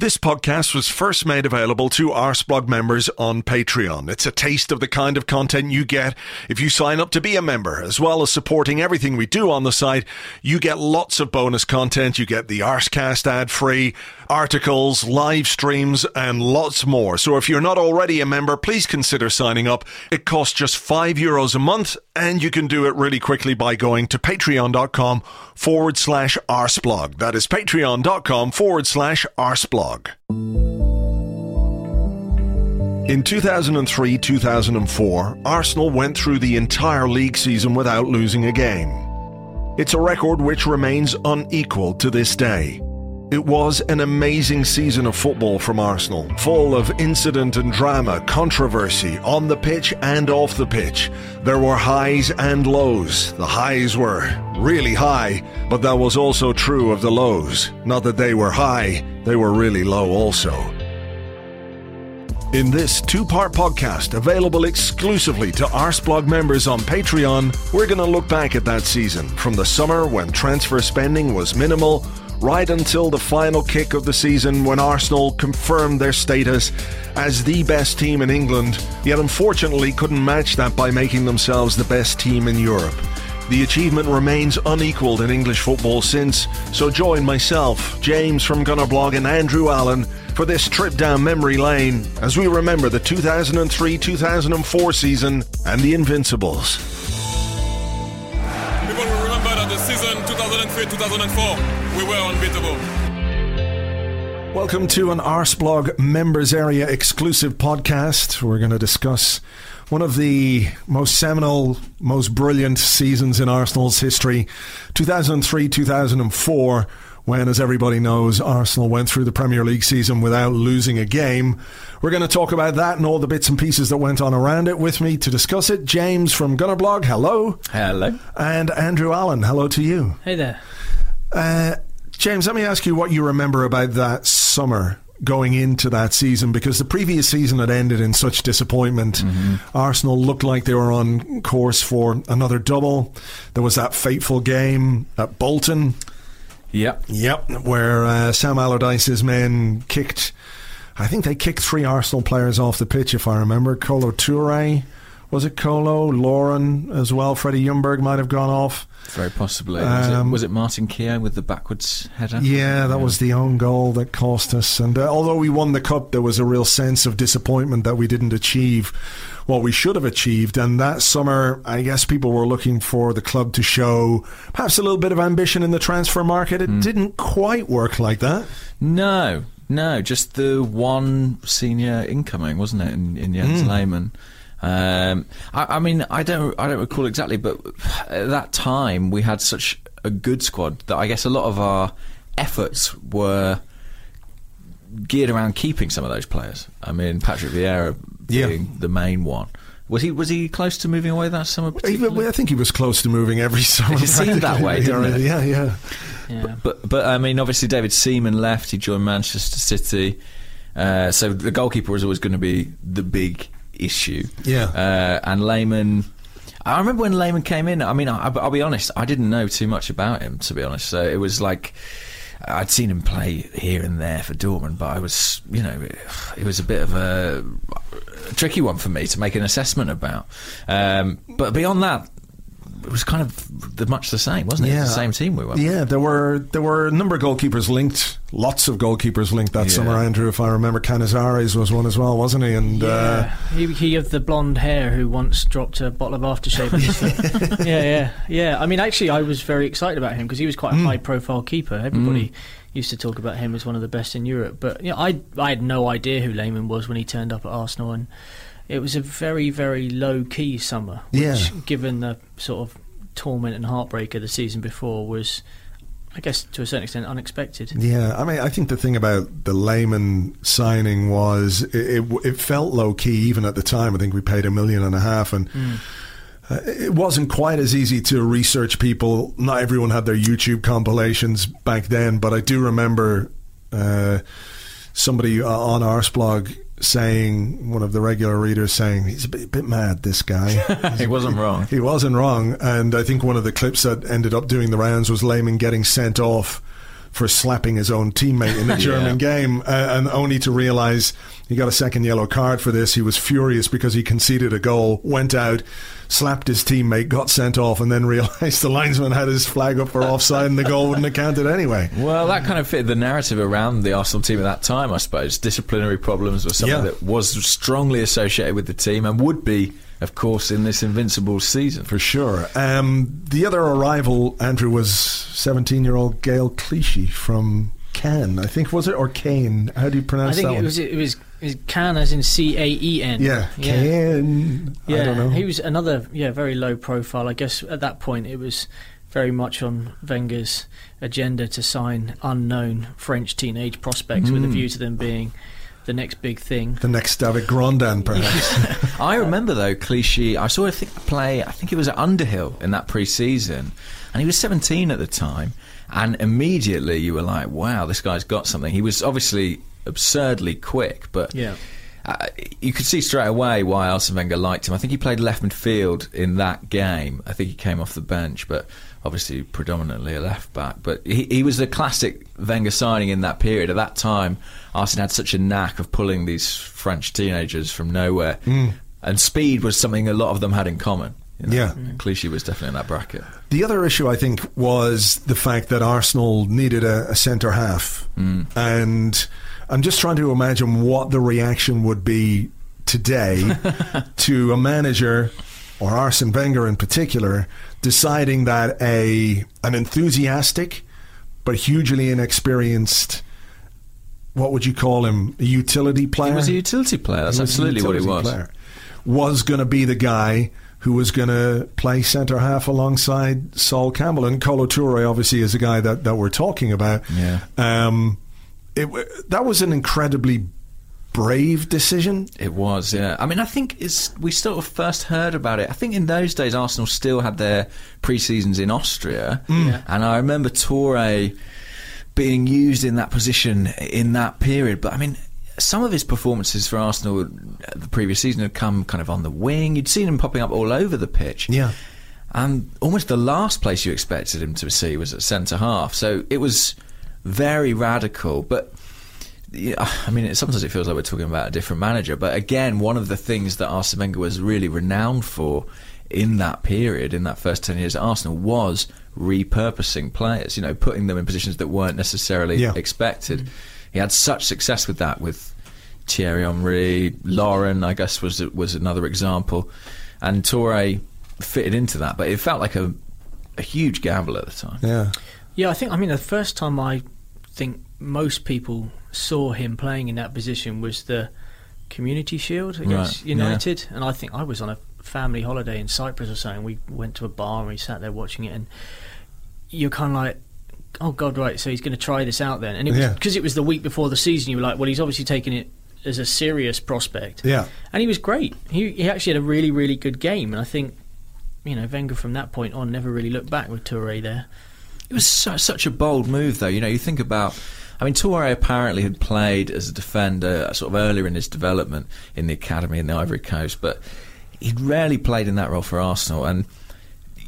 This podcast was first made available to Arseblog members on Patreon. It's a taste of the kind of content you get if you sign up to be a member, as well as supporting everything we do on the site. You get lots of bonus content. You get the Arsecast ad free, articles, live streams, and lots more. So if you're not already a member, please consider signing up. It costs just five euros a month, and you can do it really quickly by going to patreon.com forward slash arseblog. That is patreon.com forward slash In 2003 2004, Arsenal went through the entire league season without losing a game. It's a record which remains unequal to this day. It was an amazing season of football from Arsenal, full of incident and drama, controversy, on the pitch and off the pitch. There were highs and lows. The highs were really high, but that was also true of the lows. Not that they were high, they were really low also. In this two part podcast, available exclusively to Arseblog members on Patreon, we're going to look back at that season from the summer when transfer spending was minimal right until the final kick of the season when Arsenal confirmed their status as the best team in England, yet unfortunately couldn't match that by making themselves the best team in Europe. The achievement remains unequalled in English football since, so join myself, James from Gunnerblog, and Andrew Allen for this trip down memory lane as we remember the 2003 2004 season and the Invincibles. 2003-2004, we were unbeatable. Welcome to an Arseblog members area exclusive podcast. We're going to discuss one of the most seminal, most brilliant seasons in Arsenal's history 2003 2004, when, as everybody knows, Arsenal went through the Premier League season without losing a game. We're going to talk about that and all the bits and pieces that went on around it with me to discuss it. James from Gunnerblog, hello. Hello. And Andrew Allen, hello to you. Hey there. Uh, James, let me ask you what you remember about that summer going into that season because the previous season had ended in such disappointment. Mm-hmm. Arsenal looked like they were on course for another double. There was that fateful game at Bolton. Yep. Yep, where uh, Sam Allardyce's men kicked. I think they kicked three Arsenal players off the pitch, if I remember. Kolo Toure, was it Kolo? Lauren as well. Freddie Ljungberg might have gone off. Very possibly. Was, Um, it, was it Martin Keown with the backwards header? Yeah, that was the own goal that cost us. And uh, although we won the cup, there was a real sense of disappointment that we didn't achieve what we should have achieved. And that summer, I guess people were looking for the club to show perhaps a little bit of ambition in the transfer market. It didn't quite work like that. No, no, just the one senior incoming, wasn't it, in, in Jens Lehmann? Um, I, I mean, I don't, I don't recall exactly, but at that time we had such a good squad that I guess a lot of our efforts were geared around keeping some of those players. I mean, Patrick Vieira Yeah. being the main one. Was he was he close to moving away that summer? Particularly? I think he was close to moving every summer. It seemed that way, didn't it? Yeah, yeah. Yeah. But but I mean, obviously David Seaman left. He joined Manchester City. Uh, so the goalkeeper was always going to be the big issue. Yeah. Uh, and Lehmann. I remember when Lehmann came in. I mean, I, I'll be honest. I didn't know too much about him, to be honest. So it was like I'd seen him play here and there for Dortmund, but I was, you know, it was a bit of a, a tricky one for me to make an assessment about. Um, but beyond that, it was kind of the, much the same, wasn't it? It was the same team we were. Yeah, there were there were a number of goalkeepers linked. Lots of goalkeepers linked that Yeah. summer. Andrew, if I remember, Canizares was one as well, wasn't he? And uh, Yeah, he, he of the blonde hair who once dropped a bottle of aftershave. on his foot. yeah, yeah, yeah. I mean, actually, I was very excited about him because he was quite a high-profile keeper. Everybody used to talk about him as one of the best in Europe. But you know, I I had no idea who Lehmann was when he turned up at Arsenal, and it was a very very low-key summer. Which, Yeah. given the sort of torment and heartbreak of the season before, was I guess to a certain extent unexpected. Yeah, I mean, I think the thing about the Lehmann signing was it, it, it felt low key even at the time. I think we paid a million and a half, and uh, it wasn't quite as easy to research people. Not everyone had their YouTube compilations back then, but I do remember uh, somebody uh, on Arseblog saying, one of the regular readers saying, he's a bit, bit mad, this guy. he wasn't wrong. He wasn't wrong, and I think one of the clips that ended up doing the rounds was Lehmann getting sent off for slapping his own teammate in a German game, uh, and only to realise he got a second yellow card for this. He was furious because he conceded a goal, went out, slapped his teammate, got sent off, and then realised the linesman had his flag up for offside, and the goal wouldn't have counted anyway. Well, that kind of fit the narrative around the Arsenal team at that time, I suppose. Disciplinary problems were something Yeah. that was strongly associated with the team and would be, of course, in this invincible season. For sure. Um, the other arrival, Andrew, was 17 year old Gaël Clichy from Cannes, I think, was it? Or Kane? How do you I pronounce think that it one? was it was, it was Can as in C A E N. yeah, Kane. I Yeah, don't know. he was another yeah very low profile. I guess at that point it was very much on Wenger's agenda to sign unknown French teenage prospects with a Hmm. view to them being the next big thing. the next David Grondin, perhaps. I remember, though, Clichy, I saw him think, play, I think it was at Underhill in that pre season, and he was 17 at the time. And immediately you were like, wow, this guy's got something. He was obviously absurdly quick, but Yeah. Uh, you could see straight away why Arsene Wenger liked him. I think he played left midfield in that game. I think he came off the bench, but obviously predominantly a left back. But he, he was the classic Wenger signing in that period. At that time, Arsene had such a knack of pulling these French teenagers from nowhere, and speed was something a lot of them had in common. you know. Yeah. And Clichy was definitely in that bracket. the other issue, I think, was the fact that Arsenal needed a, a centre half. And I'm just trying to imagine what the reaction would be today to a manager, or Arsene Wenger in particular, deciding that a an enthusiastic but hugely inexperienced. What would you call him? A utility player. He was a utility player. That's He was a absolutely what he was. player. Was going to be the guy who was going to play centre half alongside Sol Campbell. And Kolo Toure, obviously, is a guy that, that we're talking about. Yeah. Um, it, that was an incredibly brave decision. It was, yeah. I mean, I think it's we sort of first heard about it. I think in those days Arsenal still had their pre-seasons in Austria, mm. Yeah. and I remember Toure being used in that position in that period. But I mean, some of his performances for Arsenal the previous season had come kind of on the wing. You'd seen him popping up all over the pitch. Yeah. And almost the last place you expected him to see was at centre half. So it was very radical. But I mean, it, sometimes it feels like we're talking about a different manager. But again, one of the things that Arsene Wenger was really renowned for in that period, in that first 10 years at Arsenal, was repurposing players, you know, putting them in positions that weren't necessarily Yeah. expected. He had such success with that with Thierry Henry, Lauren, I guess was was another example, and Toure fitted into that, but it felt like a a huge gamble at the time. Yeah. Yeah, I think. I mean, the first time I think most people saw him playing in that position was the Community Shield against Right, United, and I think I was on a family holiday in Cyprus or something. We went to a bar and we sat there watching it, and you're kind of like. Oh God! Right, so he's going to try this out then, and it was Yeah. because it was the week before the season. You were like, well, he's obviously taking it as a serious prospect. Yeah. and he was great. He he actually had a really really good game, and I think you know Wenger from that point on never really looked back with Toure there. It was so, such a bold move, though. You know, you think about. I mean, Toure apparently had played as a defender uh, sort of earlier in his development in the academy in the Ivory Coast, but he'd rarely played in that role for Arsenal. And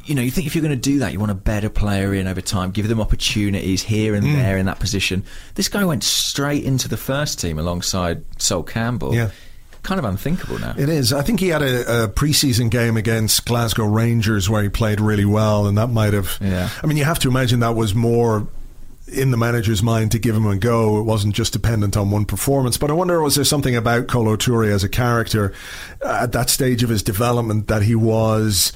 you know, you think if you're going to do that, you want a better player in over time, give them opportunities here and there in that position. This guy went straight into the first team alongside Sol Campbell. Yeah. Kind of unthinkable now. It is. I think he had a, a preseason game against Glasgow Rangers where he played really well, and that might have. Yeah. I mean, you have to imagine that was more in the manager's mind to give him a go. It wasn't just dependent on one performance. But I wonder, was there something about Kolo Toure as a character at that stage of his development that he was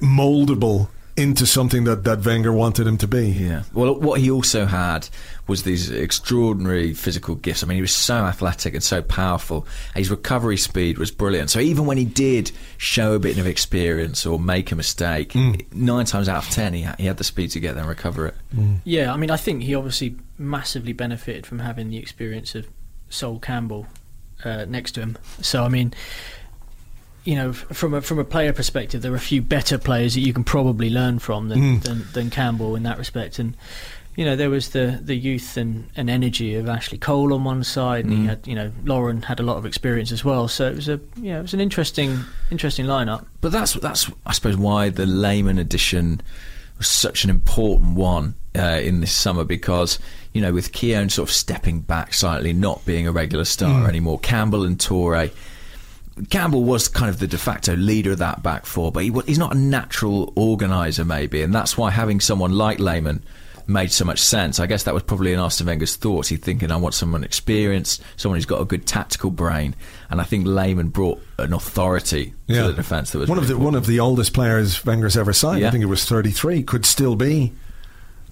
moldable into something that, that Wenger wanted him to be? Yeah. Well, what he also had was these extraordinary physical gifts. I mean, he was so athletic and so powerful. His recovery speed was brilliant. So even when he did show a bit of experience or make a mistake, mm. nine times out of ten, he, ha- he had the speed to get there and recover it. Mm. Yeah, I mean, I think he obviously massively benefited from having the experience of Sol Campbell uh, next to him. So, I mean, you know, from a from a player perspective, there are a few better players that you can probably learn from than mm. than, than Campbell in that respect. And you know, there was the the youth and, and energy of Ashley Cole on one side, and he had you know Lauren had a lot of experience as well. So it was a yeah, it was an interesting interesting lineup. But that's that's I suppose why the Lehmann edition was such an important one uh, in this summer because you know with Keown sort of stepping back slightly, not being a regular starter anymore, Campbell and Toure. Campbell was kind of the de facto leader of that back four, but he, he's not a natural organizer, maybe, and that's why having someone like Lehmann made so much sense. I guess that was probably in Arsene Wenger's thoughts. He's thinking, I want someone experienced, someone who's got a good tactical brain, and I think Lehmann brought an authority to the defence that was one of really the one of the oldest players Wenger's ever signed. I think it was 33. Could still be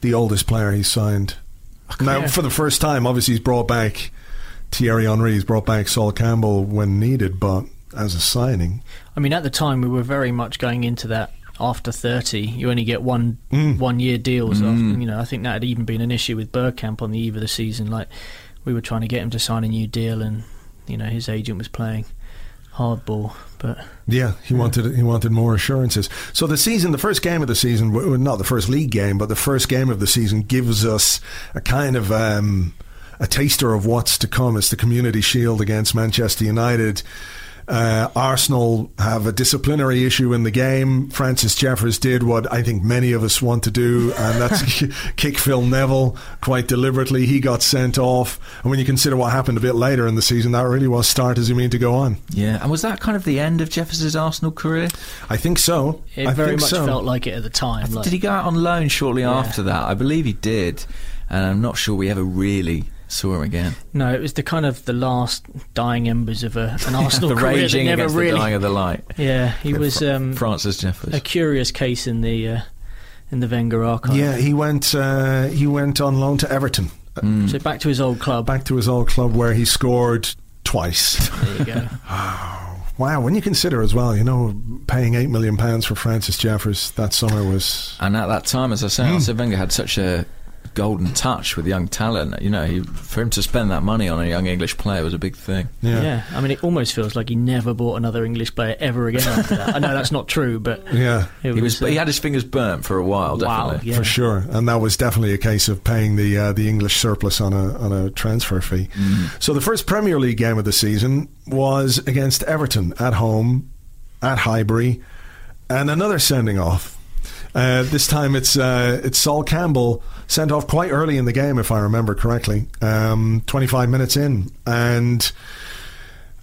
the oldest player he's signed. Now, for the first time, obviously, he's brought back Thierry Henry. He's brought back Sol Campbell when needed, but as a signing, I mean, at the time, we were very much going into that. After thirty, you only get one one year deals. After, you know, I think that had even been an issue with Bergkamp on the eve of the season. Like we were trying to get him to sign a new deal, and you know his agent was playing hardball. But yeah, he wanted he wanted more assurances. So the season, the first game of the season, well, not the first league game, but the first game of the season gives us a kind of um, a taster of what's to come. It's the Community Shield against Manchester United. Uh, Arsenal have a disciplinary issue in the game. Francis Jeffers did what I think many of us want to do, and that's kick Phil Neville quite deliberately. He got sent off, and when you consider what happened a bit later in the season, that really was start as you mean to go on. Yeah, and was that kind of the end of Jefferson's Arsenal career? I think so. it I very think much so. felt like it at the time. Like, Did he go out on loan shortly Yeah. after that? I believe he did, and I'm not sure we ever really saw him again. no, it was the kind of the last dying embers of a, an Arsenal the career that raging never against really. the dying of the light. yeah, he was um, Francis Jeffers. a curious case in the uh, in the Wenger archive. Yeah, he went. Uh, he went on loan to Everton, So back to his old club. back to his old club where he scored twice. There you go. wow, when you consider as well, you know, paying eight million pounds for Francis Jeffers that summer was. And at that time, as I say, Arsene Wenger had such a golden touch with young talent. You know, he, for him to spend that money on a young English player was a big thing. Yeah. Yeah. I mean, it almost feels like he never bought another English player ever again after that. I know that's not true, but Yeah. it He was, uh, he had his fingers burnt for a while, Wow, definitely. yeah. For sure, and that was definitely a case of paying the uh, the English surplus on a on a transfer fee. So the first Premier League game of the season was against Everton at home, at Highbury, and another sending off. Uh, this time it's uh, it's Sol Campbell sent off quite early in the game, if I remember correctly, um, 25 minutes in, and.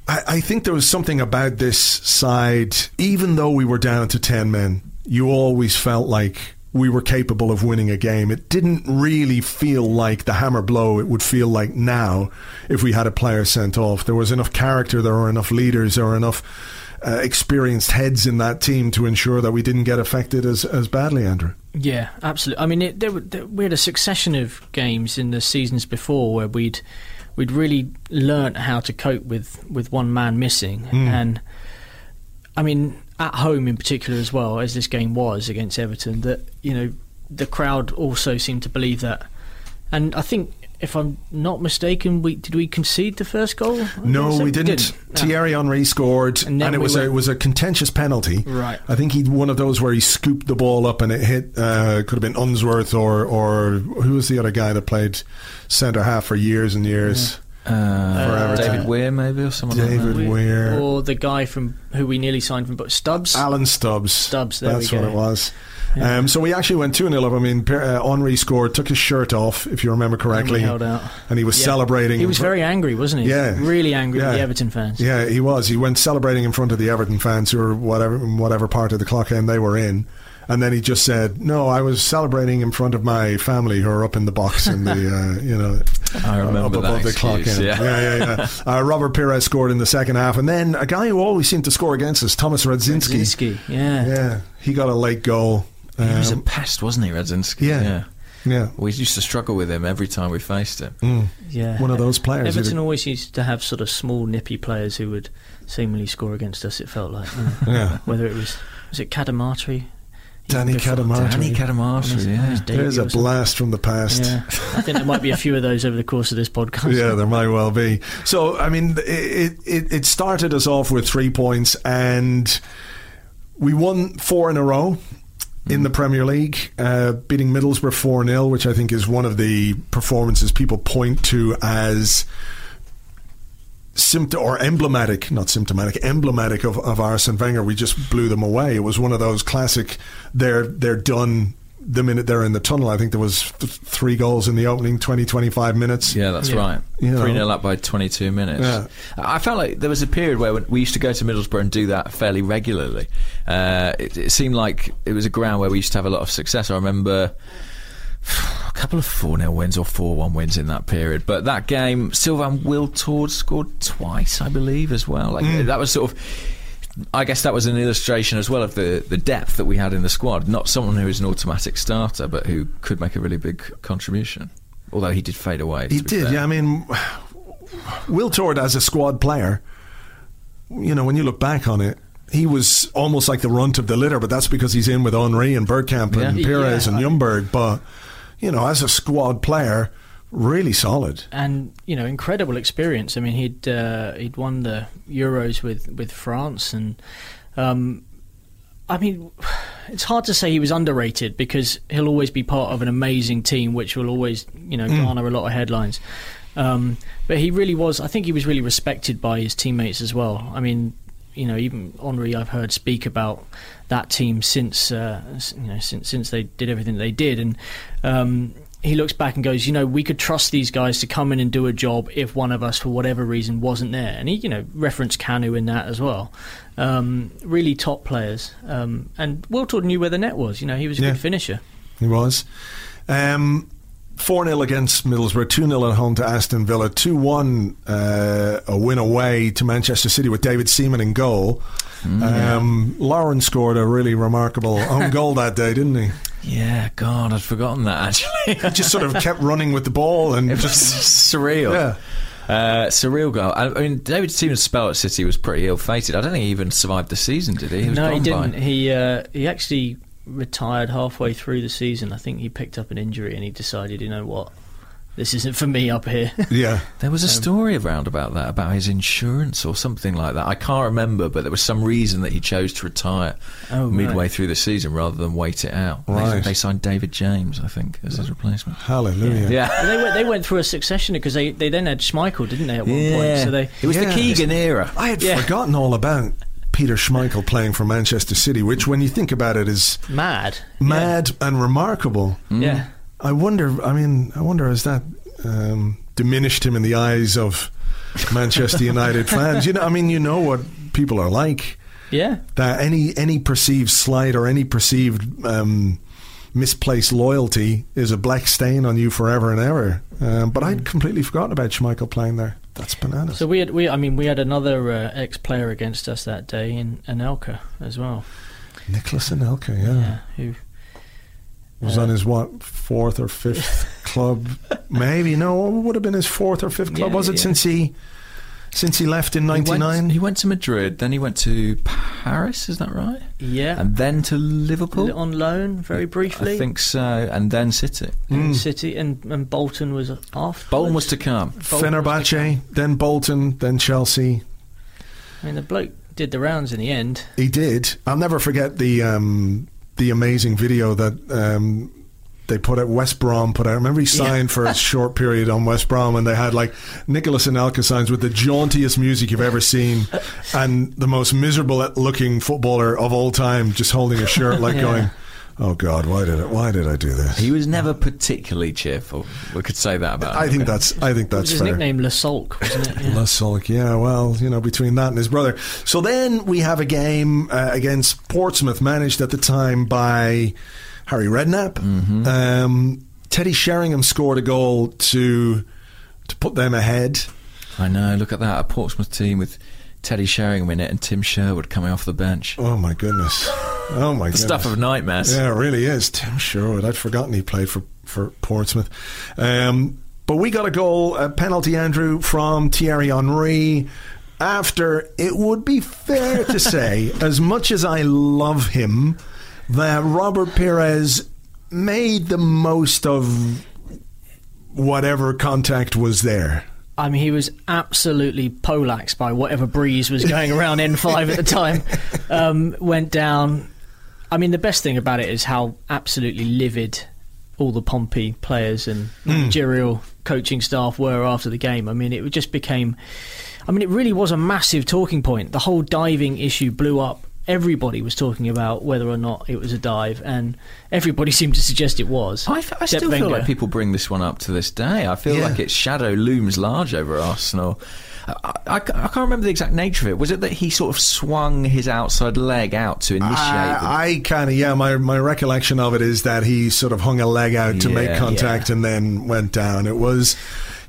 I, I think there was something about this side, even though we were down to 10 men, you always felt like we were capable of winning a game. It didn't really feel like the hammer blow it would feel like now if we had a player sent off. There was enough character, there were enough leaders, there were enough uh, experienced heads in that team to ensure that we didn't get affected as, as badly, Andrew. Yeah, absolutely. I mean, it, there, there, we had a succession of games in the seasons before where we'd we'd really learnt how to cope with, with one man missing, and I mean, at home in particular as well as this game was against Everton, that you know the crowd also seemed to believe that, and I think if I'm not mistaken, we did we concede the first goal? No, we didn't. No. Thierry Henry scored, And and, it we was a, it was a contentious penalty. Right. I think he one of those where he scooped the ball up and it hit. Uh, could have been Unsworth or or who was the other guy that played centre half for years and years. Uh, Everton. David Weir, maybe, or someone David like that. Weir, Or the guy from who we nearly signed from, but Stubbs. Alan Stubbs. Stubbs, there That's we what it was. Um, so we actually went 2 0 up. I mean, uh, Henry scored, took his shirt off, if you remember correctly. held out. And he was Yeah. celebrating. He was fr- very angry, wasn't he? Yeah. really angry with Yeah. the Everton fans. Yeah, he was. He went celebrating in front of the Everton fans who were whatever whatever part of the clock end they were in. And then he just said, "No, I was celebrating in front of my family who are up in the box in the, uh, you know, I remember up that above the clock excuse, end." yeah. yeah, yeah. yeah. Uh, Robert Pires scored in the second half, and then a guy who always seemed to score against us, Thomas Radzinski. Zinski, yeah. Yeah, he got a late goal. He was a Um, pest, wasn't he, Radzinski? Yeah. yeah. yeah, We used to struggle with him every time we faced him. Mm. Yeah. one of those players. Everton who'd- always used to have sort of small, nippy players who would seemingly score against us. It felt like, you know. Yeah, whether it was was it Cadamarteri, Danny Before- Danny Cadamarteri, On his- on yeah. There's a blast from the past. Yeah, I think there might be a few of those over the course of this podcast. Yeah, there might well be. So, I mean, it, it, it started us off with three points, and we won four in a row in the Premier League, uh, beating Middlesbrough 4 0, which I think is one of the performances people point to as symptom or emblematic, not symptomatic, emblematic of, of Arsene Wenger. We just blew them away. It was one of those classic, they're, they're done the minute they're in the tunnel. I think there was th- three goals in the opening 20, 25 minutes. Yeah, that's Yeah. right. You know. 3 0 up by 22 minutes. Yeah. I felt like there was a period where we used to go to Middlesbrough and do that fairly regularly. Uh, it, it seemed like it was a ground where we used to have a lot of success. I remember a couple of 4 0 wins or 4 1 wins in that period. But that game, Sylvain Wiltord scored twice, I believe, as well. Like, Mm. That was sort of. I guess that was an illustration as well of the, the depth that we had in the squad. Not someone who is an automatic starter, but who could make a really big contribution. Although he did fade away. He did, fair. yeah. I mean, Wiltord as a squad player, you know, when you look back on it, he was almost like the runt of the litter, but that's because he's in with Henry and Bergkamp and Yeah. Pires Yeah. and Ljungberg. But, you know, as a squad player, really solid. and you know, incredible experience. I mean, he'd uh, he'd won the Euros with with France, and um, I mean, it's hard to say he was underrated because he'll always be part of an amazing team, which will always you know garner a lot of headlines. Um, but he really was. I think he was really respected by his teammates as well. I mean, you know, even Henry, I've heard speak about that team since uh, you know since since they did everything they did, and um, he looks back and goes, you know, we could trust these guys to come in and do a job if one of us, for whatever reason, wasn't there. And he, you know, referenced Kanu in that as well. Um, really top players. Um, and Wiltord knew where the net was. You know, he was a Yeah. good finisher. He was. Um, 4 0 against Middlesbrough, 2 0 at home to Aston Villa, 2 1 uh, a win away to Manchester City with David Seaman in goal. um, Lauren scored a really remarkable own goal that day, didn't he? Yeah, God, I'd forgotten that actually. He just sort of kept running with the ball and it was just. surreal. Yeah. Uh, surreal goal. I, I mean, David Seaman's spell at City was pretty ill-fated. I don't think he even survived the season, did he? he was no, he gone by- didn't. He uh, he actually retired halfway through the season. I think he picked up an injury and he decided, you know what, this isn't for me up here. Yeah. There was a um, story around about that, about his insurance or something like that. I can't remember, but there was some reason that he chose to retire Oh, right. midway through the season rather than wait it out. They- Right. They, signed David James, I think, as his replacement. Hallelujah. Yeah. they went they went through a succession because they, they then had Schmeichel, didn't they, at one point? So they it was Yeah. the Keegan era. I had Yeah. forgotten all about Peter Schmeichel playing for Manchester City, which, when you think about it, is mad, mad and remarkable. Yeah. I wonder. I mean, I wonder has that um, diminished him in the eyes of Manchester United fans? You know, I mean, you know what people are like. Yeah. That any any perceived slight or any perceived um, misplaced loyalty is a black stain on you forever and ever. Um, but I'd completely forgotten about Schmeichel playing there. That's bananas. So we had we I mean we had another uh, ex player against us that day in Anelka as well. Nicolas Anelka, yeah. Yeah. Who was on his what fourth or fifth club? Maybe no, it would have been his fourth or fifth club. Yeah, was it yeah. since he since he left in He '99? went, he went to Madrid, then he went to Paris, is that right? Yeah. And then to Liverpool? on loan, very briefly. I think so, and then City. in City and, and Bolton was off. Bolton was to come. Fenerbahce, then Bolton, then Chelsea. I mean, the bloke did the rounds in the end. He did. I'll never forget the um, the amazing video that um, they put out. West Brom put out. I remember he signed for a short period on West Brom, and they had like Nicolas and Anelka signs with the jauntiest music you've ever seen, and the most miserable looking footballer of all time, just holding a shirt, like Yeah. going, "Oh God, why did it? Why did I do this?" He was never particularly cheerful. We could say that about him. I think that's. I think It was that's his fair. nickname Le Sulk, wasn't it? Yeah. La Sulk, yeah, well, you know, between that and his brother. So then we have a game uh, against Portsmouth, managed at the time by Harry Redknapp. Mm-hmm. Um, Teddy Sheringham scored a goal to to put them ahead. I know. Look at that. A Portsmouth team with Teddy Sheringham in it and Tim Sherwood coming off the bench. Oh my goodness! Oh my The goodness! stuff of nightmares. Yeah, it really is. Tim Sherwood. I'd forgotten he played for, for Portsmouth. Um, but we got a goal, a penalty, Andrew, from Thierry Henry. After it would be fair to say, as much as I love him, that Robert Pires made the most of whatever contact was there. I mean, he was absolutely polaxed by whatever breeze was going around N5 at the time. Um, went down. I mean, the best thing about it is how absolutely livid all the Pompey players and managerial coaching staff were after the game. I mean, it just became. I mean, it really was a massive talking point. The whole diving issue blew up. Everybody was talking about whether or not it was a dive, and everybody seemed to suggest it was. I, f- I Except still feel like people bring this one up to this day. I feel Yeah. like its shadow looms large over Arsenal. I, I, I can't remember the exact nature of it. Was it that he sort of swung his outside leg out to initiate? the- I, I kind of, yeah, my, my recollection of it is that he sort of hung a leg out to make Yeah. contact and then went down. It was,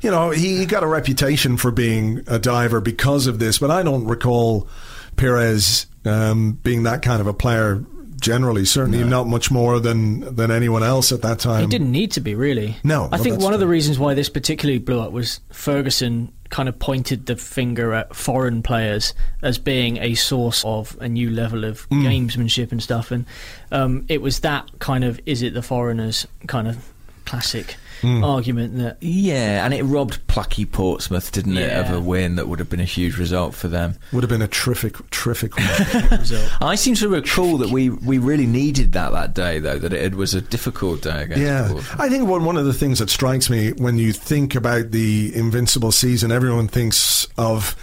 you know, he got a reputation for being a diver because of this, but I don't recall Pires um, being that kind of a player generally. Certainly not much more than, than anyone else at that time. He didn't need to be really. No, I think one of the reasons why this particularly blew up was Ferguson kind of pointed the finger at foreign players as being a source of a new level of Mm. gamesmanship and stuff, and um, it was that kind of is it the foreigners kind of classic Mm. argument that yeah, and it robbed plucky Portsmouth, didn't it, of a win that would have been a huge result for them. Would have been a terrific, terrific result. I seem to recall that we, we really needed that that day, though, that it was a difficult day against Yeah, Portsmouth. I think one one of the things that strikes me when you think about the invincible season, everyone thinks of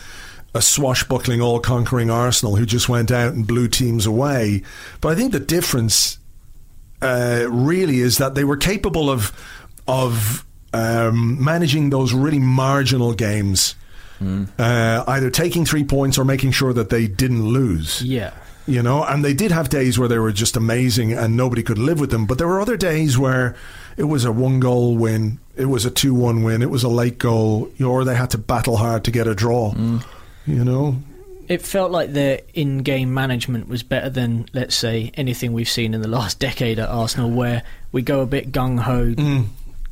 a swashbuckling, all-conquering Arsenal who just went out and blew teams away. But I think the difference uh, really is that they were capable of of um, managing those really marginal games. Uh, either taking three points or making sure that they didn't lose. Yeah. you know and they did have days where they were just amazing and nobody could live with them but there were other days where it was a one goal win it was a 2-1 win it was a late goal or they had to battle hard to get a draw. You know? It felt like their in-game management was better than, let's say, anything we've seen in the last decade at Arsenal, where we go a bit gung ho,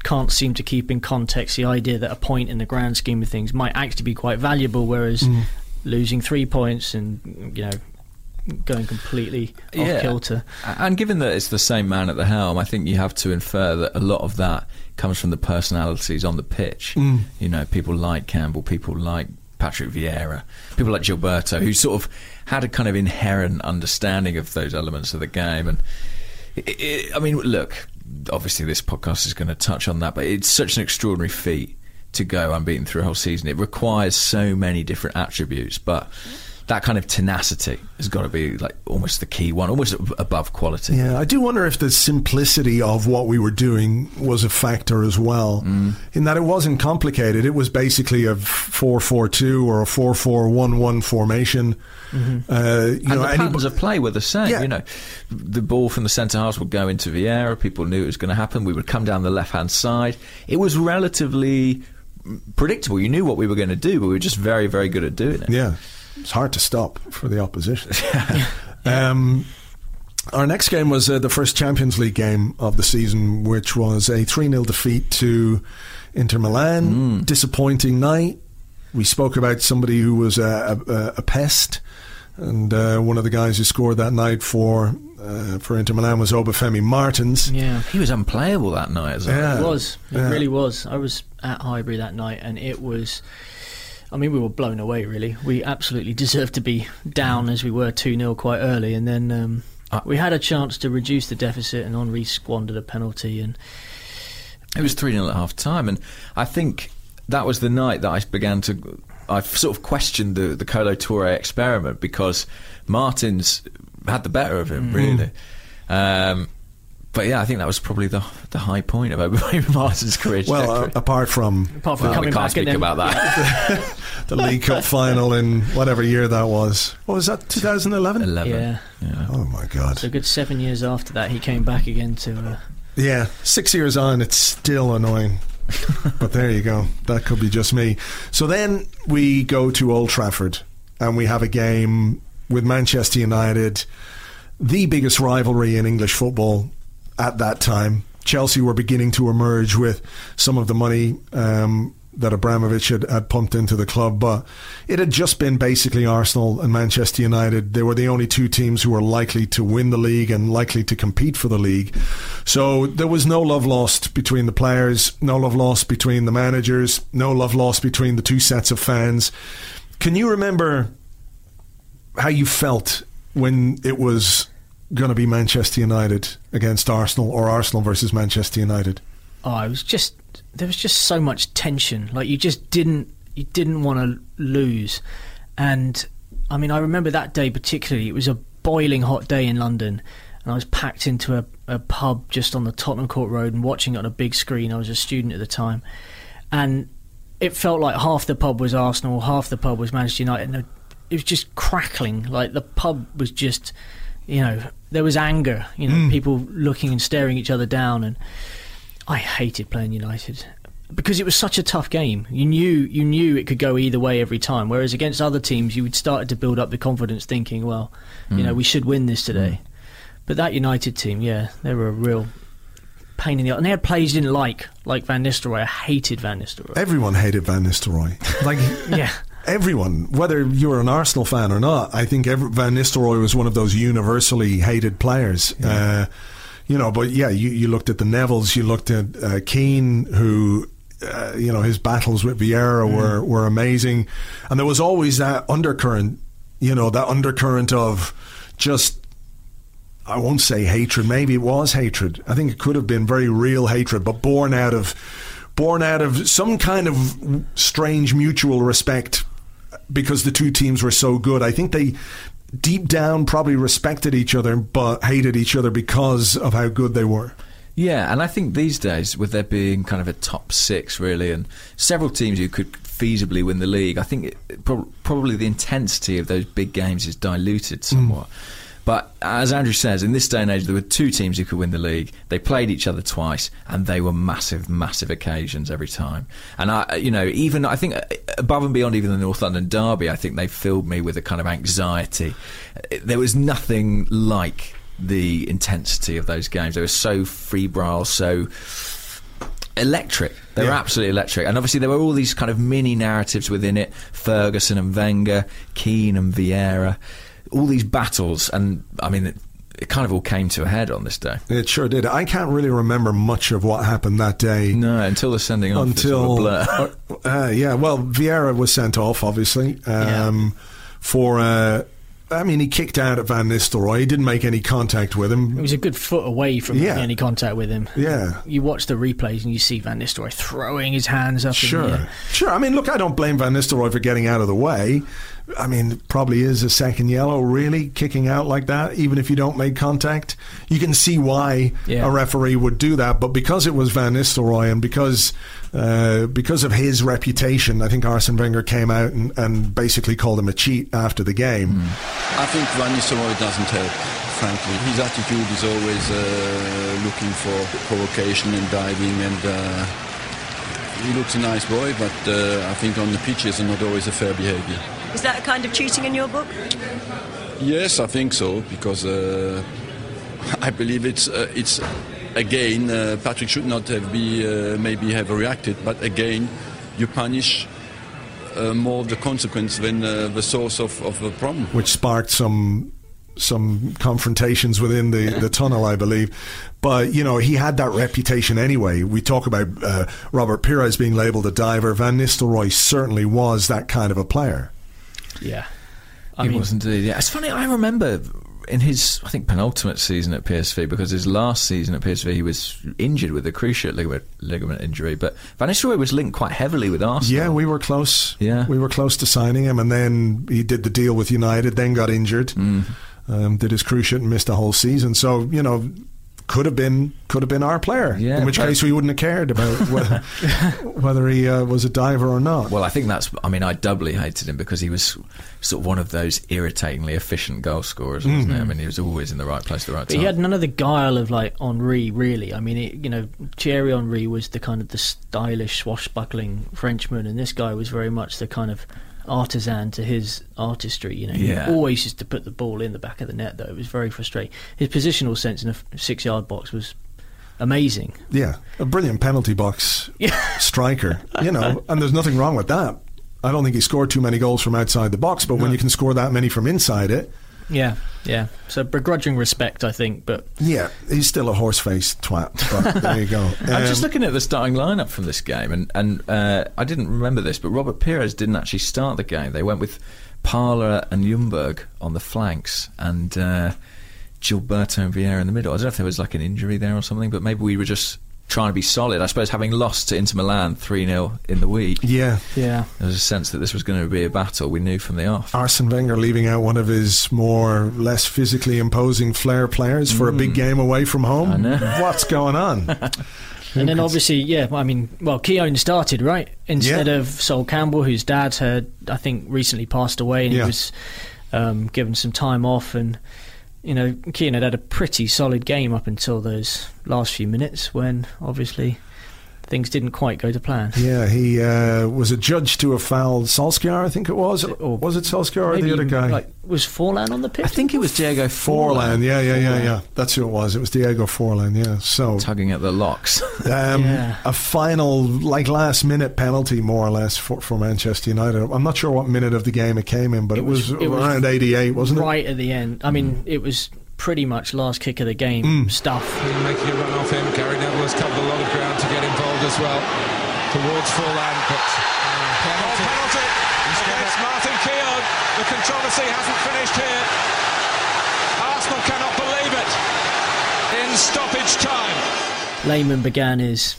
can't seem to keep in context the idea that a point in the grand scheme of things might actually be quite valuable, whereas mm. losing three points and you know going completely off Yeah. kilter. And given that it's the same man at the helm, I think you have to infer that a lot of that comes from the personalities on the pitch. Mm. You know, people like Campbell, people like Patrick Vieira, people like Gilberto, who sort of had a kind of inherent understanding of those elements of the game. And it, it, I mean, look, obviously this podcast is going to touch on that, but it's such an extraordinary feat to go unbeaten through a whole season. It requires so many different attributes, but that kind of tenacity has got to be like almost the key one, almost above quality. yeah I do wonder if the simplicity of what we were doing was a factor as well in that it wasn't complicated it was basically a 4-4-2 or a 4-4-1-1 formation uh, you and know the any- patterns of play were the same. Yeah. You know, the ball from the centre halves would go into Vieira. People knew it was going to happen. We would come down the left hand side. It was relatively predictable. You knew what we were going to do, but we were just very, very good at doing it. Yeah, it's hard to stop for the opposition. um, our next game was uh, the first Champions League game of the season, which was a 3 0 defeat to Inter Milan. Disappointing night. We spoke about somebody who was a, a, a pest. and uh, one of the guys who scored that night for uh, for Inter Milan was Obafemi Martins. Yeah. He was unplayable that night as. Yeah. It was. It Yeah. really was. I was at Highbury that night, and it was. I mean, we were blown away. Really, we absolutely deserved to be down as we were two 0 quite early, and then um, Uh, we had a chance to reduce the deficit, and Henry squandered a penalty. And It was 3 0 at half time, and I think that was the night that I began to. I sort of questioned the, the Colo Toure experiment because Martins had the better of him, really. Um, but yeah, I think that was probably the the high point of Obafemi Martins' career. Well, uh, apart from apart from Well, coming we can't back speak and about that. the League Cup final in whatever year that was. What was that? 2011. 11. Yeah. yeah. Oh my God! So a good seven years after that, he came back again to. Uh, Yeah, six years on, it's still annoying. but there you go. That could be just me. So then we go to Old Trafford and we have a game with Manchester United, the biggest rivalry in English football at that time. Chelsea were beginning to emerge with some of the money um, that Abramovich had, had pumped into the club, but it had just been basically Arsenal and Manchester United. They were the only two teams who were likely to win the league and likely to compete for the league. So there was no love lost between the players, no love lost between the managers, no love lost between the two sets of fans. Can you remember how you felt when it was going to be Manchester United against Arsenal or Arsenal versus Manchester United? oh, was just there was just so much tension. Like you just didn't you didn't want to lose, and I mean I remember that day particularly. It was a boiling hot day in London, and I was packed into a, a pub just on the Tottenham Court Road and watching it on a big screen. I was a student at the time, and it felt like half the pub was Arsenal, half the pub was Manchester United. And it was just crackling. Like the pub was just, you know, there was anger. You know, hmm. people looking and staring each other down, and I hated playing United because it was such a tough game. You knew you knew it could go either way every time. Whereas against other teams, you would started to build up the confidence, thinking, well, you know, hmm. we should win this hmm. today. But that United team, yeah, they were a real pain in the arse. and they had players you didn't like, like Van Nistelrooy. I hated Van Nistelrooy. Everyone hated Van Nistelrooy. Like yeah. Everyone, whether you were an Arsenal fan or not, I think every, Van Nistelrooy was one of those universally hated players. Uh, you know, but yeah, you, you looked at the Nevilles, you looked at uh, Keane, who. Uh, you know his battles with Vieira were, were amazing, and there was always that undercurrent. You know that undercurrent of just I won't say hatred. Maybe it was hatred. I think it could have been very real hatred, but born out of born out of some kind of strange mutual respect because the two teams were so good. I think they deep down probably respected each other but hated each other because of how good they were. Yeah, and I think these days, with there being kind of a top six, really, and several teams who could feasibly win the league, I think it, prob- probably the intensity of those big games is diluted mm. somewhat. But as Andrew says, in this day and age, there were two teams who could win the league. They played each other twice, and they were massive, massive occasions every time. And I, you know, even I think uh, above and beyond even the North London derby, I think they filled me with a kind of anxiety. There was nothing like the intensity of those games. They were so febrile, so electric. They were absolutely electric. And obviously, there were all these kind of mini narratives within it Ferguson and Wenger, Keane and Vieira, all these battles. And I mean, it, it kind of all came to a head on this day. It sure did. I can't really remember much of what happened that day. No, until the sending off. until sort of blur. uh, yeah, well, Vieira was sent off, obviously, um, for. Uh, I mean, he kicked out at Van Nistelrooy. He didn't make any contact with It him. was a good foot away from Yeah. any contact with him. Yeah. You watch the replays and you see Van Nistelrooy throwing his hands up. in the Sure, air. sure. I mean, look, I don't blame Van Nistelrooy for getting out of the way. I mean, probably is a second yellow, really, kicking out like that, even if you don't make contact. You can see why Yeah. a referee would do that, but because it was Van Nistelrooy and because uh, because of his reputation, I think Arsene Wenger came out and, and basically called him a cheat after the game. I think Van Nistelrooy doesn't help, frankly. His attitude is always uh, looking for provocation and diving, and uh, he looks a nice boy, but uh, I think on the pitch is not always a fair behavior. Is that a kind of cheating in your book? Yes, I think so, because uh, I believe it's uh, it's again uh, Patrick should not have be uh, maybe have reacted, but again you punish uh, more of the consequence than uh, the source of, of the problem. which sparked some some confrontations within the, the tunnel, I believe. But you know, he had that reputation anyway. We talk about uh, Robert Pires being labelled a diver. Van Nistelrooy certainly was that kind of a player. Yeah. I he mean, was indeed. Yeah, it's funny. I remember in his, I think, penultimate season at PSV, because his last season at PSV he was injured with a cruciate ligament, ligament injury. But Van Nistelrooy was linked quite heavily with Arsenal. Yeah, we were close. Yeah. we were close to signing him, and then he did the deal with United. Then got injured. Mm. Um, did his cruciate and missed the whole season. So you know. Could have been, could have been our player. Yeah, in which case we wouldn't have cared about whether, whether he uh, was a diver or not. Well, I think that's. I mean, I doubly hated him because he was sort of one of those irritatingly efficient goal scorers, wasn't he? I mean, he was always in the right place at the right But time. he had none of the guile of like Henry, really. I mean, it, you know, Thierry Henry was the kind of the stylish, swashbuckling Frenchman, and this guy was very much the kind of artisan to his artistry. You know, Yeah. he always used to put the ball in the back of the net. Though it was very frustrating. His positional sense in a six-yard box was amazing. Yeah, a brilliant penalty box striker, you know, and there's nothing wrong with that. I don't think he scored too many goals from outside the box, but when you can score that many from inside it, Yeah, yeah. So begrudging respect, I think, but yeah, he's still a horse-faced twat. But there you go. I'm just Um, looking at the starting lineup from this game, and and uh, I didn't remember this, but Robert Pires didn't actually start the game. They went with Parlour and Ljungberg on the flanks, and uh, Gilberto and Vieira in the middle. I don't know if there was like an injury there or something, but maybe we were just trying to be solid. I suppose having lost to Inter Milan three 0 in the week, yeah, yeah. there was a sense that this was going to be a battle. We knew from the off. Arsene Wenger leaving out one of his more less physically imposing flair players for a big game away from home. I know. What's going on? And then obviously, yeah, I mean, well, Keown started, right? Instead Yeah. of Sol Campbell, whose dad had, I think, recently passed away and Yeah. he was um, given some time off. And, you know, Keown had had a pretty solid game up until those last few minutes when obviously things didn't quite go to plan. yeah, he uh, was adjudged to a foul. Solskjaer, I think it was. Or was it Solskjaer or Maybe the other even, guy? Like, was Forlan on the pitch? I think it was Diego Forlan, yeah, yeah, yeah, yeah. That's who it was. It was Diego Forlan, yeah. So, tugging at the locks. um, Yeah. a final, like last minute penalty, more or less, for, for Manchester United. I'm not sure what minute of the game it came in, but it, It was, was- it was around 88, wasn't it? right at the end. I mean, it was pretty much last kick of the game Mm. stuff. making a run off him. Gary Neville has covered a lot of ground to get involved as well towards Forlan, but uh, penalty. penalty against Martin Keown. The controversy hasn't finished here. Arsenal cannot believe it. In stoppage time. Lehmann began his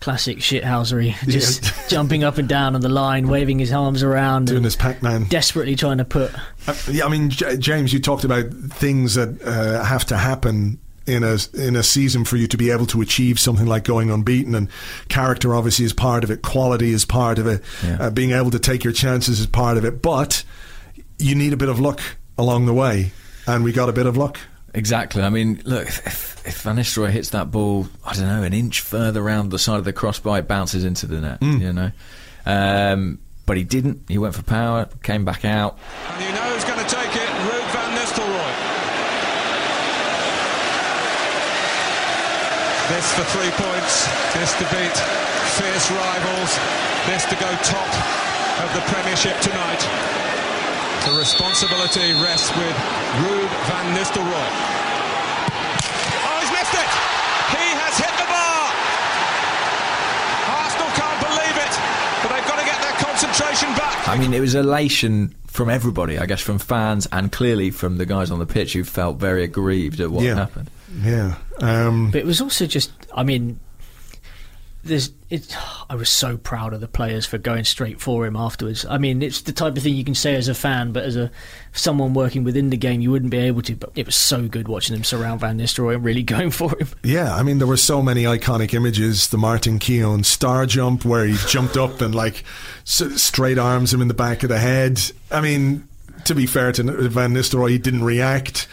classic shithousery, just Yeah. jumping up and down on the line, waving his arms around, Doing and his Pac Man. desperately trying to put. Uh, yeah, I mean, J- James, you talked about things that uh, have to happen in a in a season for you to be able to achieve something like going unbeaten, and character obviously is part of it, quality is part of it, Yeah. uh, being able to take your chances is part of it, but you need a bit of luck along the way, and we got a bit of luck. Exactly. I mean, look, if, if Van Nistelrooy hits that ball, I don't know, an inch further round the side of the crossbar, it bounces into the net, you know. Um, but he didn't. He went for power, came back out. And you know who's going to take it? Ruud van Nistelrooy. This for three points. This to beat fierce rivals. This to go top of the Premiership tonight. The responsibility rests with Ruud van Nistelrooy. Oh, he's missed it! He has hit the bar! Arsenal can't believe it, but they've got to get their concentration back. I mean, it was elation from everybody, I guess, from fans and clearly from the guys on the pitch who felt very aggrieved at what Yeah. happened. Yeah. Um, But it was also just, I mean, there's. It, I was so proud of the players for going straight for him afterwards. I mean, it's the type of thing you can say as a fan, but as a someone working within the game, you wouldn't be able to. But it was so good watching them surround Van Nistelrooy and really going for him. Yeah, I mean, there were so many iconic images. The Martin Keown star jump, where he jumped up and like s- straight arms him in the back of the head. I mean, to be fair to Van Nistelrooy, he didn't react.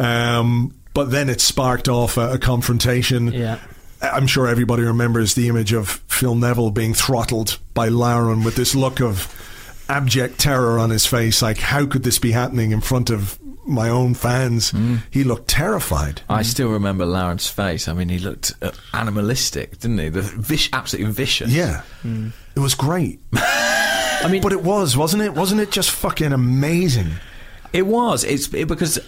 Um, but then it sparked off a, a confrontation. Yeah. I'm sure everybody remembers the image of Phil Neville being throttled by Lauren with this look of abject terror on his face. Like, how could this be happening in front of my own fans? He looked terrified. I still remember Lauren's face. I mean, he looked uh, animalistic, didn't he? The vish, absolutely vicious. Yeah. It was great. I mean, But it was, wasn't it? Wasn't it just fucking amazing? It was. It's it, because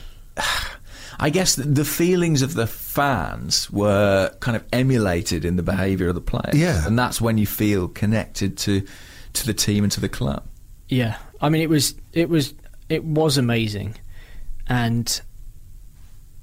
I guess the, the feelings of the fans were kind of emulated in the behaviour of the players. Yeah. and that's when you feel connected to to the team and to the club. Yeah, I mean, it was it was it was amazing, and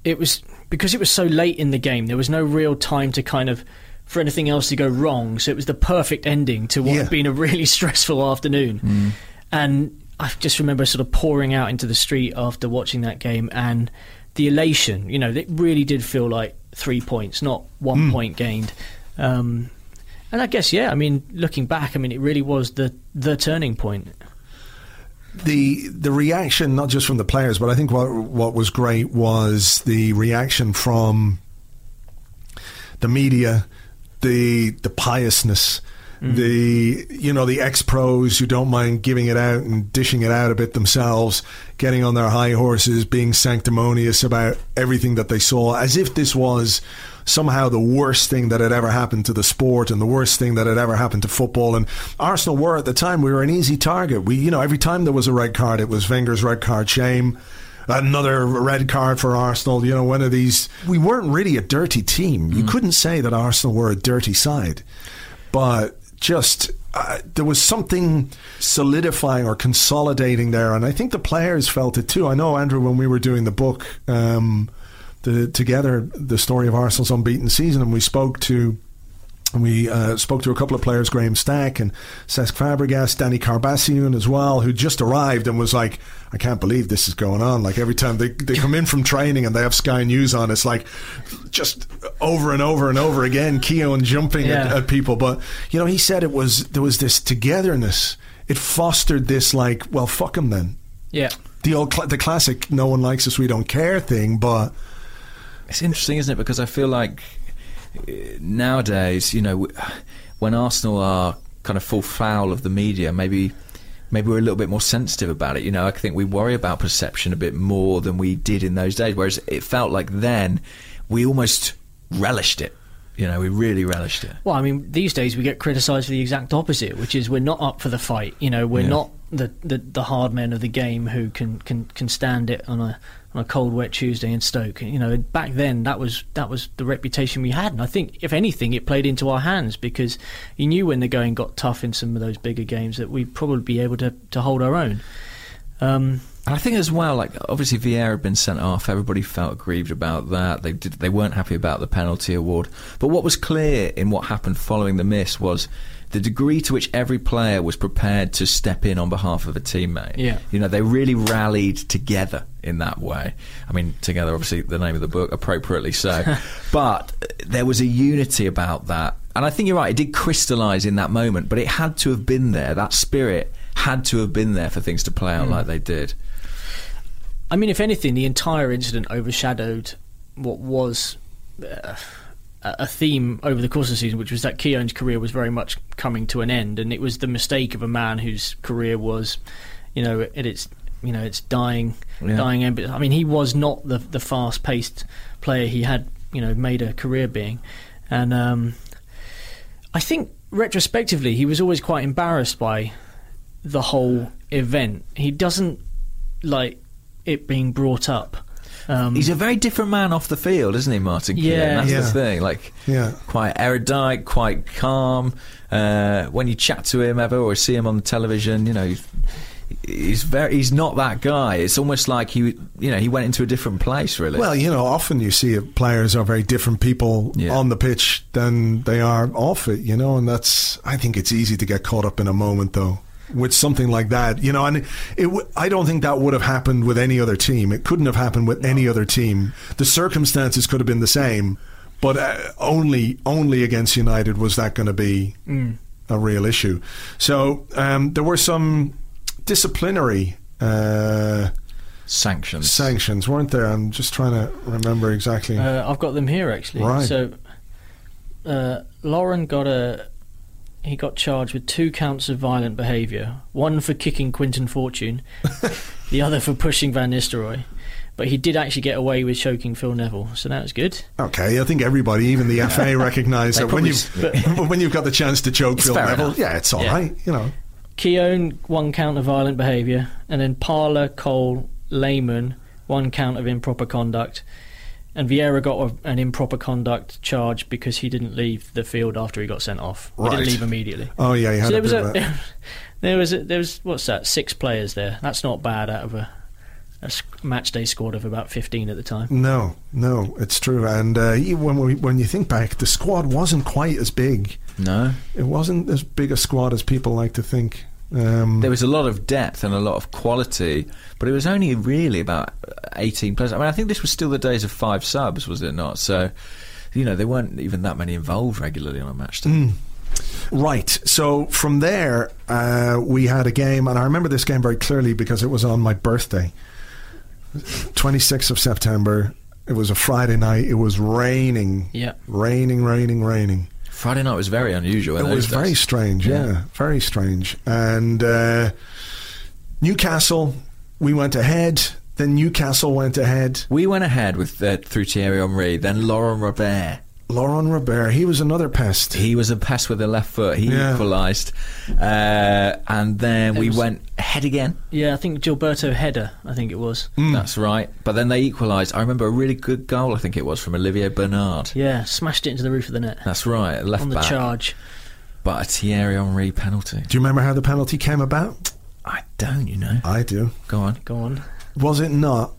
it was because it was so late in the game. There was no real time to kind of for anything else to go wrong. So it was the perfect ending to what Yeah. had been a really stressful afternoon. Mm. And I just remember sort of pouring out into the street after watching that game and the elation. You know, it really did feel like three points, not one point gained. Um, and I guess, yeah, I mean, looking back, I mean, it really was the the turning point. the the reaction not just from the players, but I think what what was great was the reaction from the media, the the piousness, Mm. the you know the ex pros who don't mind giving it out and dishing it out a bit themselves, getting on their high horses, being sanctimonious about everything that they saw, as if this was somehow the worst thing that had ever happened to the sport and the worst thing that had ever happened to football. And Arsenal were at the time we were an easy target. We you know every time there was a red card, it was Wenger's red card shame. Another red card for Arsenal. You know, one of these. We weren't really a dirty team. You mm. couldn't say that Arsenal were a dirty side, but just uh, there was something solidifying or consolidating there, and I think the players felt it too. I know Andrew when we were doing the book um, the, together, the story of Arsenal's unbeaten season, and we spoke to. We uh, spoke to a couple of players, Graham Stack and Cesc Fabregas, Danny Karbassiyoon as well, who just arrived and was like, I can't believe this is going on. Like every time they, they come in from training and they have Sky News on, it's like just over and over and over again, Keown jumping at, Yeah. at people. But, you know, he said it was, there was this togetherness. It fostered this like, well, fuck him then. Yeah. The old, the classic, no one likes us, we don't care thing, but It's interesting, isn't it? Because I feel like nowadays, you know, when Arsenal are kind of full foul of the media, maybe maybe we're a little bit more sensitive about it. You know, I think we worry about perception a bit more than we did in those days. Whereas it felt like then we almost relished it. You know, we really relished it. Well, I mean, these days we get criticised for the exact opposite, which is we're not up for the fight. You know, we're Yeah. not the, the, the hard men of the game who can, can, can stand it on a on a cold, wet Tuesday in Stoke. You know, back then that was that was the reputation we had, and I think if anything, it played into our hands because you knew when the going got tough in some of those bigger games that we'd probably be able to, to hold our own. Um, And I think as well, like obviously Vieira had been sent off. Everybody felt aggrieved about that. They did, they weren't happy about the penalty award. But what was clear in what happened following the miss was the degree to which every player was prepared to step in on behalf of a teammate. Yeah. you know, they really rallied together in that way. I mean, together, obviously, the name of the book, appropriately so. but there was a unity about that. And I think you're right, it did crystallise in that moment, but it had to have been there. That spirit had to have been there for things to play out like they did. I mean, if anything, the entire incident overshadowed what was uh, a theme over the course of the season, which was that Keown's career was very much coming to an end, and it was the mistake of a man whose career was, you know, at its you know its dying Yeah. dying end. But, I mean, he was not the the fast paced player he had you know made a career being, and um, I think retrospectively he was always quite embarrassed by the whole event. He doesn't like it being brought up. Um, He's a very different man off the field, isn't he, Martin? Keown? Yeah. that's Yeah. the thing. Like, Yeah. quite erudite, quite calm. Uh, when you chat to him ever or see him on the television, you know, he's, he's very. He's not that guy. It's almost like he, you know, he went into a different place. Really. Well, you know, often you see it, players are very different people Yeah. on the pitch than they are off it, you know, and that's, I think it's easy to get caught up in a moment, though, with something like that, you know, and it, w- I don't think that would have happened with any other team. It couldn't have happened with any other team. The circumstances could have been the same, but uh, only, only against United was that going to be a real issue. So um, there were some disciplinary. Uh, sanctions. sanctions, weren't there? I'm just trying to remember exactly. uh, I've got them here actually. Right. So, uh, Lauren got a. He got charged with two counts of violent behaviour. One for kicking Quinton Fortune, the other for pushing Van Nistelrooy. But he did actually get away with choking Phil Neville, so that was good. okay, I think everybody, even the FA, recognised that when probably you when you've got the chance to choke Phil Neville, enough. yeah, it's all Yeah. right, you know. Keown, one count of violent behaviour, and then Parlour, Cole, Lehmann, one count of improper conduct. And Vieira got a, an improper conduct charge because he didn't leave the field after he got sent off. He Right. didn't leave immediately. Oh yeah, he had So a there was bit of a, a- there was a, there was what's that? Six players there. That's not bad out of a match day squad of about fifteen at the time. No, no, it's true. And uh, when we, when you think back, the squad wasn't quite as big. No. It wasn't as big a squad as people like to think. Um, There was a lot of depth and a lot of quality, but it was only really about 18 players. I mean, I think this was still the days of five subs, was it not? So, you know, there weren't even that many involved regularly on a match day. Right. So from there, uh, we had a game, and I remember this game very clearly because it was on my birthday, 26th of September. It was a Friday night. It was raining. Yeah. Raining, raining, raining. Friday night was very unusual. It was very strange, yeah. Yeah. very strange. And uh, Newcastle, we went ahead. Then Newcastle went ahead. We went ahead with uh, through Thierry Henry, then Laurent Robert. Laurent Robert, he was another pest. He was a pest with the left foot. He Yeah. equalised, uh, and then It we was- went ahead again. Yeah, I think Gilberto Header. I think it was. Hmm. That's right. But then they equalised. I remember a really good goal. I think it was from Olivier Bernard. Yeah, smashed it into the roof of the net That's right, left on the back. charge. But a Thierry Henry penalty. Do you remember how the penalty came about? I don't, you know. I do. Go on. Go on. Was it not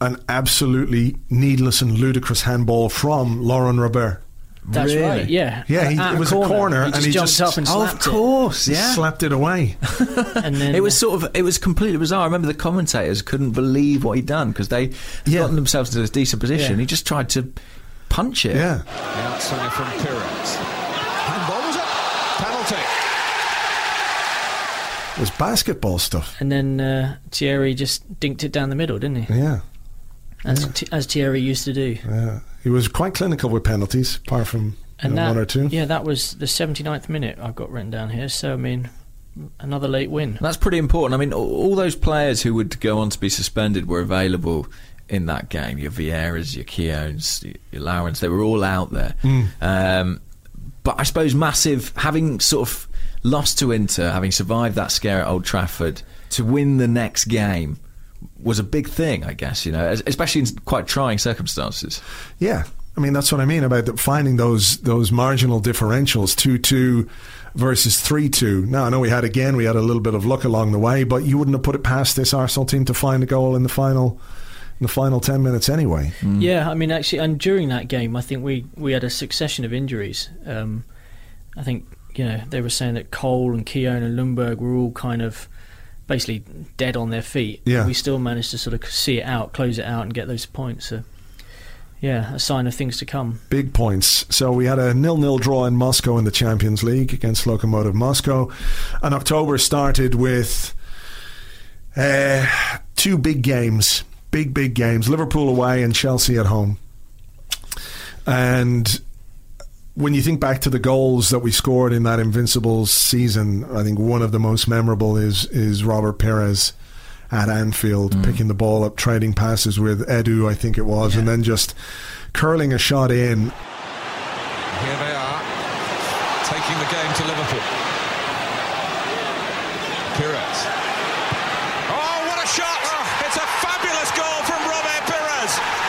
an absolutely needless and ludicrous handball from Laurent Robert? That's Really? right. Yeah. Yeah, he- it was a corner He and he jumped just- up and Oh, of slapped it. course, yeah. Slapped it away. And then It was sort of, it was completely bizarre. I remember the commentators couldn't believe what he'd done because they Yeah. gotten themselves into this decent position. Yeah. He just tried to punch it. yeah. The outswinger from Pires. Handball was up. Penalty. It was basketball stuff. and then uh, Thierry just dinked it down the middle, didn't he? Yeah. As, T- as Thierry used to do. Yeah. He was quite clinical with penalties, apart from you And know, that, one or two. Yeah, that was the 79th minute I've got written down here. So, I mean, another late win. That's pretty important. I mean, all, all those players who would go on to be suspended were available in that game. Your Vieiras, your Keowns, your- your Laurens, they were all out there. Um, but I suppose massive, having sort of lost to Inter, having survived that scare at Old Trafford, to win the next game was a big thing, I guess, you know, especially in quite trying circumstances. Yeah, I mean that's what I mean about the, finding those those marginal differentials two two versus three two. Now I know we had again we had a little bit of luck along the way, but you wouldn't have put it past this Arsenal team to find a goal in the final in the final ten minutes anyway. Yeah, I mean, actually, and during that game, I think we, we had a succession of injuries. Um, I think, you know, they were saying that Cole and Keown and Ljungberg were all kind of basically dead on their feet. Yeah. We still managed to sort of see it out, close it out, and get those points. So, yeah, a sign of things to come. Big points. So we had a nil-nil draw in Moscow in the Champions League against Lokomotiv Moscow, and October started with uh, two big games, big big games: Liverpool away and Chelsea at home. And when you think back to the goals that we scored in that Invincibles season, I think one of the most memorable is is Robert Pires at Anfield mm. picking the ball up, trading passes with Edu, I think it was, and then just curling a shot in. Here they are, taking the game to Liverpool. Pires. Oh, what a shot! It's a fabulous goal from Robert Pires.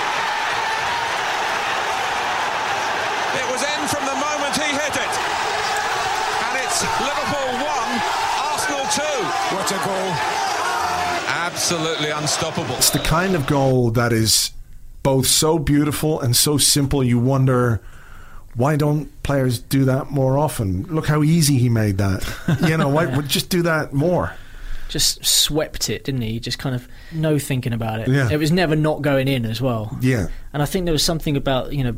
It was in from the moment he hit it. And it's Liverpool 1, Arsenal 2. What a goal. Absolutely unstoppable. It's the kind of goal that is both so beautiful and so simple. You wonder why don't players do that more often? Look how easy he made that. You know, why would just do that more? Just swept it, didn't he? Just kind of no thinking about it. Yeah. It was never not going in as well. Yeah. And I think there was something about you know,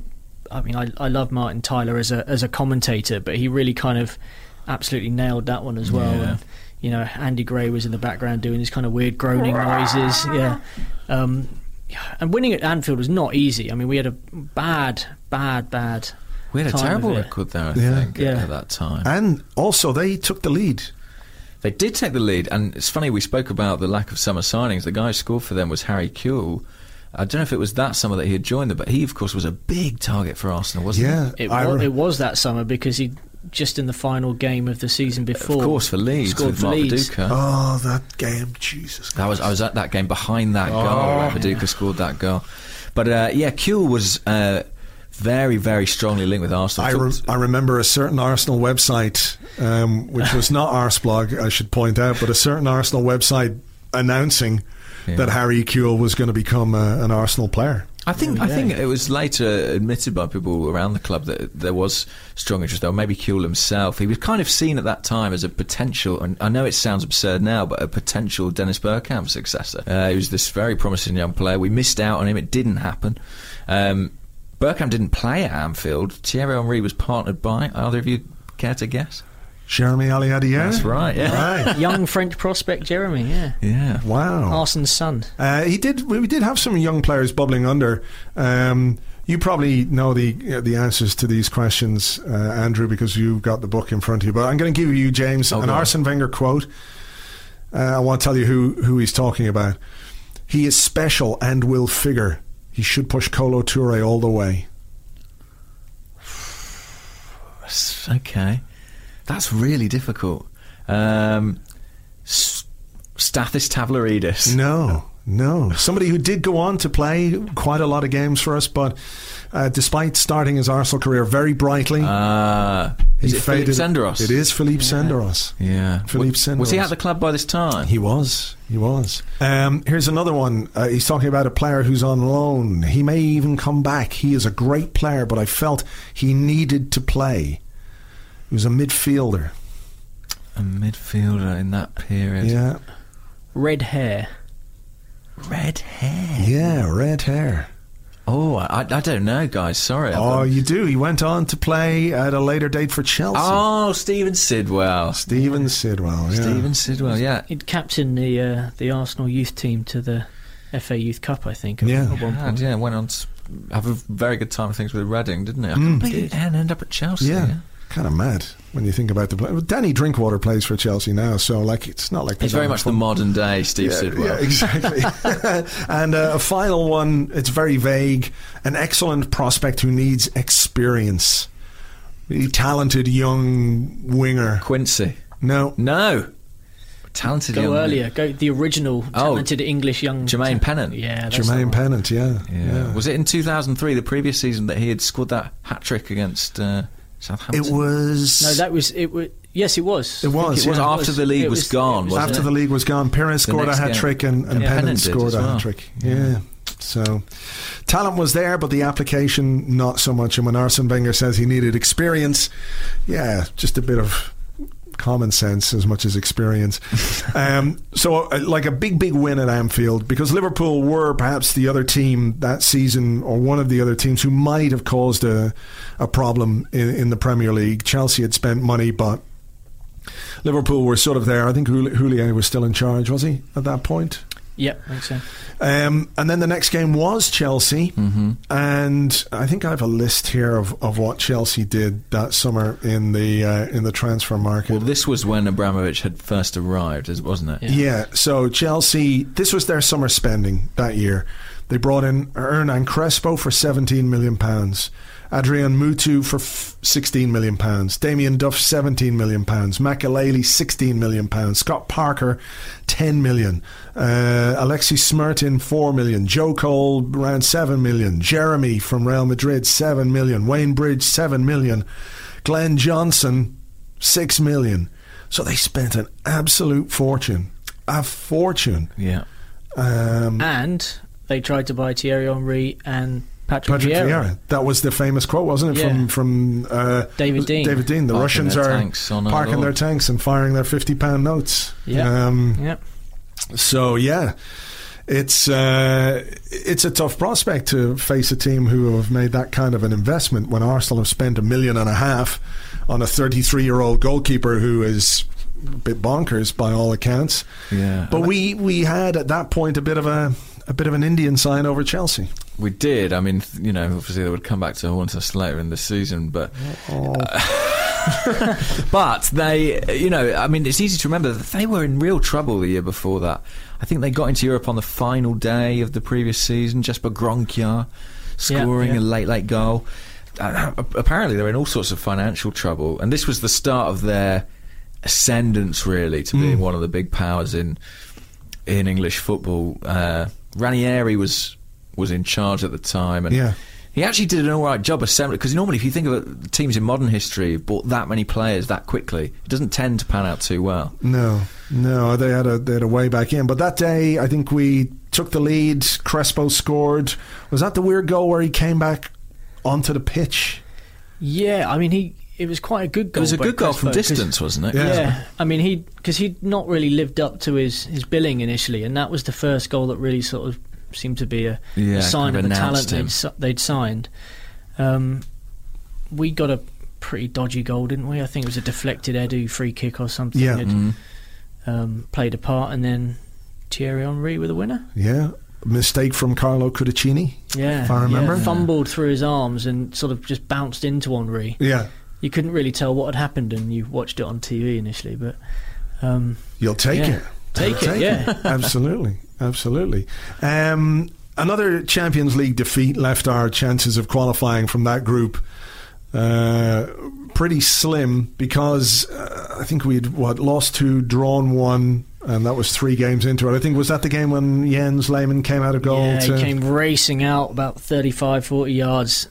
I mean, I, I love Martin Tyler as a as a commentator, but he really kind of absolutely nailed that one as well. Yeah. And, you know, Andy Gray was in the background doing these kind of weird groaning noises. Yeah. Um, and winning at Anfield was not easy. I mean, we had a bad, bad, bad. We had a time terrible record there, I Yeah. think, Yeah. at that time. And also, they took the lead. They did take the lead, and it's funny we spoke about the lack of summer signings. The guy who scored for them was Harry Kewell. I don't know if it was that summer that he had joined them, but he, of course, was a big target for Arsenal, wasn't Yeah. It, I was, re- it was that summer because he just in the final game of the season before. Of course, for Leeds Scored with for Mark Leeds. Viduka. Oh, that game, Jesus. That was I was at that game behind that goal. Oh. where Viduka scored that goal. But uh, yeah, Kewell was uh, very, very strongly linked with Arsenal. I, re- I remember a certain Arsenal website, um, which was not Arseblog, I should point out, but a certain Arsenal website announcing Yeah. that Harry Kewell was going to become uh, an Arsenal player. I think I think it was later admitted by people around the club that there was strong interest, or maybe Kewell himself. He was kind of seen at that time as a potential, and I know it sounds absurd now, but a potential Dennis Bergkamp successor. Uh, he was this very promising young player. We missed out on him; it didn't happen. Um, Bergkamp didn't play at Anfield. Thierry Henry was partnered by. Either of you care to guess? Jeremy Aliadière? That's right. Yeah. Right. Young French prospect Jeremy, yeah. Yeah. Wow. Arsen's son. Uh, he did. We did have some young players bubbling under. Um, you probably know the uh, the answers to these questions, uh, Andrew, because you've got the book in front of you. But I'm going to give you, James, Oh, an. Arsene Wenger quote. Uh, I want to tell you who who he's talking about. He is special and will figure. He should push Kolo Toure all the way. Okay, that's really difficult. Um, S- Stathis Tavlaridis. No, no. Somebody who did go on to play quite a lot of games for us, but uh, despite starting his Arsenal career very brightly, Uh, is he it Philippe faded. Senderos? It is Philippe Senderos. Yeah. Philippe was, was he at the club by this time? He was. He was. Um, here's another one. Uh, he's talking about a player who's on loan. He may even come back. He is a great player, but I felt he needed to play. He was a midfielder. a midfielder in that period. Yeah. Red hair. Red hair. Yeah, red hair. Oh, I, I don't know, guys. Sorry. Oh, got- you do. He went on to play at a later date for Chelsea. oh, Stephen Sidwell. Stephen Sidwell. Yeah. Stephen Sidwell. Yeah. He'd captained the uh, the Arsenal youth team to the FA Youth Cup, I think. Yeah. At one And, point. yeah, went on to have a very good time of things with Reading, didn't he? I can't believe didn't end up at Chelsea. Mm. Yeah. Kind of mad when you think about the play. Danny Drinkwater plays for Chelsea now, so like it's not like He's very having much the modern day Steve Yeah, Sidwell. yeah, exactly. and uh, a final one, it's very vague. An excellent prospect who needs experience. Really talented young winger. Quincy. No. No. Talented Go young earlier. Go the original Oh, talented English young Jermaine Pennant. Yeah, Jermaine one. Pennant, yeah. Yeah. Was it in 2003, the previous season, that he had scored that hat trick against uh, Southampton? It was. No, that was it. Was, yes, it was. It was, It was yeah. after the league It was gone, it wasn't after it? the league was gone. Pires The scored a hat trick and, and Yeah. Pennant Pennant scored as a hat trick. Yeah. So talent was there, but the application not so much. And when Arsene Wenger says he needed experience, yeah, just a bit of common sense as much as experience. um, so, uh, like a big, big win at Anfield because Liverpool were perhaps the other team that season, or one of the other teams who might have caused a, a problem in, in the Premier League. Chelsea had spent money, but Liverpool were sort of there. I think Jul- Julian was still in charge, was he, at that point? Yep, I think so. Um, and then the next game was Chelsea. Mm-hmm. And I think I have a list here of, of what Chelsea did that summer in the uh, in the transfer market. Well, this was when Abramovich had first arrived, wasn't it? Yeah. Yeah, so Chelsea, this was their summer spending that year. They brought in Hernan Crespo for 17 million pounds, Adrian Mutu for f- 16 million pounds, Damien Duff 17 million pounds, Makelele 16 million pounds, Scott Parker 10 million, uh, Alexis Smertin 4 million, Joe Cole around 7 million, Geremi from Real Madrid 7 million, Wayne Bridge 7 million, Glenn Johnson 6 million. So they spent an absolute fortune. A fortune. Yeah. Um, And they tried to buy Thierry Henry and Patrick, Patrick Vieira. Vieira. That was the famous quote, wasn't it? Yeah. From from uh, David Dein. David Dein. The Parking Russians are tanks on our parking lawn. their tanks and firing their fifty pound notes. Yeah. Um, Yep. So yeah, it's uh, it's a tough prospect to face a team who have made that kind of an investment when Arsenal have spent a million and a half on a 33 year old goalkeeper who is a bit bonkers by all accounts. Yeah. But we we had at that point a bit of a a bit of an Indian sign over Chelsea. We did. I mean, you know, obviously they would come back to haunt us later in the season, but but they, you know, I mean, it's easy to remember that they were in real trouble the year before that. I think they got into Europe on the final day of the previous season. Jesper Grønkjær scoring yeah. a late, late goal. uh, apparently they're in all sorts of financial trouble, and this was the start of their ascendance, really, to being one of the big powers in in English football. Uh, Ranieri was was in charge at the time, and Yeah. he actually did an all right job assembling. Because normally, if you think of it, teams in modern history have bought that many players that quickly, it doesn't tend to pan out too well. No, no, they had a they had a way back in. But that day, I think we took the lead. Crespo scored. Was that the weird goal where he came back onto the pitch? Yeah, I mean he. It was quite a good goal. It was a good goal from distance, wasn't it? Yeah. Yeah. I mean he because he'd not really lived up to his his billing initially, and that was the first goal that really sort of seemed to be a, Yeah, a sign kind of of the talent him. they'd, they'd signed. Um, we got a pretty dodgy goal, didn't we? I think it was a deflected Edu free kick or something. Yeah. had, Mm. um, played a part, and then Thierry Henry with a winner. Yeah, mistake from Carlo Cudicini. Yeah, If I remember. yeah, fumbled through his arms and sort of just bounced into Henry. Yeah, You couldn't really tell what had happened, and you watched it on TV initially, but um, you'll take Yeah. it. Take You'll it, yeah. absolutely, absolutely. Um, another Champions League defeat left our chances of qualifying from that group uh, pretty slim because uh, I think we'd what lost two, drawn one, and that was three games into it. I think was that the game when Jens Lehmann came out of goal. yeah, to, he came racing out about 35, 40 yards,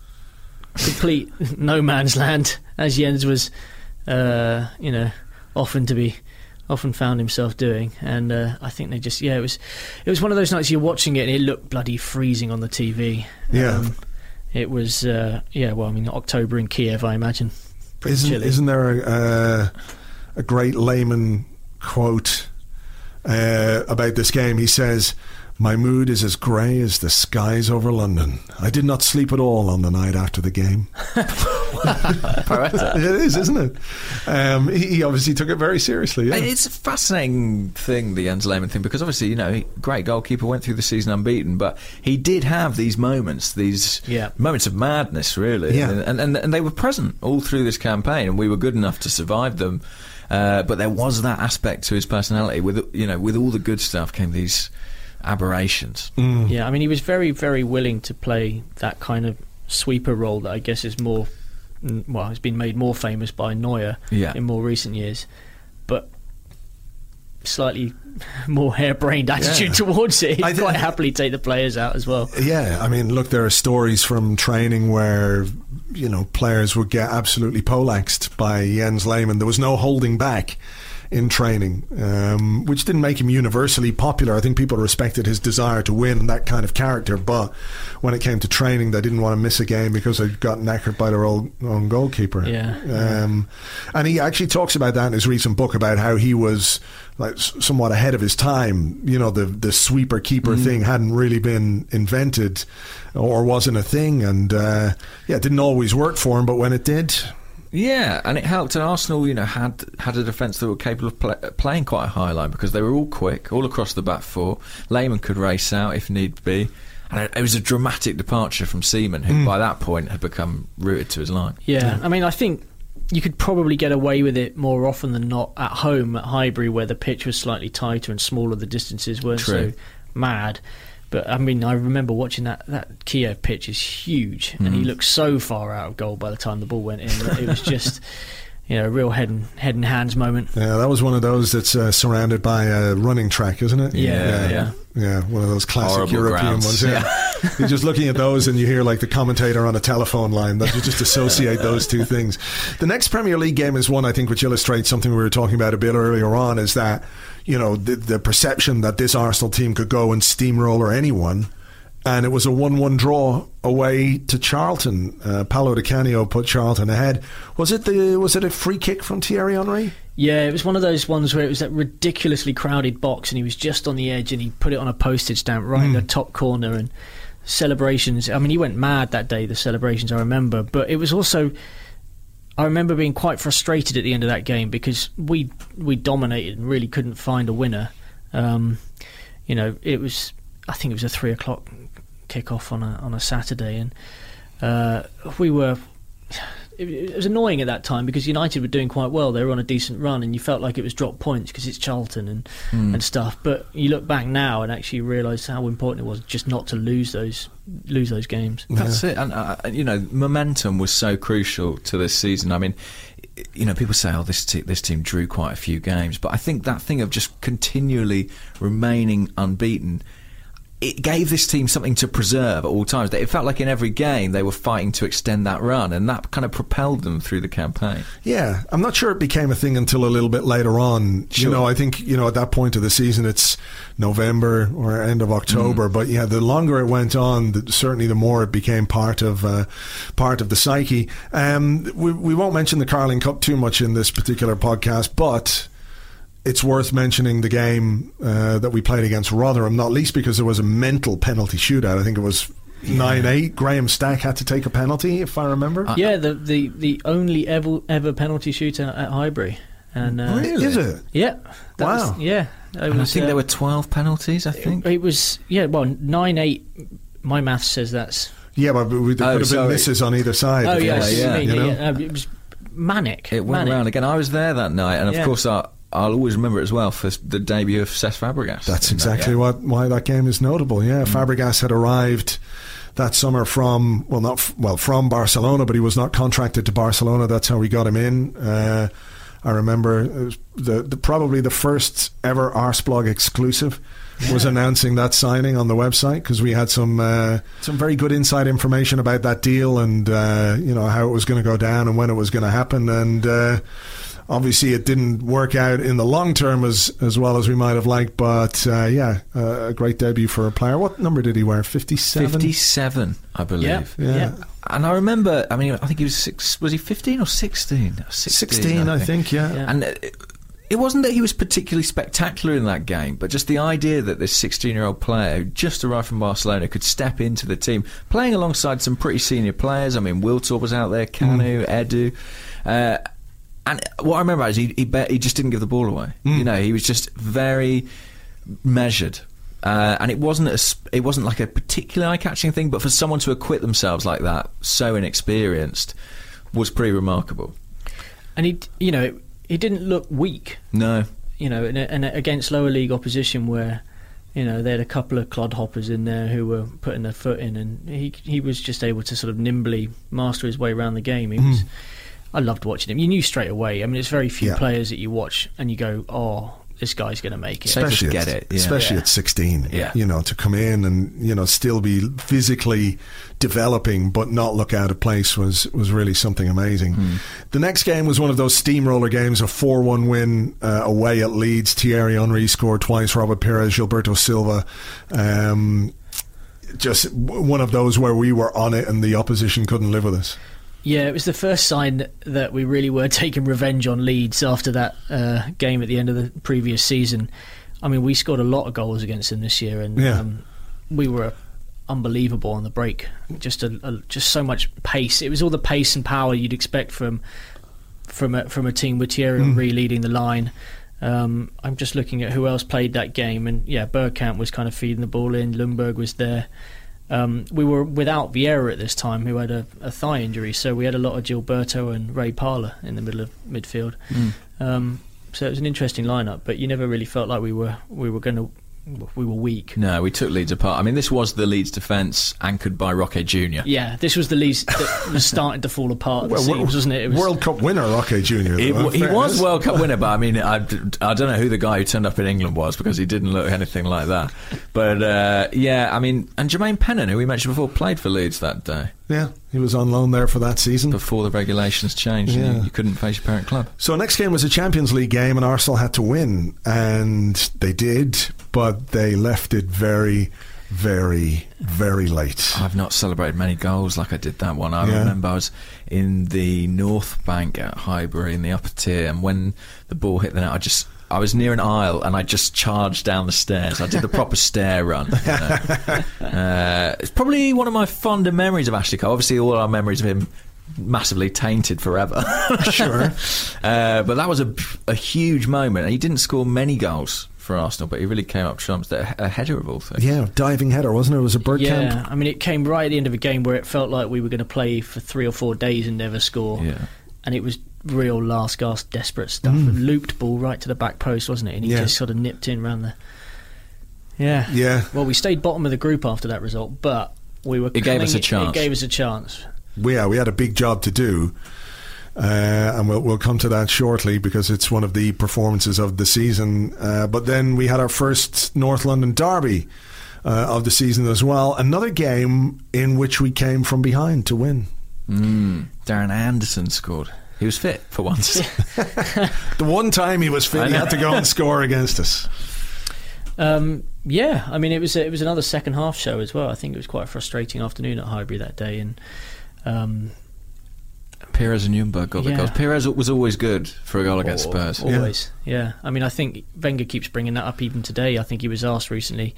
complete no man's land, as Jens was, uh, you know, often to be, often found himself doing. And uh, I think they just, yeah, it was, it was one of those nights you're watching it and it looked bloody freezing on the TV. Yeah. Um, it was, uh, yeah, well, I mean, October in Kiev, I imagine. Pretty Isn't, chilly. isn't there a, uh, a great Lehmann quote uh, about this game? He says, My mood is as grey as the skies over London. I did not sleep at all on the night after the game. it is, isn't it? Um, he, he obviously took it very seriously. Yeah. It's a fascinating thing, the Jens Lehmann thing, because obviously, you know, he- great goalkeeper, went through the season unbeaten, but he did have these moments, these Yeah. moments of madness, really. Yeah. And, and, and they were present all through this campaign, and we were good enough to survive them. Uh, but there was that aspect to his personality. With you know, with all the good stuff came these aberrations. Yeah, I mean, he was very, very willing to play that kind of sweeper role that I guess is more, mm, well, has been made more famous by Neuer Yeah. in more recent years, but slightly more harebrained attitude Yeah. towards it. He'd I thi- quite happily take the players out as well. Yeah, I mean, look, there are stories from training where you know players would get absolutely poleaxed by Jens Lehmann. There was no holding back in training, um, which didn't make him universally popular. I think people respected his desire to win and that kind of character, but when it came to training, they didn't want to miss a game because they got knackered by their own, own goalkeeper. Yeah. Um, and he actually talks about that in his recent book about how he was like somewhat ahead of his time. You know, the the sweeper keeper Mm. thing hadn't really been invented or wasn't a thing, and uh, yeah, it didn't always work for him. But when it did, Yeah, and it helped. And Arsenal, you know, had had a defence that were capable of play, playing quite a high line because they were all quick, all across the back four. Lehmann could race out if need be. And it, it was a dramatic departure from Seaman, who hmm. by that point had become rooted to his line. Yeah, I mean, I think you could probably get away with it more often than not at home at Highbury, where the pitch was slightly tighter and smaller. The distances weren't True. so mad. But I mean, I remember watching that that Kiev pitch is huge, and Mm. he looked so far out of goal by the time the ball went in. that It was just, you know, a real head and head and hands moment. yeah, that was one of those that's uh, surrounded by a running track, isn't it? Yeah, yeah, yeah. Yeah, one of those classic Horrible European grounds. ones. Yeah, you're just looking at those, and you hear like the commentator on a telephone line. That you just associate those two things. The next Premier League game is one I think which illustrates something we were talking about a bit earlier on. Is that you know the, the perception that this Arsenal team could go and steamroller anyone. And it was a 1 1 draw away to Charlton. Uh, Paolo Di Canio put Charlton ahead. Was it the was it a free kick from Thierry Henry? Yeah, it was one of those ones where it was that ridiculously crowded box, and he was just on the edge, and he put it on a postage stamp right in the top corner, and celebrations. I mean, he went mad that day. The celebrations, I remember, but it was also. I remember being quite frustrated at the end of that game because we we dominated and really couldn't find a winner. Um, you know, it was I think it was a three o'clock kick off on a on a Saturday, and uh, we were it, it was annoying at that time because United were doing quite well. They were on a decent run, and you felt like it was drop points because it's Charlton and Hmm. and stuff. But you look back now and actually realise how important it was just not to lose those lose those games. That's it. And, uh, you know, momentum was so crucial to this season. I mean, you know, people say, oh, this, te- this team drew quite a few games. But I think that thing of just continually remaining unbeaten. It gave this team something to preserve at all times. It felt like in every game they were fighting to extend that run, and that kind of propelled them through the campaign. Yeah, I'm not sure it became a thing until a little bit later on. You know, I think you know at that point of the season it's November or end of October. But yeah, the longer it went on, the, certainly the more it became part of uh, part of the psyche. Um, we we won't mention the Carling Cup too much in this particular podcast, but. It's worth mentioning the game uh, that we played against Rotherham, not least because there was a mental penalty shootout. I think it was nine eight. Graham Stack had to take a penalty, if I remember. yeah, the, the the only ever ever penalty shootout at Highbury, and uh, Really? Is it? yeah, that Wow. was, yeah. It And I think uh, there were 12 penalties, I think. It was yeah, well nine eight. My math says that's. Yeah, but we, there Oh, could have been sorry. misses on either side. Oh of yeah, yeah, you know? yeah, uh, it was manic. It went manic. around again. I was there that night, and of Yeah. course, I, I'll always remember it as well for the debut of Cesc Fabregas. That's in that exactly what why that game is notable. Yeah, Mm. Fabregas had arrived that summer from well, not f- well from Barcelona, but he was not contracted to Barcelona. That's how we got him in. Uh, I remember the, the probably the first ever Arseblog exclusive was announcing that signing on the website because we had some uh, some very good inside information about that deal and uh, you know how it was going to go down and when it was going to happen and. Obviously, it didn't work out in the long term as as well as we might have liked, but uh, yeah, uh, a great debut for a player. What number did he wear? Fifty-seven. 57, I believe. Yeah, yeah. And I remember, I mean, I think he was six. Was he 15 or 16? 16, 16, I think. Yeah. Yeah. And it, it wasn't that he was particularly spectacular in that game, but just the idea that this 16 year old player who just arrived from Barcelona could step into the team, playing alongside some pretty senior players. I mean, Wiltord was out there, Kanu, Edu. Uh, and what I remember is he he, bet, he just didn't give the ball away. You know, he was just very measured. Uh, and it wasn't a, it wasn't like a particularly eye-catching thing, but for someone to acquit themselves like that, so inexperienced, was pretty remarkable. and he, you know, he didn't look weak. No, You know, and, and against lower league opposition where. You know, they had a couple of clodhoppers in there who were putting their foot in, and he he was just able to sort of nimbly master his way around the game. He was, I loved watching him. You knew straight away. I mean, it's very few Yeah. players that you watch and you go, "Oh, this guy's going to make it." Especially get at, it, yeah. especially Yeah. at 16 Yeah. you know to come in and you know still be physically developing but not look out of place was was really something amazing Hmm. the next game was one of those steamroller games a 4-1 win uh, away at Leeds Thierry Henry scored twice Robert Pires Gilberto Silva um, just one of those where we were on it and the opposition couldn't live with us Yeah, it was the first sign that we really were taking revenge on Leeds after that uh, game at the end of the previous season. I mean, we scored a lot of goals against them this year, and Yeah. um, we were unbelievable on the break. Just a, a, just so much pace. It was all the pace and power you'd expect from from a, from a team with Thierry Henry leading the line. Um, I'm just looking at who else played that game, and yeah, Bergkamp was kind of feeding the ball in. Ljungberg was there. Um, we were without Vieira at this time, who had a, a thigh injury, so we had a lot of Gilberto and Ray Parlour in the middle of midfield. Um, so it was an interesting lineup, but you never really felt like we were we were going to we were weak. no, we took Leeds apart. I mean, this was the Leeds defence anchored by Roque Junior. Yeah, this was the Leeds that was starting to fall apart. At the Well, seams, wasn't it? it was, World Cup winner Roque Junior He, he was World Cup winner, but I mean, I, I don't know who the guy who turned up in England was because he didn't look anything like that. But uh, yeah, I mean, and Jermaine Pennant, who we mentioned before, played for Leeds that day yeah he was on loan there for that season before the regulations changed. and Yeah. You, you couldn't face your parent club. So next game was a Champions League game, and Arsenal had to win, and they did, but they left it very, very, very late. I've not celebrated many goals like I did that one. I Yeah. remember I was in the North Bank at Highbury in the upper tier, and when the ball hit the net, I just I was near an aisle and I just charged down the stairs. I did the proper stair run. you know. uh, it's probably one of my fonder memories of Ashley Cole. Obviously, all our memories of him massively tainted forever. Sure. Uh, but that was a, a huge moment. And he didn't score many goals for Arsenal, but he really came up trumps. That a header of all things. Yeah, diving header, wasn't it? It was a Bergkamp. Yeah, I mean, it came right at the end of a game where it felt like we were going to play for three or four days and never score. Yeah. And it was real last gasp, desperate stuff. A looped ball right to the back post, wasn't it? And he Mm. Yeah. just sort of nipped in round the. Yeah. Yeah. Well, we stayed bottom of the group after that result, but we were. It gave us coming- a chance. It gave us a chance. we, yeah, we had a big job to do. Uh, and we'll, we'll come to that shortly because it's one of the performances of the season. Uh, but then we had our first North London derby uh, of the season as well. Another game in which we came from behind to win. Mm. Darren Anderton scored. He was fit for once. The one time he was fit, he had to go and score against us. Um, yeah, I mean, it was it was another second half show as well. I think it was quite a frustrating afternoon at Highbury that day, and um, Pires and Ljungberg got the goals. Pires was always good for a goal against Al- Spurs. Always, yeah. I mean, I think Wenger keeps bringing that up even today. I think he was asked recently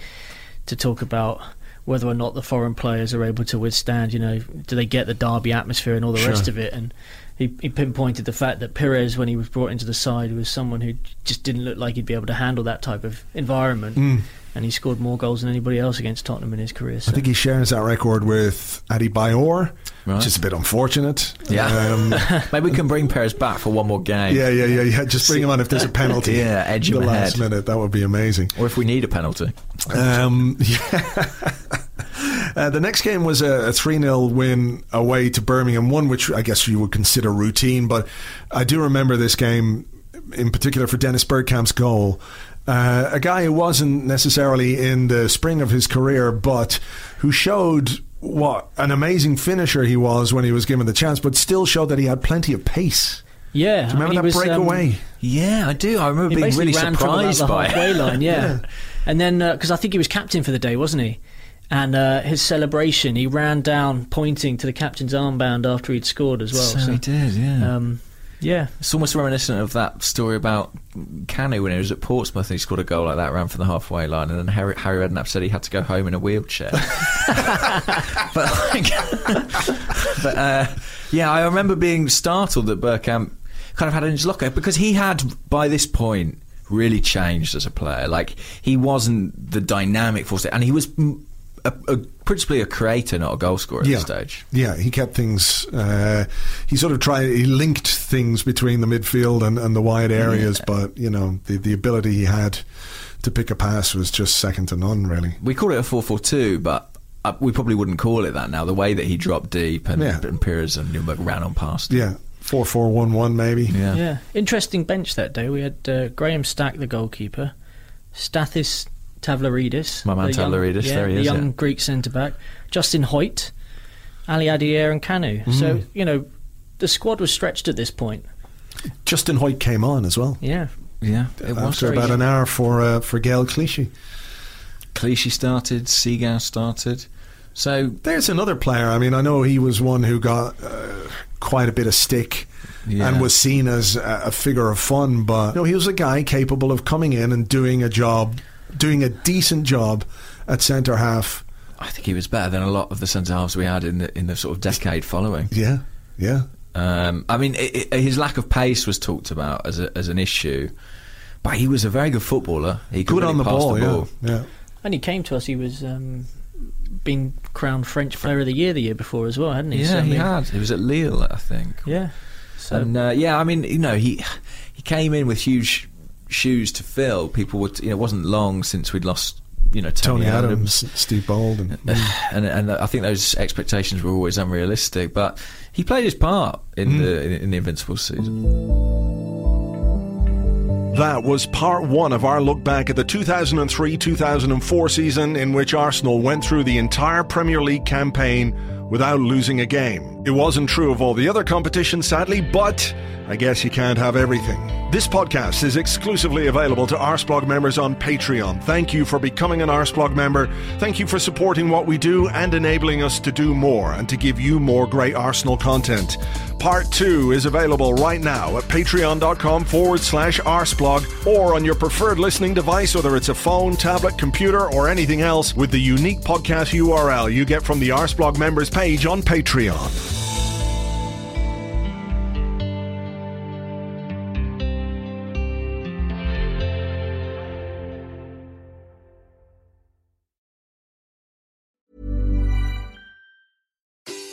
to talk about whether or not the foreign players are able to withstand. You know, do they get the derby atmosphere and all the Sure. rest of it? And he, he pinpointed the fact that Pires, when he was brought into the side, was someone who just didn't look like he'd be able to handle that type of environment. Mm. And he scored more goals than anybody else against Tottenham in his career. So. I think he shares that record with Adebayor, Right. which is a bit unfortunate. Yeah. Um, Maybe we can bring Pires back for one more game. yeah, yeah, yeah, yeah. Just bring him on if there's a penalty. Yeah, edge in him the last ahead. minute. That would be amazing. Or if we need a penalty. Um, yeah. Uh, the next game was a 3 0 win away to Birmingham, one which I guess you would consider routine, but I do remember this game in particular for Dennis Bergkamp's goal. Uh, a guy who wasn't necessarily in the spring of his career, but who showed what an amazing finisher he was when he was given the chance, but still showed that he had plenty of pace. yeah, Do you remember I mean, he that was, um, breakaway? Yeah, I do. I remember He being really ran from surprised the by halfway it. line, yeah. Yeah. And then because I think he was captain for the day, wasn't he? And uh, his celebration, he ran down pointing to the captain's armband after he'd scored as well. So he did, yeah. um, yeah, It's almost reminiscent of that story about Kanu when he was at Portsmouth and he scored a goal like that, ran from the halfway line, and then Harry, Harry Redknapp said he had to go home in a wheelchair. but like, but uh, yeah, I remember being startled that Bergkamp kind of had it in his locker because he had by this point really changed as a player. Like he wasn't the dynamic force, and he was. mm, A, a, principally a creator, not a goal scorer at yeah. this stage. Yeah, he kept things. Uh, he sort of tried. He linked things between the midfield and, and the wide areas, but you know the the ability he had to pick a pass was just second to none. Really. We call it a 4 4 2, but uh, we probably wouldn't call it that now. The way that he dropped deep and, Yeah. and Pires and Ljungberg ran on past. Yeah, four four one one maybe. Yeah. yeah. Interesting bench that day. We had uh, Graham Stack, the goalkeeper, Stathis Tavlaridis, My man the young- Tavlaridis, yeah, there he the is, young yeah. Greek centre back, Justin Hoyte, Ali Adier, and Kanu. Mm. So you know, the squad was stretched at this point. Justin Hoyte came on as well Yeah, Yeah, it was. after very about an hour for uh, for Gaël Clichy. Clichy started, Cygan started. So, There's another player. I mean, I know he was one who got uh, quite a bit of stick. Yeah. And was seen as a, a figure of fun, but you know, he was a guy capable of coming in and doing a job, doing a decent job at centre half. I think he was better than a lot of the centre halves we had in the, in the sort of decade following. Yeah, yeah. Um, I mean, i i his lack of pace was talked about as, a, as an issue, but he was a very good footballer. He could Good really on the ball, the ball. yeah, yeah. and he came to us. He was um, been crowned French Player of the Year the year before as well, hadn't he? Yeah, So, I he mean, had. He was at Lille, I think. Yeah. So And uh, yeah, I mean, you know, he he came in with huge shoes to fill. People would, you know, it wasn't long since we'd lost, you know, Tony, Tony Adams, Steve Bould, and and and I think those expectations were always unrealistic. But he played his part in mm. the in the Invincible season. That was part one of our look back at the 2003 2004 season, in which Arsenal went through the entire Premier League campaign without losing a game. It wasn't true of all the other competitions, sadly, but I guess you can't have everything. This podcast is exclusively available to Arseblog members on Patreon. Thank you for becoming an Arseblog member. Thank you for supporting what we do and enabling us to do more and to give you more great Arsenal content. Part two is available right now at patreon.com forward slash arseblog or on your preferred listening device, whether it's a phone, tablet, computer, or anything else, with the unique podcast URL you get from the Arseblog members page on Patreon.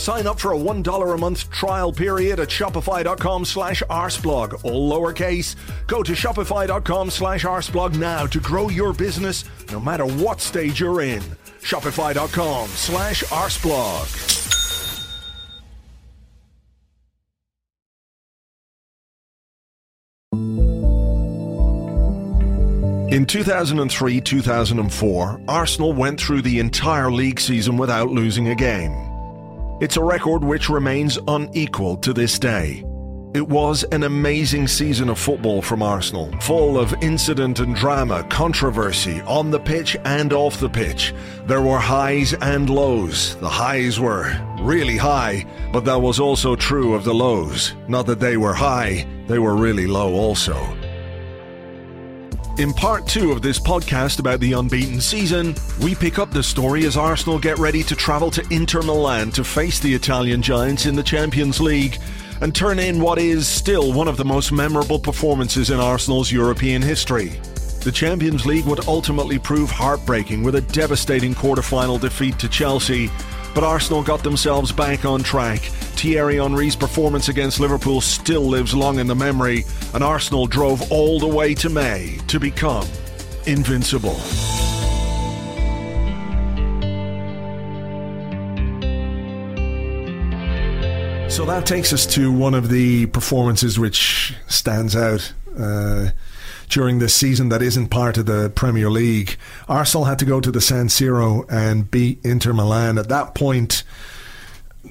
Sign up for a $1 a month trial period at shopify.com slash arseblog, all lowercase. Go to shopify.com slash arseblog now to grow your business no matter what stage you're in. Shopify.com slash arseblog. In 2003 2004, Arsenal went through the entire league season without losing a game. It's a record which remains unequalled to this day. It was an amazing season of football from Arsenal, full of incident and drama, controversy, on the pitch and off the pitch. There were highs and lows. The highs were really high, but that was also true of the lows. Not that they were high, they were really low also. In part two of this podcast about the unbeaten season, we pick up the story as Arsenal get ready to travel to Inter Milan to face the Italian giants in the Champions League and turn in what is still one of the most memorable performances in Arsenal's European history. The Champions League would ultimately prove heartbreaking with a devastating quarter-final defeat to Chelsea, but Arsenal got themselves back on track. Thierry Henry's performance against Liverpool still lives long in the memory, and Arsenal drove all the way to May to become invincible. So that takes us to one of the performances which stands out. Uh, during this season that isn't part of the Premier League. Arsenal had to go to the San Siro and beat Inter Milan. At that point,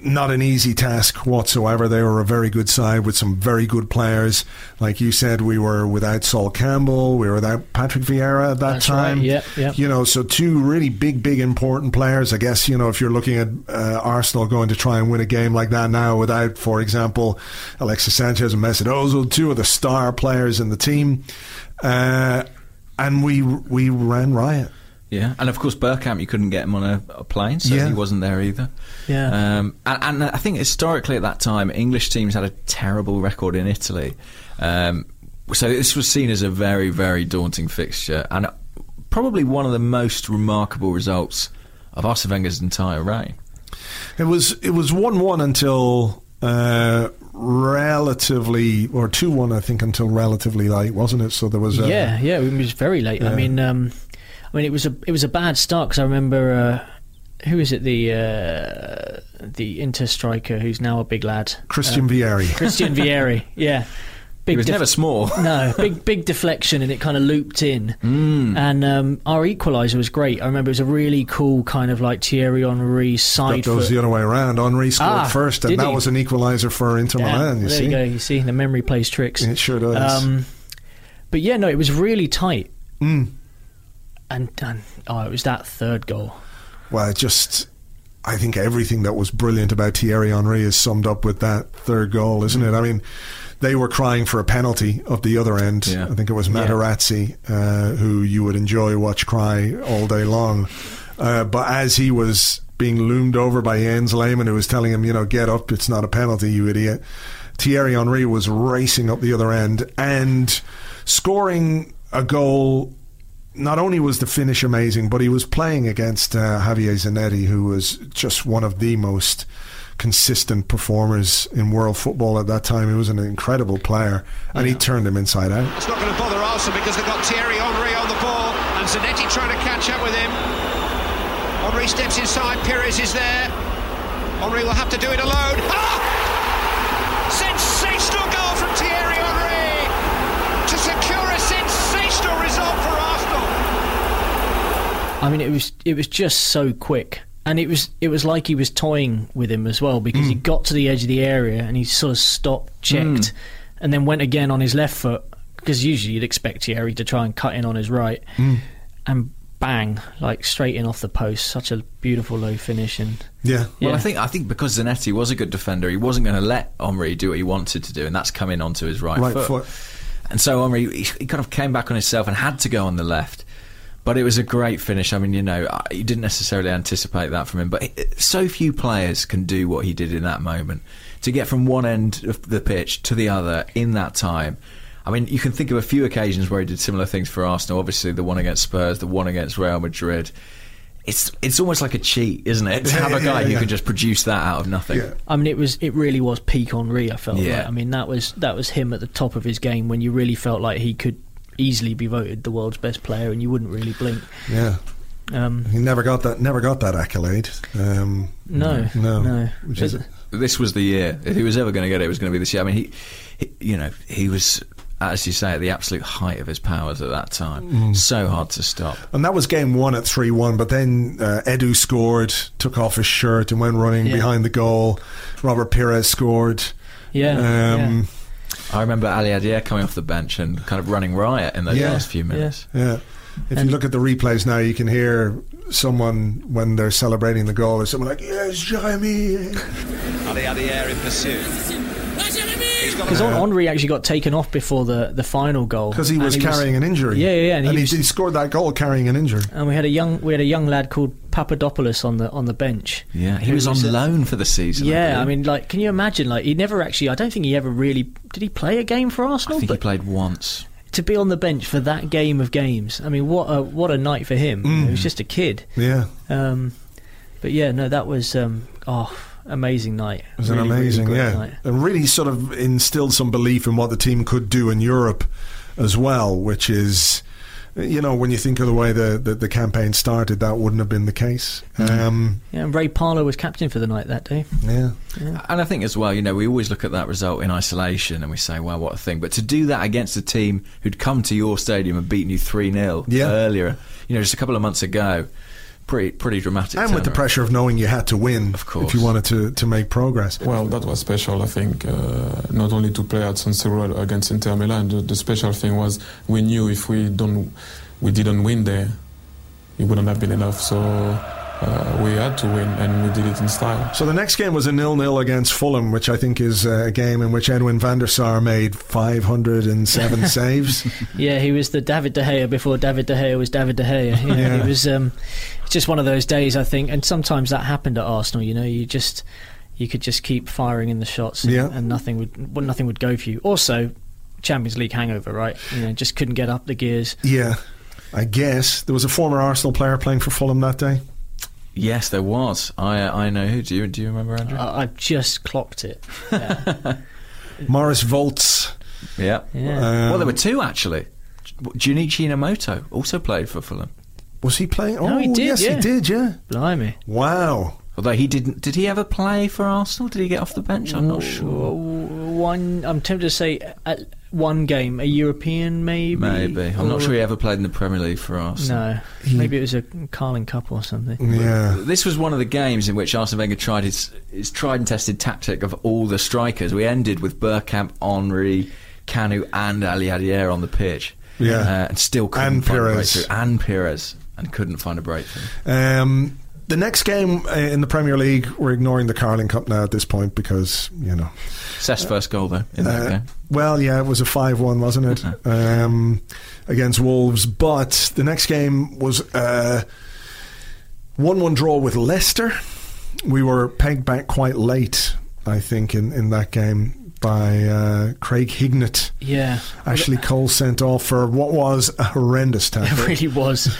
not an easy task whatsoever. They were a very good side with some very good players. Like you said, we were without Sol Campbell, we were without Patrick Vieira at that That's time. right, yep, yep. You know, so two really big, big, important players. I guess you know if you're looking at uh, Arsenal going to try and win a game like that now without, for example, Alexis Sanchez and Mesut Ozil, two of the star players in the team, uh, and we we ran riot. Yeah, and of course Bergkamp, you couldn't get him on a, a plane, so Yeah. he wasn't there either. Yeah. um, and, and I think historically at that time, English teams had a terrible record in Italy, um, so this was seen as a very, very daunting fixture, and probably one of the most remarkable results of Arsene Wenger's entire reign. It was it was one one until uh, relatively or two one I think until relatively late, wasn't it? So there was a, yeah, yeah, it was very late. I mean, um, I mean, it was a it was a bad start because I remember uh, who is it the uh, the Inter striker who's now a big lad, Christian Um, Vieri. Christian Vieri, yeah. He was never small. no, big big deflection and it kind of looped in. Mm. And um, our equaliser was great. I remember it was a really cool kind of like Thierry Henry side That goes foot. the other way around. Henry scored Ah, first, and that he? was an equaliser for Inter Yeah, Milan. You there see, you go. You see, the memory plays tricks. it sure does. Um, but yeah, no, it was really tight. Mm. And, and oh, it was that third goal. well, just I think everything that was brilliant about Thierry Henry is summed up with that third goal, isn't it? I mean, they were crying for a penalty of the other end. Yeah. I think it was Materazzi, uh, who you would enjoy watch cry all day long. Uh, but as he was being loomed over by Jens Lehmann, who was telling him, you know, get up, it's not a penalty, you idiot. Thierry Henry was racing up the other end and scoring a goal not only was the finish amazing, but he was playing against uh, Javier Zanetti, who was just one of the most consistent performers in world football at that time. He was an incredible player, and he turned him inside out. It's not going to bother Arsenal because they've got Thierry Henry on the ball and Zanetti trying to catch up with him. Henry steps inside, Pires is there. Henry will have to do it alone. Ah! Sensational goal from Thierry Henry to secure a sensational result for Arsenal. I mean, it was it was just so quick, and it was it was like he was toying with him as well because he mm. got to the edge of the area and he sort of stopped, checked, mm. and then went again on his left foot because usually you'd expect Thierry to try and cut in on his right, mm. and bang, like straight in off the post. Such a beautiful low finish, and Yeah. Well, I think I think because Zanetti was a good defender, he wasn't going to let Henry do what he wanted to do, and that's coming onto his right, Right foot. foot. And so Henry, he, he kind of came back on himself and had to go on the left. But it was a great finish. I mean, you know, you didn't necessarily anticipate that from him. But so few players can do what he did in that moment. To get from one end of the pitch to the other in that time. I mean, you can think of a few occasions where he did similar things for Arsenal. Obviously, the one against Spurs, the one against Real Madrid. It's it's almost like a cheat, isn't it? To have a guy Yeah, who yeah. can just produce that out of nothing. Yeah. I mean, it was it really was peak Henry. I felt Yeah. like. I mean, that was that was him at the top of his game when you really felt like he could easily be voted the world's best player, and you wouldn't really blink. Yeah. Um, He never got that. Never got that accolade. Um, no, no, no. Which is, this was the year. If he was ever going to get it, it was going to be this year. I mean, he, he, you know, he was, as you say, at the absolute height of his powers at that time. Mm. So hard to stop. and that was game one at three one. But then uh, Edu scored, took off his shirt, and went running Yeah. behind the goal. Robert Pires scored. Yeah, Um, I remember Aliadière coming off the bench and kind of running riot in those Yeah. last few minutes. Yeah. If And- you look at the replays now, you can hear someone when they're celebrating the goal. There's someone like, "Yes, Jeremy." Aliadière in pursuit. He's got Because Henry actually got taken off before the, the final goal Because he And was carrying an injury. Yeah, yeah, yeah, and and, he he, was- he scored that goal carrying an injury. and we had a young we had a young lad called Papadopulos on the on the bench. Yeah, he Who was on was, loan for the season. Yeah, I believe. mean, like, can you imagine? Like, he never actually. I don't think he ever really did. He play a game for Arsenal. I Arsenal, think he played once. to be on the bench for that game of games. I mean, what a what a night for him. Mm. He was just a kid. Yeah, Um, but yeah, no, that was um, oh amazing night. it was Really, an amazing, great yeah, night. and really sort of instilled some belief in what the team could do in Europe as well, which is. You know, when you think of the way the, the, the campaign started, that wouldn't have been the case. Um, Yeah, and Ray Parlour was captain for the night that day. yeah, And I think as well, you know, we always look at that result in isolation and we say, wow, what a thing. But to do that against a team who'd come to your stadium and beaten you 3 0 Yeah. earlier, you know, just a couple of months ago, pretty pretty dramatic. and with the turnaround. pressure of knowing you had to win, Of course. if you wanted to, to make progress. Well, that was special, I think, uh, not only to play at San Siro against Inter Milan. The, the special thing was we knew if we don't, we didn't win there, it wouldn't have been enough. So uh, we had to win, and we did it in style. So the next game was a nil-nil against Fulham, which I think is uh, a game in which Edwin van der Sar made 507 saves. Yeah, he was the David De Gea before David De Gea was David De Gea. You know, Yeah. It was um, just one of those days, I think, and sometimes that happened at Arsenal. You know, you just you could just keep firing in the shots, and, Yeah. and nothing would well, nothing would go for you. Also, Champions League hangover, right? You know, just couldn't get up the gears. Yeah, I guess there was a former Arsenal player playing for Fulham that day. Yes, there was. I uh, I know who. Do you do you remember Andrew? I, I've just clocked it. Yeah. Moritz Volz. yeah. Yeah. Um, well, there were two actually. Junichi Inamoto also played for Fulham. Was he playing? Oh, No, he did, yes, yeah. he did. Yeah. Blimey. Wow. Although he didn't. Did he ever play for Arsenal? Did he get off the bench? I'm not sure. One, I'm tempted to say at one game, a European maybe. Maybe. I'm not sure he ever played in the Premier League for Arsenal. No, maybe it was a Carling Cup or something. Yeah. This was one of the games in which Arsene Wenger tried his, his tried and tested tactic of all the strikers. We ended with Bergkamp, Henry, Kanu, and Aliadière on the pitch. Yeah. Uh, and still couldn't And find Pires. a breakthrough. And Pires. And couldn't find a breakthrough. Um, the next game uh, in the Premier League, we're ignoring the Carling Cup now at this point because you know. Cesc first goal though in that Uh, game. Well, yeah, it was a five-one, wasn't it, um, against Wolves? But the next game was a one-one draw with Leicester. We were pegged back quite late, I think, in, in that game by uh, Craig Hignett. Yeah. Ashley Cole sent off for what was a horrendous tackle. It really was.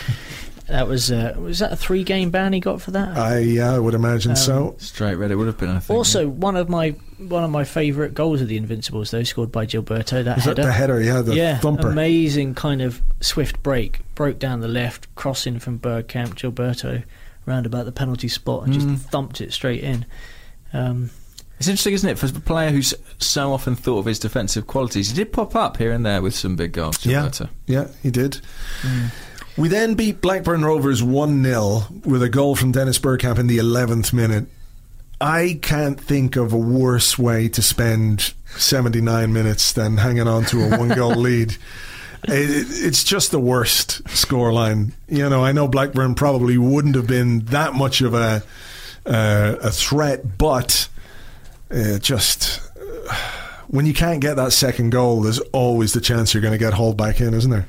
That was uh, was that a three game ban he got for that? I yeah, I would imagine Um, so. Straight red, it would have been. I think. Also, one of my one of my favourite goals of the Invincibles, though, scored by Gilberto. That Was that header, the header? Yeah, the yeah, thumper. amazing kind of swift break, broke down the left, crossing from Bergkamp, Gilberto, round about the penalty spot, and Mm. just thumped it straight in. Um, It's interesting, isn't it, for a player who's so often thought of his defensive qualities. He did pop up here and there with some big goals. Gilberto. yeah, he did. We then beat Blackburn Rovers 1 0 with a goal from Dennis Bergkamp in the 11th minute. I can't think of a worse way to spend 79 minutes than hanging on to a one goal lead. It, it's just the worst scoreline. You know, I know Blackburn probably wouldn't have been that much of a uh, a threat, but uh, just uh, when you can't get that second goal, there's always the chance you're going to get hauled back in, isn't there?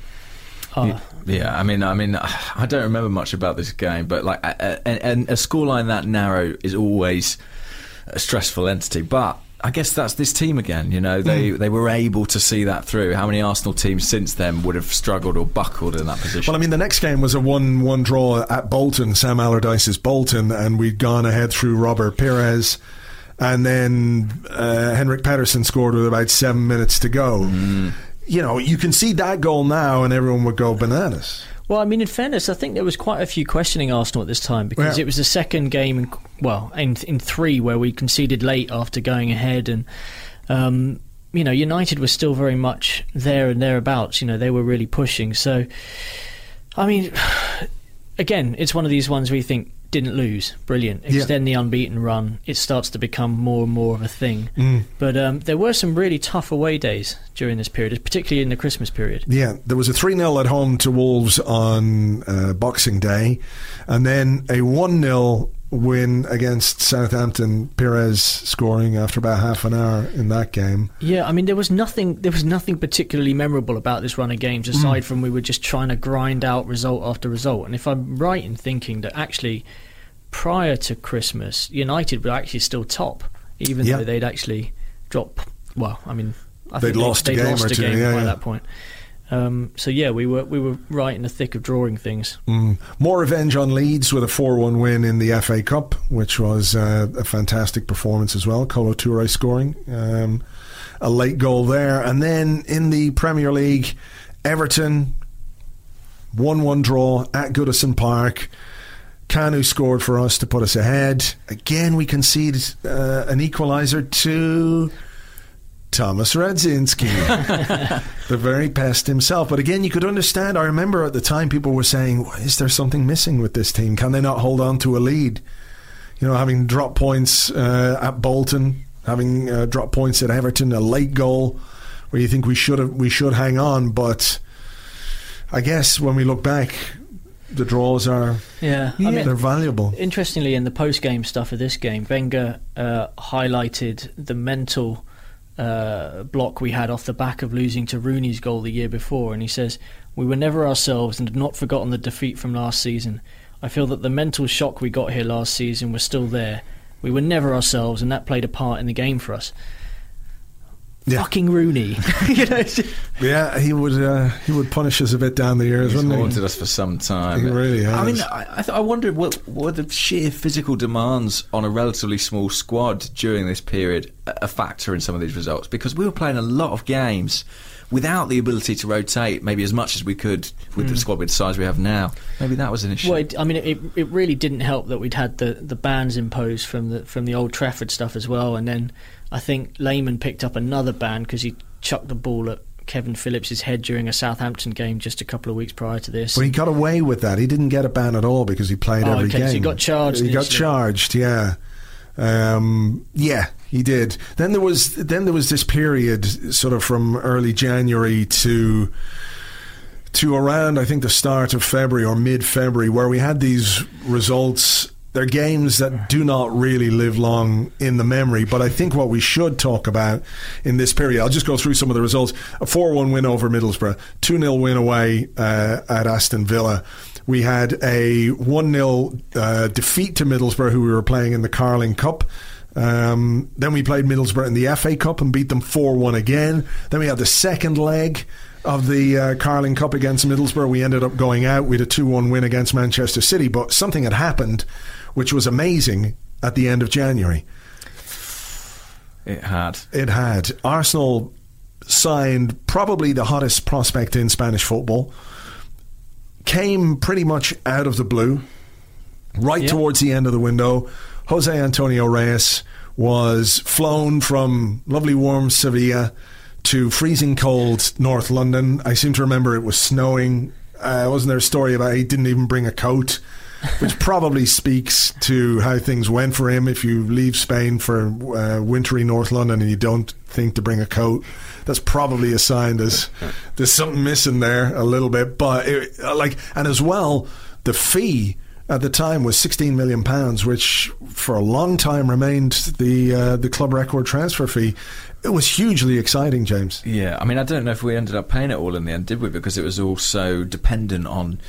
oh, Yeah, I mean, I mean, I don't remember much about this game, but like, a, a, a scoreline that narrow is always a stressful entity. But I guess that's this team again. You know, they they were able to see that through. How many Arsenal teams since then would have struggled or buckled in that position? Well, I mean, the next game was a 1 1 draw at Bolton, Sam Allardyce's Bolton, and we'd gone ahead through Robert Pires. And then uh, Henrik Pedersen scored with about seven minutes to go. You know, you can see that goal now, and everyone would go bananas. Well, I mean, in fairness, I think there was quite a few questioning Arsenal at this time because Yeah. it was the second game, in, well, in in three where we conceded late after going ahead, and um, you know, United was still very much there and thereabouts. You know, they were really pushing. So, I mean, again, it's one of these ones where you think didn't lose, brilliant. Yeah. Extend the unbeaten run. It starts to become more and more of a thing. Mm. But um, there were some really tough away days during this period, particularly in the Christmas period. Yeah, there was a 3 0 at home to Wolves on uh, Boxing Day, and then a 1 0 win against Southampton. Pires scoring after about half an hour in that game. Yeah, I mean there was nothing there was nothing particularly memorable about this run of games mm. aside from we were just trying to grind out result after result. And if I'm right in thinking that actually prior to Christmas, United were actually still top, even Yeah. though they'd actually dropped well, I mean I They'd think they- lost a they'd game lost or a game yeah, by yeah. that point. Um, so yeah, we were we were right in the thick of drawing things. Mm. More revenge on Leeds with a 4 1 win in the FA Cup, which was uh, a fantastic performance as well. Kolo Toure scoring um, a late goal there. And then in the Premier League, Everton 1 1 draw at Goodison Park. Kanu scored for us to put us ahead. Again, we conceded uh, an equaliser to Tomasz Radzinski, the very best himself. But again, you could understand. I remember at the time people were saying, "Is there something missing with this team? Can they not hold on to a lead?" You know, having dropped points uh, at Bolton, having uh, dropped points at Everton, a late goal where you think we should have we should hang on. But I guess when we look back, the draws are Yeah, I mean they're valuable. Interestingly, in the post-game stuff of this game, Wenger uh, highlighted the mental uh, block we had off the back of losing to Rooney's goal the year before, and he says we were never ourselves and had not forgotten the defeat from last season. I feel that the mental shock we got here last season was still there. We were never ourselves, and that played a part in the game for us. Yeah. Fucking Rooney, you know. Yeah, he would uh, he would punish us a bit down the years, He's wouldn't he? haunted us for some time. He really I mean. I, I, th- I wondered what were the sheer physical demands on a relatively small squad during this period a a factor in some of these results because we were playing a lot of games without the ability to rotate maybe as much as we could with the Mm. squad with the size we have now. Maybe that was an issue. Well, it, I mean, it, it really didn't help that we'd had the, the bans imposed from the from the old Trafford stuff as well, and then I think Lehmann picked up another ban because he chucked the ball at Kevin Phillips's head during a Southampton game just a couple of weeks prior to this. But he got away with that. He didn't get a ban at all because he played Oh, every okay, game. so he got charged He got charged. Yeah, um, yeah, he did. Then there was then there was this period, sort of from early January to to around I think the start of February or mid February, where we had these results they're games that do not really live long in the memory. But I think what we should talk about in this period, I'll just go through some of the results: a four-one win over Middlesbrough, two 0 win away uh, at Aston Villa. We had a 1 0 uh, defeat to Middlesbrough, who we were playing in the Carling Cup. Um, then we played Middlesbrough in the FA Cup and beat them 4 1 again. Then we had the second leg of the uh, Carling Cup against Middlesbrough. We ended up going out. Had a 2 1 win against Manchester City, but something had happened which was amazing at the end of January. It had. It had. Arsenal signed probably the hottest prospect in Spanish football. Came pretty much out of the blue, right towards the end of the window. Jose Antonio Reyes was flown from lovely warm Sevilla to freezing cold North London. I seem to remember it was snowing. Uh, wasn't there a story about he didn't even bring a coat? Which probably speaks to how things went for him. If you leave Spain for uh, wintry North London and you don't think to bring a coat, that's probably a sign there's there's something missing there a little bit. But it, uh, like, and as well, the fee at the time was 16 million pounds, which for a long time remained the uh, the club record transfer fee. It was hugely exciting, James. Yeah, I mean, I don't know if we ended up paying it all in the end, did we? Because it was all so dependent on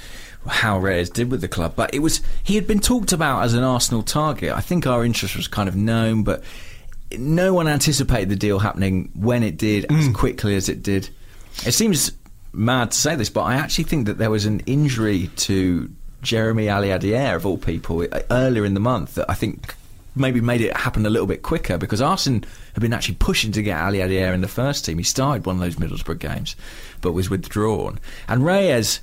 how Reyes did with the club. But it was he had been talked about as an Arsenal target. I think our interest was kind of known, but no one anticipated the deal happening when it did mm. as quickly as it did. It seems mad to say this, but I actually think that there was an injury to Jeremy Aliadière of all people earlier in the month that I think maybe made it happen a little bit quicker because Arsenal had been actually pushing to get Aliadière in the first team. He started one of those Middlesbrough games, but was withdrawn. And Reyes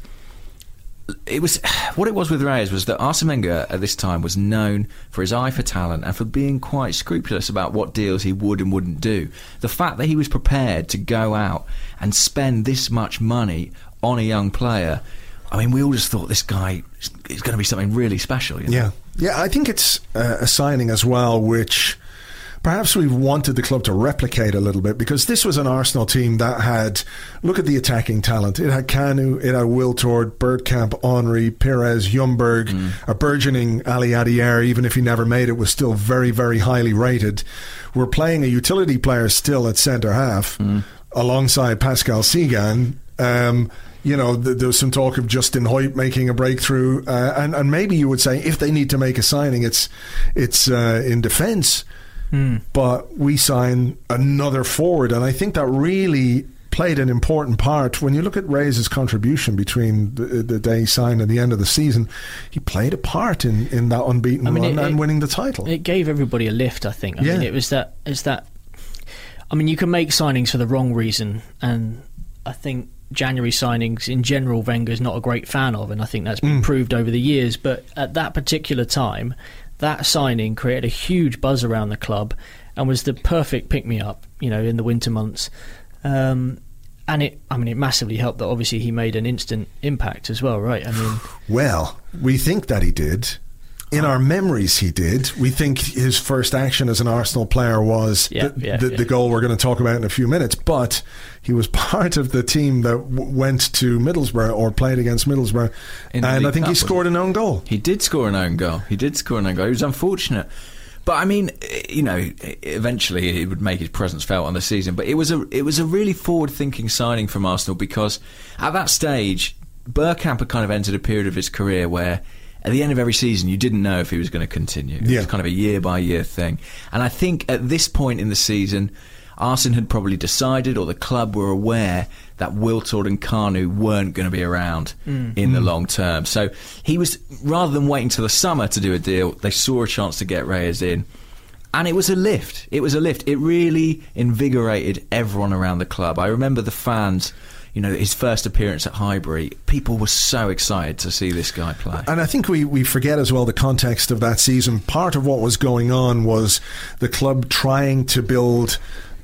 it was what it was with Reyes was that Arsene Wenger at this time was known for his eye for talent and for being quite scrupulous about what deals he would and wouldn't do. The fact that he was prepared to go out and spend this much money on a young player, I mean, we all just thought this guy is going to be something really special. You know? Yeah, yeah. I think it's uh, a signing as well, which perhaps we've wanted the club to replicate a little bit because this was an Arsenal team that had look at the attacking talent. It had Kanu, it had Wiltord, Bergkamp, Henry, Pires, Ljungberg, mm. a burgeoning Aliadière, even if he never made it, was still very, very highly rated. We're playing a utility player still at centre half mm. alongside Pascal Cygan. Um, you know, th- there was some talk of Justin Hoyte making a breakthrough, uh, and and maybe you would say if they need to make a signing, it's it's uh, in defence. Mm. But we sign another forward, and I think that really played an important part. When you look at Reyes' contribution between the, the, day he signed and the end of the season, he played a part in, in that unbeaten I mean, run it, and winning the title. It gave everybody a lift, I think. I yeah. mean, it was that. It's that. I mean, you can make signings for the wrong reason, and I think January signings in general, Wenger's not a great fan of, and I think that's been mm. proved over the years. But at that particular time, that signing created a huge buzz around the club and was the perfect pick me up, you know, in the winter months. Um, and it, I mean, it massively helped that obviously he made an instant impact as well, right? I mean, well, we think that he did in our memories, he did. We think his first action as an Arsenal player was yeah, the, yeah, the, yeah. the, goal we're going to talk about in a few minutes. But he was part of the team that w- went to Middlesbrough or played against Middlesbrough, in and I think Cup, he scored an own goal. He did score an own goal. He did score an own goal. He was unfortunate. But I mean, you know, eventually he would make his presence felt on the season. But it was a it was a really forward thinking signing from Arsenal because at that stage, Bergkamp had kind of entered a period of his career where at the end of every season, you didn't know if he was going to continue. It yeah. was kind of a year by year thing. And I think at this point in the season, Arsene had probably decided, or the club were aware, that Wiltord and Kanu weren't going to be around mm. in mm. the long term. So he was, rather than waiting till the summer to do a deal, they saw a chance to get Reyes in. And it was a lift. It was a lift. It really invigorated everyone around the club. I remember the fans you know, his first appearance at Highbury, people were so excited to see this guy play. And I think we, we forget as well the context of that season. Part of what was going on was the club trying to build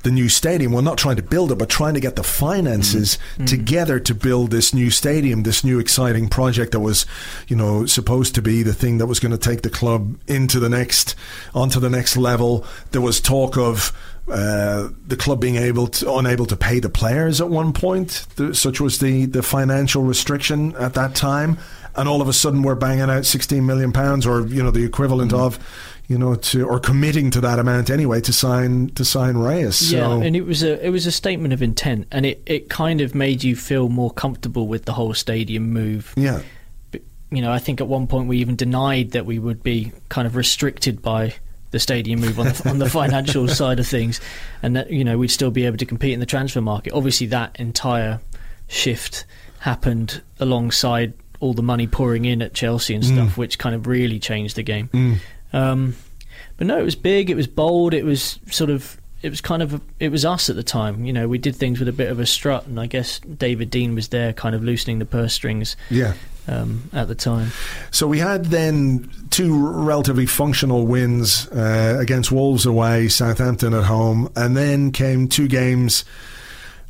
the new stadium. Well, not trying to build it, but trying to get the finances mm. together to build this new stadium, this new exciting project that was, you know, supposed to be the thing that was going to take the club into the next, onto the next level. There was talk of uh, the club being able to, unable to pay the players at one point, the, such was the, the financial restriction at that time, and all of a sudden we're banging out 16 million pounds, or you know the equivalent Mm. of, you know, to or committing to that amount anyway to sign to sign Reyes. Yeah, So, and it was a it was a statement of intent, and it, it kind of made you feel more comfortable with the whole stadium move. yeah, You know, I think at one point we even denied that we would be kind of restricted by the stadium move on the, on the financial side of things, and that you know we'd still be able to compete in the transfer market. Obviously, that entire shift happened alongside all the money pouring in at Chelsea and stuff, Mm. which kind of really changed the game. Mm. Um, but no, it was big. It was bold. It was sort of. It was kind of. It was us at the time. You know, we did things with a bit of a strut, and I guess David Dein was there, kind of loosening the purse strings. yeah. Um, at the time. So we had then two relatively functional wins uh, against Wolves away, Southampton at home, and then came two games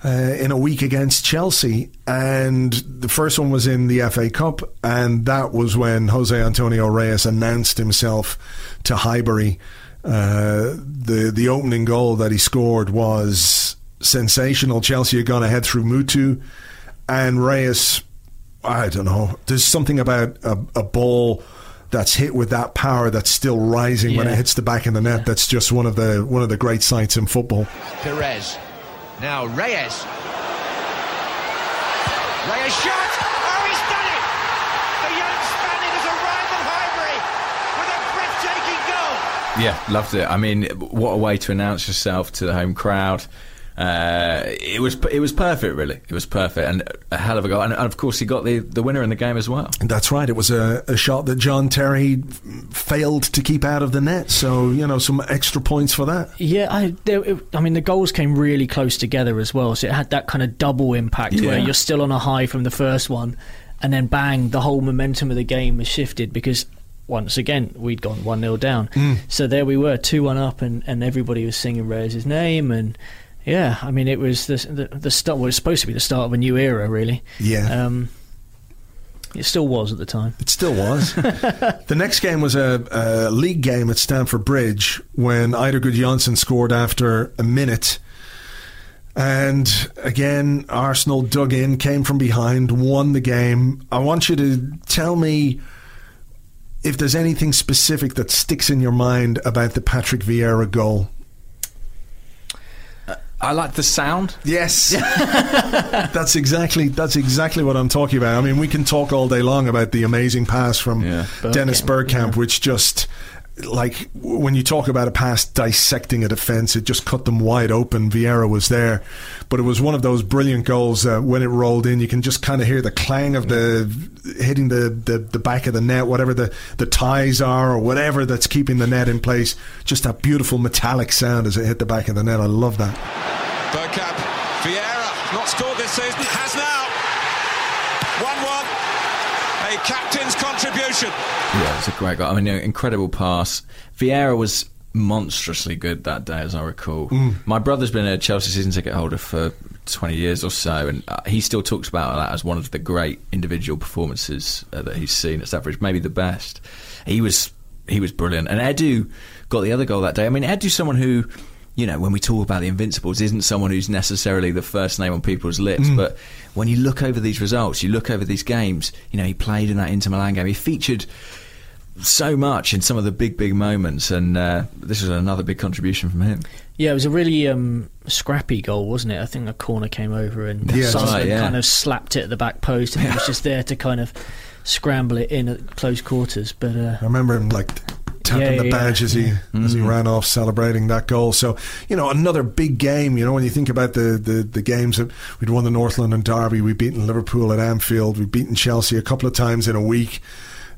uh, in a week against Chelsea. And the first one was in the FA Cup, and that was when Jose Antonio Reyes announced himself to Highbury. Uh, the the opening goal that he scored was sensational. Chelsea had gone ahead through Mutu, and Reyes I don't know. There's something about a, a ball that's hit with that power that's still rising when it hits the back of the net. That's just one of the one of the great sights in football. Pires. Now Reyes. Reyes shot! Oh, he's done it! The young Spaniard has arrived at Highbury with a breathtaking goal. Yeah, loved it. I mean, what a way to announce yourself to the home crowd. Uh, it was it was perfect, really. It was perfect, and a hell of a goal. And, and of course, he got the, the winner in the game as well. That's right. It was a, a shot that John Terry failed to keep out of the net. So you know, some extra points for that. Yeah, I, there, it, I mean, the goals came really close together as well, so it had that kind of double impact where you're still on a high from the first one, and then bang, the whole momentum of the game was shifted because once again we'd gone one 0 down. Mm. So there we were, two one up, and, and everybody was singing Reyes' name, and yeah, I mean, it was the the, the start. Well, it was supposed to be the start of a new era, really. Yeah. Um, it still was at the time. It still was. the next game was a, a league game at Stamford Bridge when Eidur Gudjohnsen scored after a minute. And again, Arsenal dug in, came from behind, won the game. I want you to tell me if there's anything specific that sticks in your mind about the Patrick Vieira goal. I like the sound. Yes, that's exactly that's exactly what I'm talking about. I mean, we can talk all day long about the amazing pass from Dennis Bergkamp, which just like when you talk about a pass dissecting a defense, it just cut them wide open. Vieira was there, but it was one of those brilliant goals when it rolled in, you can just kind of hear the clang of the hitting the, the, the back of the net, whatever the, the ties are or whatever that's keeping the net in place. Just that beautiful metallic sound as it hit the back of the net. I love that. Bergkamp, Vieira, not scored this season, has now. 1 1. A Yeah, it was a great goal. I mean, incredible pass. Vieira was monstrously good that day, as I recall. Mm. My brother's been a Chelsea season ticket holder for 20 years or so, and uh, he still talks about that as one of the great individual performances uh, that he's seen at Stamford Bridge, maybe the best. He was he was brilliant, and Edu got the other goal that day. I mean, Edu's someone who. You know, when we talk about the Invincibles, isn't someone who's necessarily the first name on people's lips. Mm. But when you look over these results, you look over these games. You know, he played in that Inter Milan game. He featured so much in some of the big, big moments, and uh, this was another big contribution from him. Yeah, it was a really um, scrappy goal, wasn't it? I think a corner came over and Yeah, Sullivan right, yeah. kind of slapped it at the back post, and he was just there to kind of scramble it in at close quarters. But uh, I remember him like tapping Yeah, the badge as he as he ran off celebrating that goal. So you know another big game. You know when you think about the the, the games that we'd won the North London Derby, we'd beaten Liverpool at Anfield, we'd beaten Chelsea a couple of times in a week.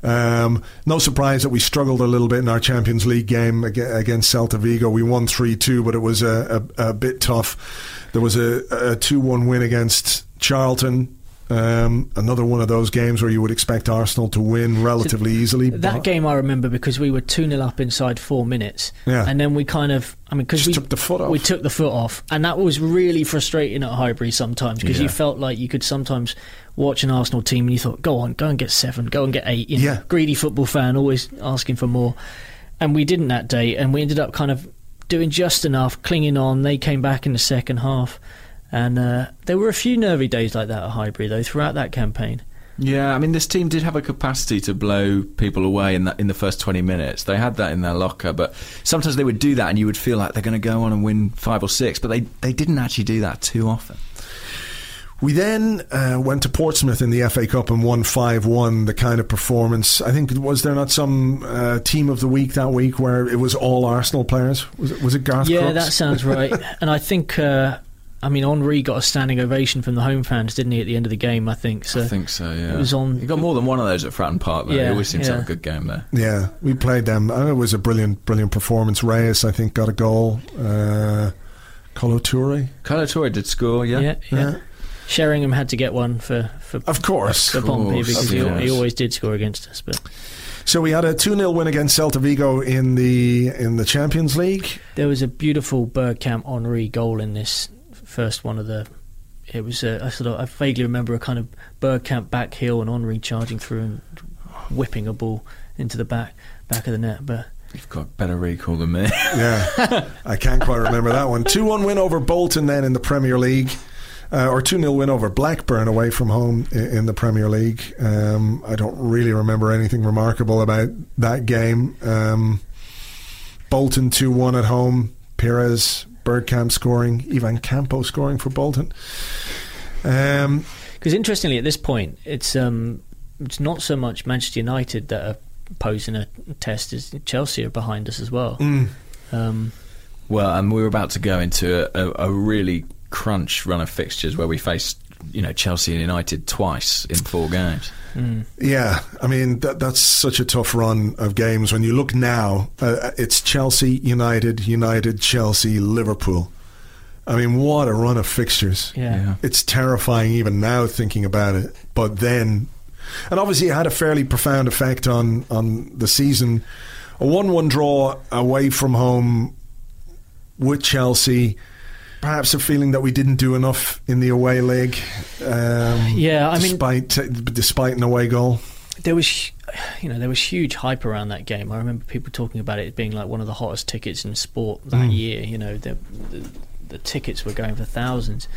Um, no surprise that we struggled a little bit in our Champions League game against Celta Vigo. We won 3 2, but it was a, a, a bit tough. There was a 2 1 win against Charlton. Um, another one of those games where you would expect Arsenal to win relatively easily. that game I remember because we were two 0 up inside four minutes, Yeah. and then we kind of, I mean, because we took the foot off. we took the foot off, and that was really frustrating at Highbury sometimes because Yeah. you felt like you could sometimes watch an Arsenal team and you thought, go on, go and get seven, go and get eight. You know, Yeah. greedy football fan, always asking for more, and we didn't that day, and we ended up kind of doing just enough, clinging on. They came back in the second half, and uh, there were a few nervy days like that at Highbury though throughout that campaign. Yeah, I mean, this team did have a capacity to blow people away in that in the first twenty minutes. They had that in their locker, but sometimes they would do that, and you would feel like they're going to go on and win five or six, but they they didn't actually do that too often. We then uh, went to Portsmouth in the FA Cup and won 5 1. The kind of performance. I think, was there not some uh, team of the week that week where it was all Arsenal players? Was it, was it Garth Yeah, Crooks? that sounds right. and I think, uh, I mean, Henry got a standing ovation from the home fans, didn't he, at the end of the game? I think so. I think so. Yeah, It was on. He got more than one of those at Fratton Park. Though. Yeah, he always seems to have a good game there. Yeah, we played them. Uh, It was a brilliant, brilliant performance. Reyes, I think, got a goal. Uh, Kolo Toure. Did score. Yeah. Yeah, yeah. Sheringham had to get one for, for Of course. for Pompey course, because of he, he always did score against us. But So we had a 2 0 win against Celta Vigo in the in the Champions League. there was a beautiful Bergkamp Henry goal in this first one of the. It was a, I sort of I vaguely remember a kind of Bergkamp back heel and Henry charging through and whipping a ball into the back back of the net. But You've got better recall than me. Yeah, I can't quite remember that one. 2 1 win over Bolton then in the Premier League. Uh, or 2 0 win over Blackburn away from home in, in the Premier League. Um, I don't really remember anything remarkable about that game. Um, Bolton 2 1 at home. Pires, Bergkamp scoring. Ivan Campo scoring for Bolton. Um, Because interestingly, at this point, it's um, it's not so much Manchester United that are posing a test as Chelsea are behind us as well. mm, Um, Well, and we were about to go into a, a, a really crunch run of fixtures where we faced, you know, Chelsea and United twice in four games. Yeah, I mean that, that's such a tough run of games. When you look now, uh, it's Chelsea, United, United, Chelsea, Liverpool. I mean, what a run of fixtures! Yeah. Yeah. it's terrifying even now thinking about it. But then, and obviously, it had a fairly profound effect on on the season. A one-one draw away from home with Chelsea. Perhaps a feeling that we didn't do enough in the away leg. Um, Yeah, I mean- despite despite an away goal. there was, you know, there was huge hype around that game. I remember people talking about it being like one of the hottest tickets in sport that Mm. year. You know, the, the the tickets were going for thousands,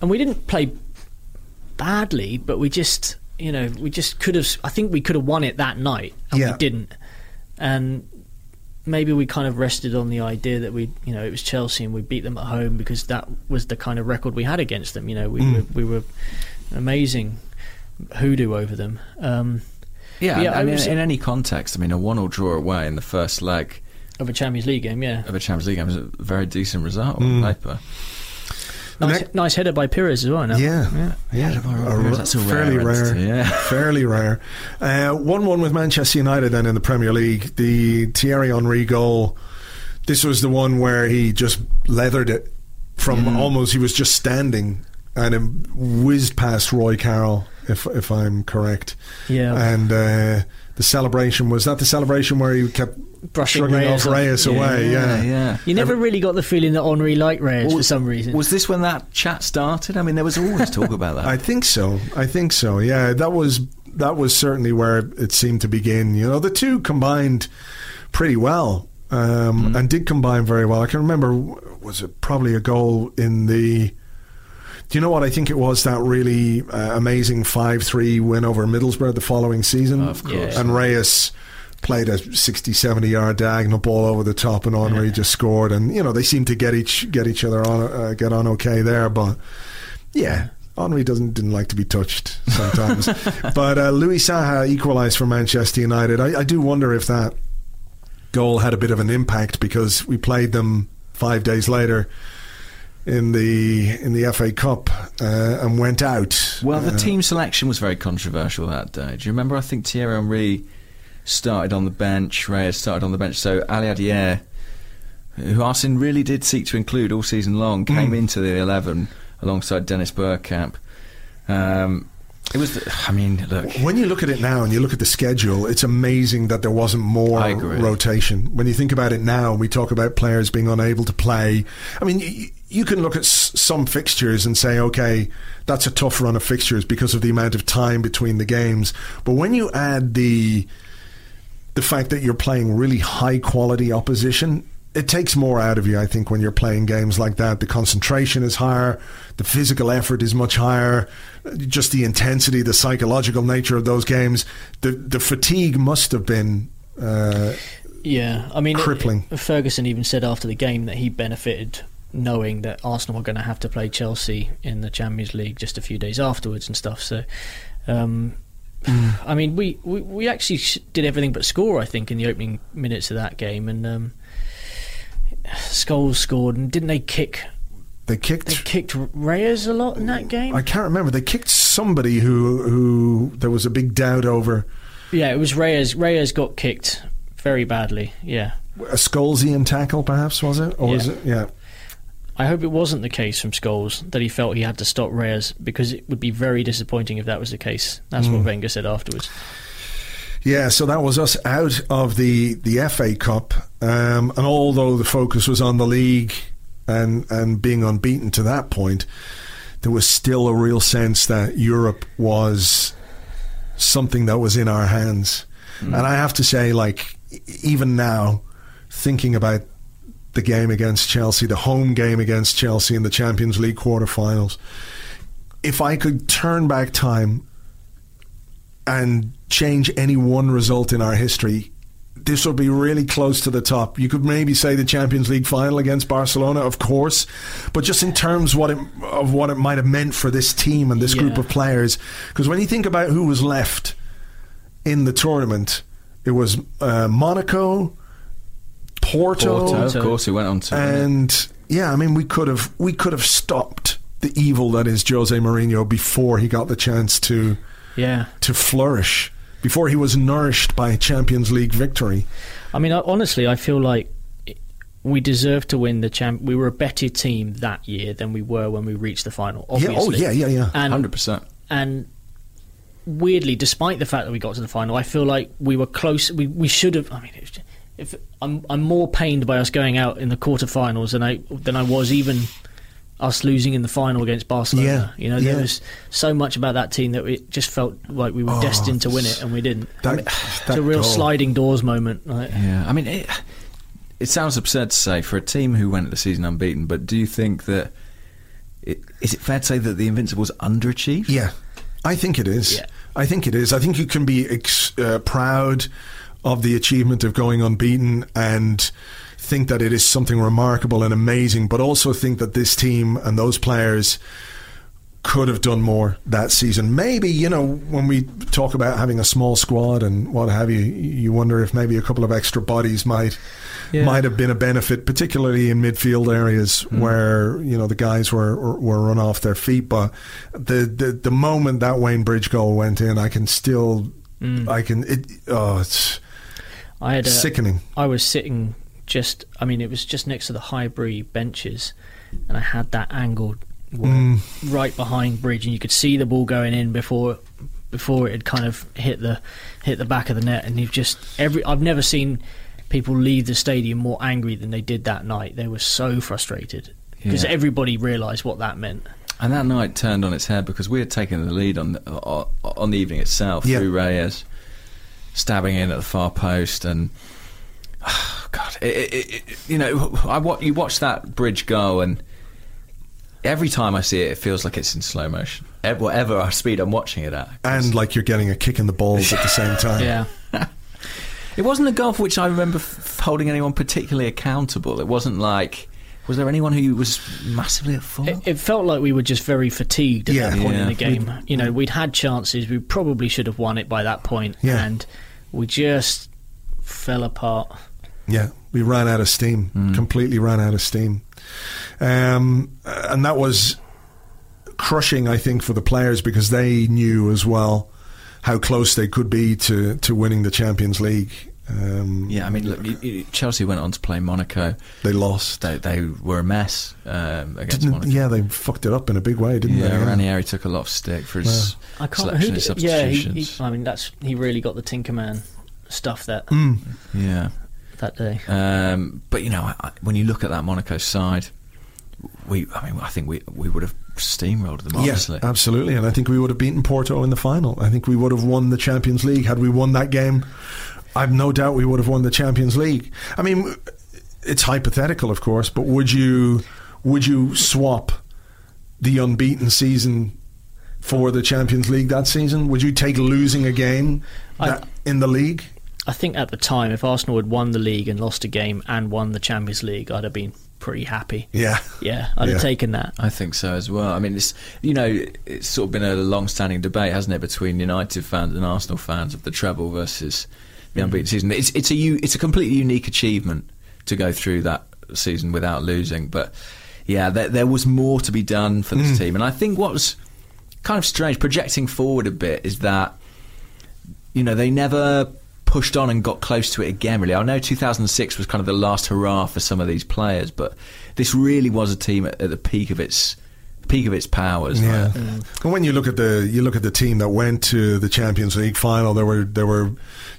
and we didn't play badly, but we just, you know, we just could have. I think we could have won it that night, and Yeah. we didn't. And maybe we kind of rested on the idea that we, you know, it was Chelsea and we beat them at home because that was the kind of record we had against them. You know, we Mm. were we were amazing hoodoo over them. Um, Yeah, Yeah, I I mean, was- in any context, I mean, a one-all draw away in the first leg of a Champions League game, yeah. of a Champions League game is a very decent result Mm. on paper. Nice, nice header by Pires as well. Now. Yeah, yeah. yeah, A r- That's a fairly rare rare, yeah. fairly rare. Uh, One-one with Manchester United then in the Premier League. The Thierry Henry goal. This was the one where he just leathered it from Mm. almost. He was just standing and it whizzed past Roy Carroll, if if I'm correct. Yeah. And uh, the celebration was that the celebration where he kept Brushing shrugging Reyes off off. Reyes Yeah, away. Yeah, yeah. You never really got the feeling that Henry liked Reyes for some reason. Was this when that chat started? I mean, there was always talk about that. I think so. I think so. Yeah, that was that was certainly where it seemed to begin. You know, the two combined pretty well, um, and did combine very well. I can remember was it probably a goal in the. Do you know what I think it was? That really uh, amazing five-three win over Middlesbrough the following season, Of course. and Reyes played a 60 70 yard diagonal ball over the top and Henry just scored. And you know they seem to get each get each other on uh, get on okay there but yeah Henry doesn't didn't like to be touched sometimes. But uh, Louis Saha equalised for Manchester United. I, I do wonder if that goal had a bit of an impact because we played them five days later in the in the FA Cup uh, and went out Well, the Uh, team selection was very controversial that day. Do you remember? I think Thierry Henry started on the bench. Reyes started on the bench. So Aliadière, who Arsene really did seek to include all season long, came Mm. into the eleven alongside Dennis Bergkamp. Um, it was. The, I mean, look. When you look at it now and you look at the schedule, it's amazing that there wasn't more rotation. When you think about it now, we talk about players being unable to play. I mean, you, can look at s- some fixtures and say, okay, that's a tough run of fixtures because of the amount of time between the games. But when you add the the fact that you're playing really high quality opposition, it takes more out of you, I think, when you're playing games like that. The concentration is higher, the physical effort is much higher, just the intensity, the psychological nature of those games. The the fatigue must have been. Uh, yeah, I mean, crippling. It, Ferguson even said after the game that he benefited knowing that Arsenal were going to have to play Chelsea in the Champions League just a few days afterwards and stuff. So, um, I mean, we, we, we actually did everything but score. I think in the opening minutes of that game, and um, Scholes scored, and didn't they kick? They kicked. They kicked Reyes a lot in that game. I can't remember. They kicked somebody who who there was a big doubt over. Yeah, it was Reyes. Reyes got kicked very badly. Yeah, a Scholesian tackle, perhaps was it, or yeah. was it? Yeah. I hope it wasn't the case from Scholes that he felt he had to stop Reyes because it would be very disappointing if that was the case. That's mm. what Wenger said afterwards. Yeah, so that was us out of the, the FA Cup. Um, and although the focus was on the league and, and being unbeaten to that point, there was still a real sense that Europe was something that was in our hands. Mm. And I have to say, like, even now, thinking about the game against Chelsea, the home game against Chelsea in the Champions League quarterfinals. If I could turn back time and change any one result in our history, this would be really close to the top. You could maybe say the Champions League final against Barcelona, of course, but just in terms what it, of what it might have meant for this team and this yeah. group of players. Because when you think about who was left in the tournament, it was uh, Monaco, Porto, Porto, of course, he went on to. And yeah, I mean, we could have we could have stopped the evil that is Jose Mourinho before he got the chance to yeah to flourish before he was nourished by Champions League victory. I mean, honestly, I feel like we deserved to win the champ. We were a better team that year than we were when we reached the final. Obviously. Yeah, oh yeah, yeah, yeah, hundred percent. And weirdly, despite the fact that we got to the final, I feel like we were close. We we should have. I mean, just, if I'm I'm more pained by us going out in the quarterfinals than I than I was even us losing in the final against Barcelona. Yeah, you know, yeah. there was so much about that team that it just felt like we were Oh, destined to win it, and we didn't. that- I mean, that it's a real goal. sliding doors moment. Right? Yeah, I mean, it, it sounds absurd to say for a team who went the season unbeaten, but do you think that it, is it fair to say that the Invincibles underachieved? Yeah, I think it is. Yeah. I think it is. I think you can be ex- uh, proud of the achievement of going unbeaten and think that it is something remarkable and amazing, but also think that this team and those players could have done more that season. Maybe, you know, when we talk about having a small squad and what have you, you wonder if maybe a couple of extra bodies might Yeah. might have been a benefit, particularly in midfield areas mm. where, you know, the guys were were run off their feet. But the the, the moment that Wayne Bridge goal went in, I can still mm. I can it oh it's I had a, sickening. I was sitting just. I mean, it was just next to the Highbury benches, and I had that angled Mm. right behind Bridge, and you could see the ball going in before before it had kind of hit the hit the back of the net. And you've just every. I've never seen people leave the stadium more angry than they did that night. They were so frustrated because Yeah. everybody realised what that meant. And that night turned on its head because we had taken the lead on the, on, on the evening itself Yeah. through Reyes stabbing in at the far post and oh, God, it, it, it, you know, I wa- you watch that bridge go and every time I see it, it feels like it's in slow motion. Whatever our speed I'm watching it at, And like you're getting a kick in the balls at the same time. Yeah. it wasn't a goal for which I remember f- holding anyone particularly accountable. It wasn't like. Was there anyone who was massively at fault? It, it felt like we were just very fatigued at Yeah. that point Yeah. in the game. You know, we'd had chances. We probably should have won it by that point, Yeah. and we just fell apart. Yeah, we ran out of steam. Completely ran out of steam, um, and that was crushing. I think for the players because they knew as well how close they could be to to winning the Champions League. Um, Yeah, I mean, look, you, you, Chelsea went on to play Monaco. they lost. They, they were a mess um, against Didn't, Monaco. yeah, they fucked it up in a big way, didn't Yeah, they? Ranieri took a lot of stick for his I can't. selection Who, of did- yeah, he, substitutions. he, I mean, that's he really got the Tinkerman stuff that Mm. yeah, that day. um, but you know, I, I- when you look at that Monaco side, we, I mean, I think we we would have steamrolled them. Yeah, Honestly, absolutely. And I think we would have beaten Porto in the final. I think we would have won the Champions League had we won that game. I've no doubt we would have won the Champions League. I mean, it's hypothetical, of course, but would you would you swap the unbeaten season for the Champions League that season? Would you take losing a game that, in the league? I think at the time, if Arsenal had won the league and lost a game and won the Champions League, I'd have been pretty happy. Yeah, yeah, I'd Yeah. have taken that. I think so as well. I mean, it's you know, it's sort of been a long-standing debate, hasn't it, between United fans and Arsenal fans of the treble versus the unbeaten season. It's it's a it's a completely unique achievement to go through that season without losing. But yeah, there, there was more to be done for this hmm. team, and I think what was kind of strange, projecting forward a bit, is that you know they never pushed on and got close to it again. Really, I know 2006 was kind of the last hurrah for some of these players, but this really was a team at, at the peak of its peak of its powers. Yeah. Like, And when you look at the you look at the team that went to the Champions League final, there were there were,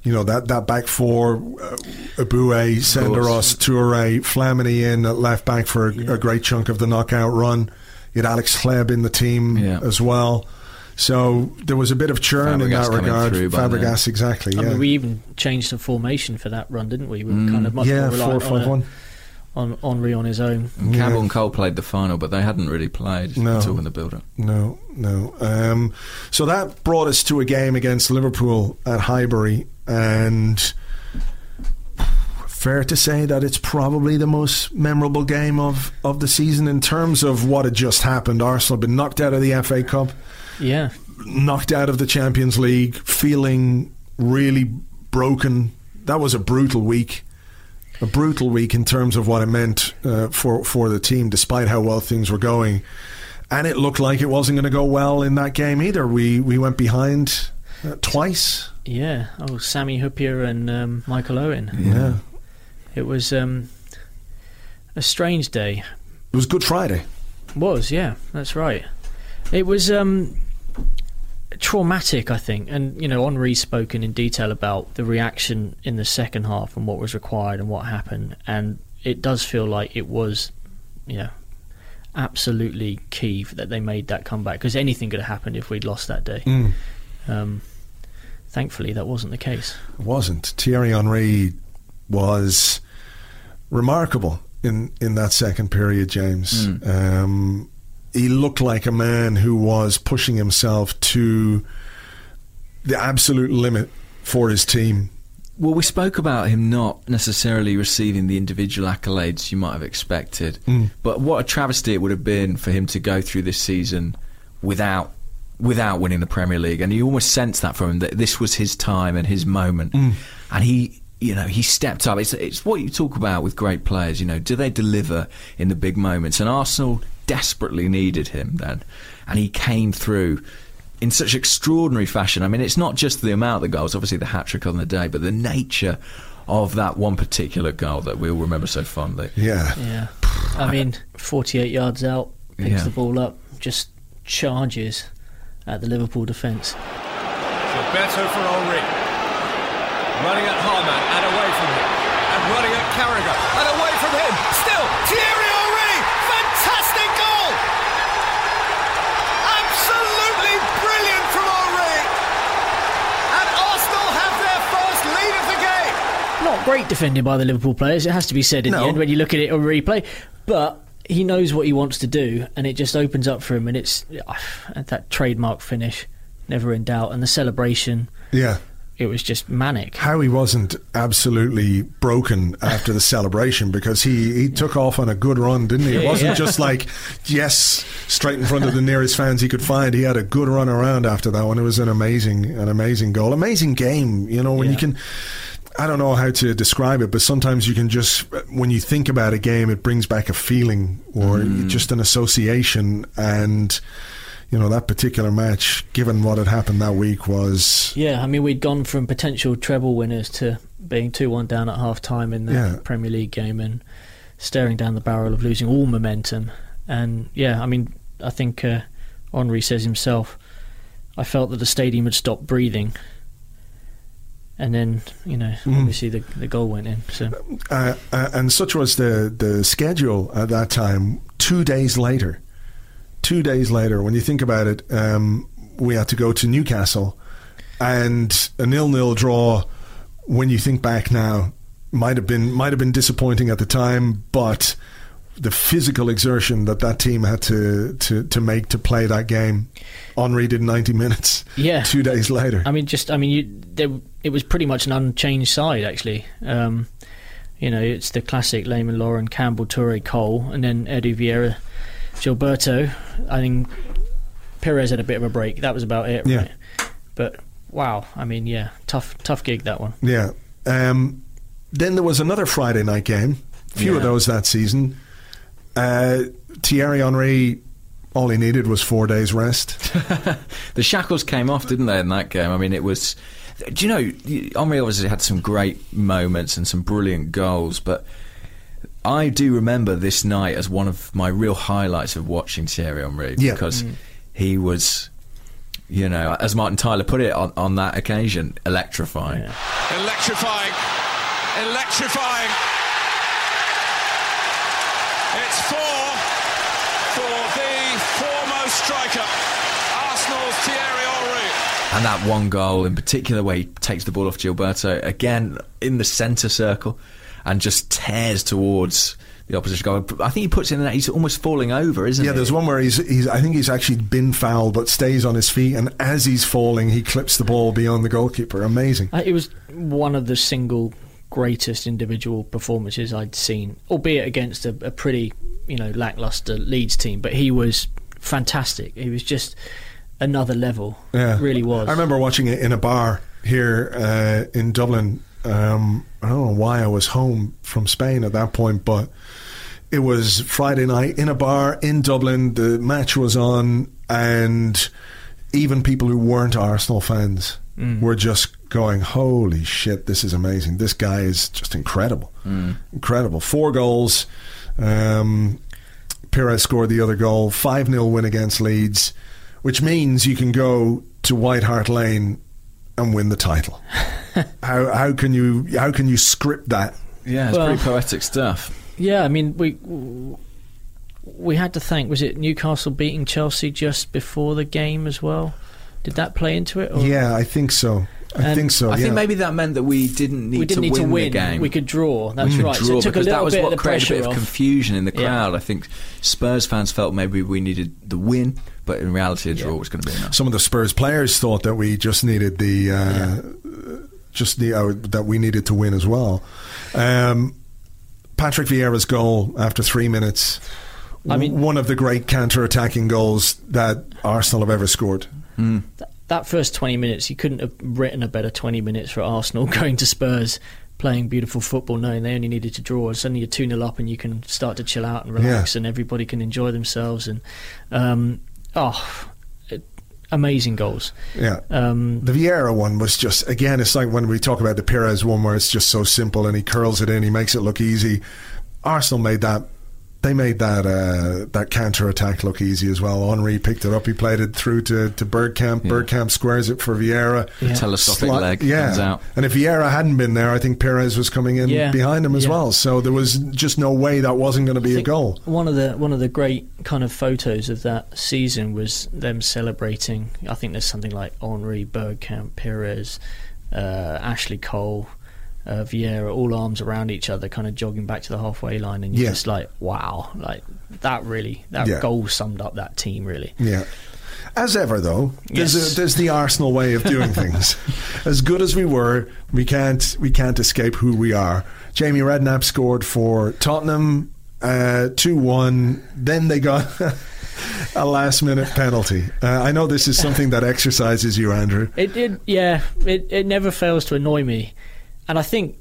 you know that that back four, uh, Eboué, Senderos, Toure, Flamini in at left back for a, a great chunk of the knockout run. You had Alex Hleb in the team as well. So there was a bit of churn in that regard. through by Fabregas, exactly. I mean, we even changed the formation for that run, didn't we? We were Mm. kind of much Yeah, more reliant 4-5-1. a- on Henry on his own. and Campbell and Cole played the final, but they hadn't really played No. at all in the build-up. No, no. Um, so that brought us to a game against Liverpool at Highbury, and fair to say that it's probably the most memorable game of, of the season in terms of what had just happened. Arsenal had been knocked out of the FA Cup, Yeah, knocked out of the Champions League, feeling really broken. That was a brutal week. A brutal week in terms of what it meant uh, for for the team, despite how well things were going, and it looked like it wasn't going to go well in that game either. We we went behind uh, twice. yeah. Oh, Sami Hyypiä and um, Michael Owen. Yeah, It was um, a strange day. it was Good Friday. Was yeah, that's right. It was um, traumatic, I think, and you know, Henry's spoken in detail about the reaction in the second half and what was required and what happened, and it does feel like it was, you know, absolutely key that they made that comeback because anything could have happened if we'd lost that day. Mm. Um, thankfully, that wasn't the case. It wasn't. Thierry Henry was remarkable in, in that second period, James. Um, he looked like a man who was pushing himself to the absolute limit for his team. Well, we spoke about him not necessarily receiving the individual accolades you might have expected, Mm. but what a travesty it would have been for him to go through this season without without winning the Premier League, and you almost sense that from him that this was his time and his moment, Mm. and he. You know, he stepped up. It's, it's what you talk about with great players. You know, do they deliver in the big moments? And Arsenal desperately needed him then, and he came through in such extraordinary fashion. I mean, it's not just the amount of the goals, obviously the hat trick on the day, but the nature of that one particular goal that we all remember so fondly. Yeah. Yeah, I mean, 48 yards out, picks Yeah. the ball up, just charges at the Liverpool defence. Gilberto for Henry. Running at Hamann and away from him. And running at Carragher and away from him. Still, Thierry Henry! Fantastic goal! Absolutely brilliant from Henry! And Arsenal have their first lead of the game! Not great defending by the Liverpool players, it has to be said in No. the end when you look at it on replay. But he knows what he wants to do, and it just opens up for him. And it's uh, that trademark finish, never in doubt. And the celebration, Yeah. it was just manic. How he wasn't absolutely broken after the celebration because he, he took off on a good run, didn't he? It wasn't yeah. just like, yes, straight in front of the nearest fans he could find. He had a good run around after that one. It was an amazing, an amazing goal. Amazing game, you know, when you can. I don't know how to describe it, but sometimes you can just, when you think about a game, it brings back a feeling or just an association. And, you know, that particular match, given what had happened that week, was. Yeah, I mean, we'd gone from potential treble winners to being 2 1 down at half time in the Yeah. Premier League game and staring down the barrel of losing all momentum. And yeah, I mean, I think uh, Henry says himself, I felt that the stadium had stopped breathing. And then, you know, Mm. obviously the, the goal went in. So uh, uh, and such was the the schedule at that time. Two days later, two days later, when you think about it, um, we had to go to Newcastle, and a nil-nil draw. When you think back now, might have been might have been disappointing at the time, but the physical exertion that that team had to, to, to make to play that game. Henry did 90 minutes. Yeah. Two days later. I mean, just I mean, you, there, it was pretty much an unchanged side actually. Um, you know, it's the classic Lehmann, Lauren, Campbell, Toure, Cole, and then Edu Vieira, Gilberto. I think Pires had a bit of a break. That was about it. Right? Yeah. But wow, I mean, yeah, tough, tough gig that one. Yeah. Um, then there was another Friday night game. Few of those that season. Uh, Thierry Henry, all he needed was four days rest. the shackles came off, didn't they, in that game? I mean, it was. Do you know, Henry obviously had some great moments and some brilliant goals, but I do remember this night as one of my real highlights of watching Thierry Henry Yeah. because Mm. he was, you know, as Martin Tyler put it on, on that occasion, electrifying. Electrifying. Electrifying. It's four for the foremost striker, Arsenal's Thierry Henry. And that one goal in particular, where he takes the ball off Gilberto again in the centre circle and just tears towards the opposition goal. I think he puts in that he's almost falling over, isn't it? yeah, he? there's one where he's, he's, I think he's actually been fouled, but stays on his feet, and as he's falling, he clips the ball beyond the goalkeeper. Amazing. Uh, It was one of the single greatest individual performances I'd seen, albeit against a, a pretty, you know, lackluster Leeds team. But he was fantastic. He was just another level. Yeah, really was. I remember watching it in a bar here uh, in Dublin. Um, I don't know why I was home from Spain at that point, but it was Friday night in a bar in Dublin. The match was on, and even people who weren't Arsenal fans Mm. were just going, "Holy shit, this is amazing! This guy is just incredible, incredible." Four goals. Um, Pires scored the other goal. Five 0 win against Leeds, which means you can go to White Hart Lane and win the title. how how can you how can you script that? Yeah, it's Well- pretty poetic stuff. Yeah, I mean, we we had to thank. Was it Newcastle beating Chelsea just before the game as well? Did that play into it? Or? Yeah, I think so. I And think so. I yeah. think maybe that meant that we didn't need, we didn't to, need win to win. the game. We could draw. That's We could right. so it took a because little that was bit what of the created a pressure bit of off. confusion in the Yeah. crowd. I think Spurs fans felt maybe we needed the win, but in reality, a draw was going to be enough. some of the Spurs players thought that we just needed the uh, just the uh, that we needed to win as well. Um, Patrick Vieira's goal after three minutes. I mean- one of the great counter-attacking goals that Arsenal have ever scored. That first 20 minutes, you couldn't have written a better 20 minutes for Arsenal going to Spurs, playing beautiful football, knowing they only needed to draw. And suddenly you're 2 0 up and you can start to chill out and relax, and everybody can enjoy themselves. And, um, oh, it- amazing goals. Yeah. Um, The Vieira one was just again. It's like when we talk about the Pires one, where it's just so simple and he curls it in, he makes it look easy. Arsenal made that. They made that uh, that counter attack look easy as well. Henry picked it up. He played it through to, to Bergkamp. Bergkamp squares it for Vieira. Yeah. Telescopic Sli- leg yeah. comes out. And if Vieira hadn't been there, I think Pires was coming in Yeah. behind him as Yeah. well. So there was just no way that wasn't going to be a goal. One of the one of the great kind of photos of that season was them celebrating. I think there's something like Henry, Bergkamp, Pires, uh, Ashley Cole, uh, Vieira, all arms around each other, kind of jogging back to the halfway line, and you're Yeah. just like, wow, like that really that Yeah. goal summed up that team really. Yeah. As ever, though, there's, Yes. a, there's the Arsenal way of doing things. as good as we were, we can't we can't escape who we are. Jamie Redknapp scored for Tottenham, uh, two one. Then they got a last minute penalty. Uh, I know this is something that exercises you, Andrew. It did, yeah. It it never fails to annoy me, and I think,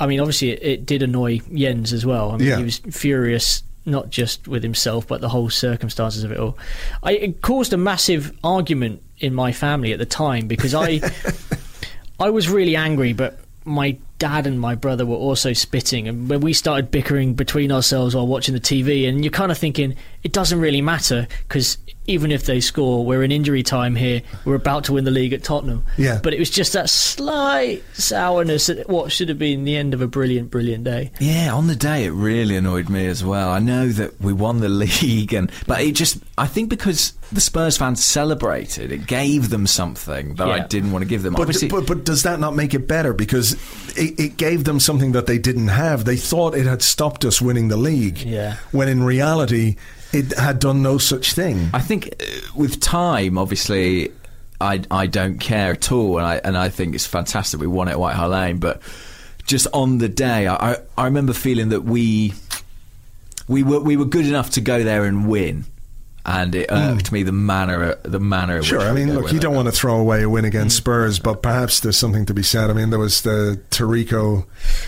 I mean, obviously, it, it did annoy Jens as well. I mean, Yeah. he was furious, not just with himself, but the whole circumstances of it all. I, it caused a massive argument in my family at the time because I, I was really angry, but my dad and my brother were also spitting, and when we started bickering between ourselves while watching the TV, and you're kind of thinking it doesn't really matter because even if they score, we're in injury time here. We're about to win the league at Tottenham. Yeah. But it was just that slight sourness at what should have been the end of a brilliant, brilliant day. Yeah, on the day it really annoyed me as well. I know that we won the league, and but it just I think because the Spurs fans celebrated, it gave them something that I didn't want to give them. But, Obviously, but but does that not make it better? Because it, it gave them something that they didn't have. They thought it had stopped us winning the league. Yeah. When in reality, it had done no such thing. I think uh, with time, obviously, I I don't care at all, and I and I think it's fantastic we won it at White Hart Lane. But just on the day, I I- I remember feeling that we we were we were good enough to go there and win. And it irked me the manner, the manner. Hmm. Sure, which I mean, look, you don't want to throw away a win Mm. against Spurs, but perhaps there's something to be said. I mean, there was the Tarico.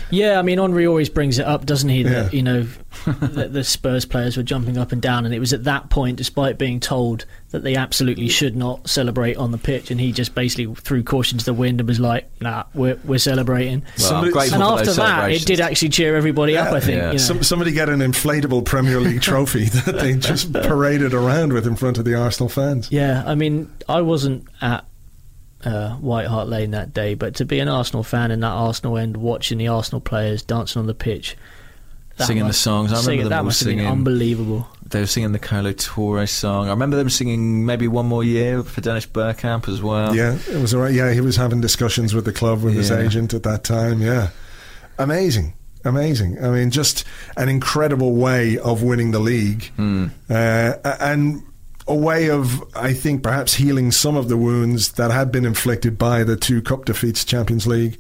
Yeah, I mean, Henry always brings it up, doesn't he? That Yeah. you know, that the Spurs players were jumping up and down, and it was at that point, despite being told that they absolutely should not celebrate on the pitch, and he just basically threw caution to the wind and was like, "Nah, we're we're celebrating." Well, I'm Somebody- grateful and after that, it did actually cheer everybody up. I think. you know. Some, somebody get an inflatable Premier League trophy that they just paraded around with in front of the Arsenal fans. Yeah, I mean, I wasn't at uh, White Hart Lane that day, but to be an Arsenal fan in that Arsenal end, watching the Arsenal players dancing on the pitch, that singing the songs. I remember singing- them that all must have been singing. unbelievable. They were singing the Kolo Toure song. I remember them singing maybe one more year for Dennis Bergkamp as well. Yeah, it was all right. Yeah, he was having discussions with the club with his agent at that time. Yeah, amazing, amazing. I mean, just an incredible way of winning the league, Hmm. uh, and a way of, I think, perhaps healing some of the wounds that had been inflicted by the two cup defeats, Champions League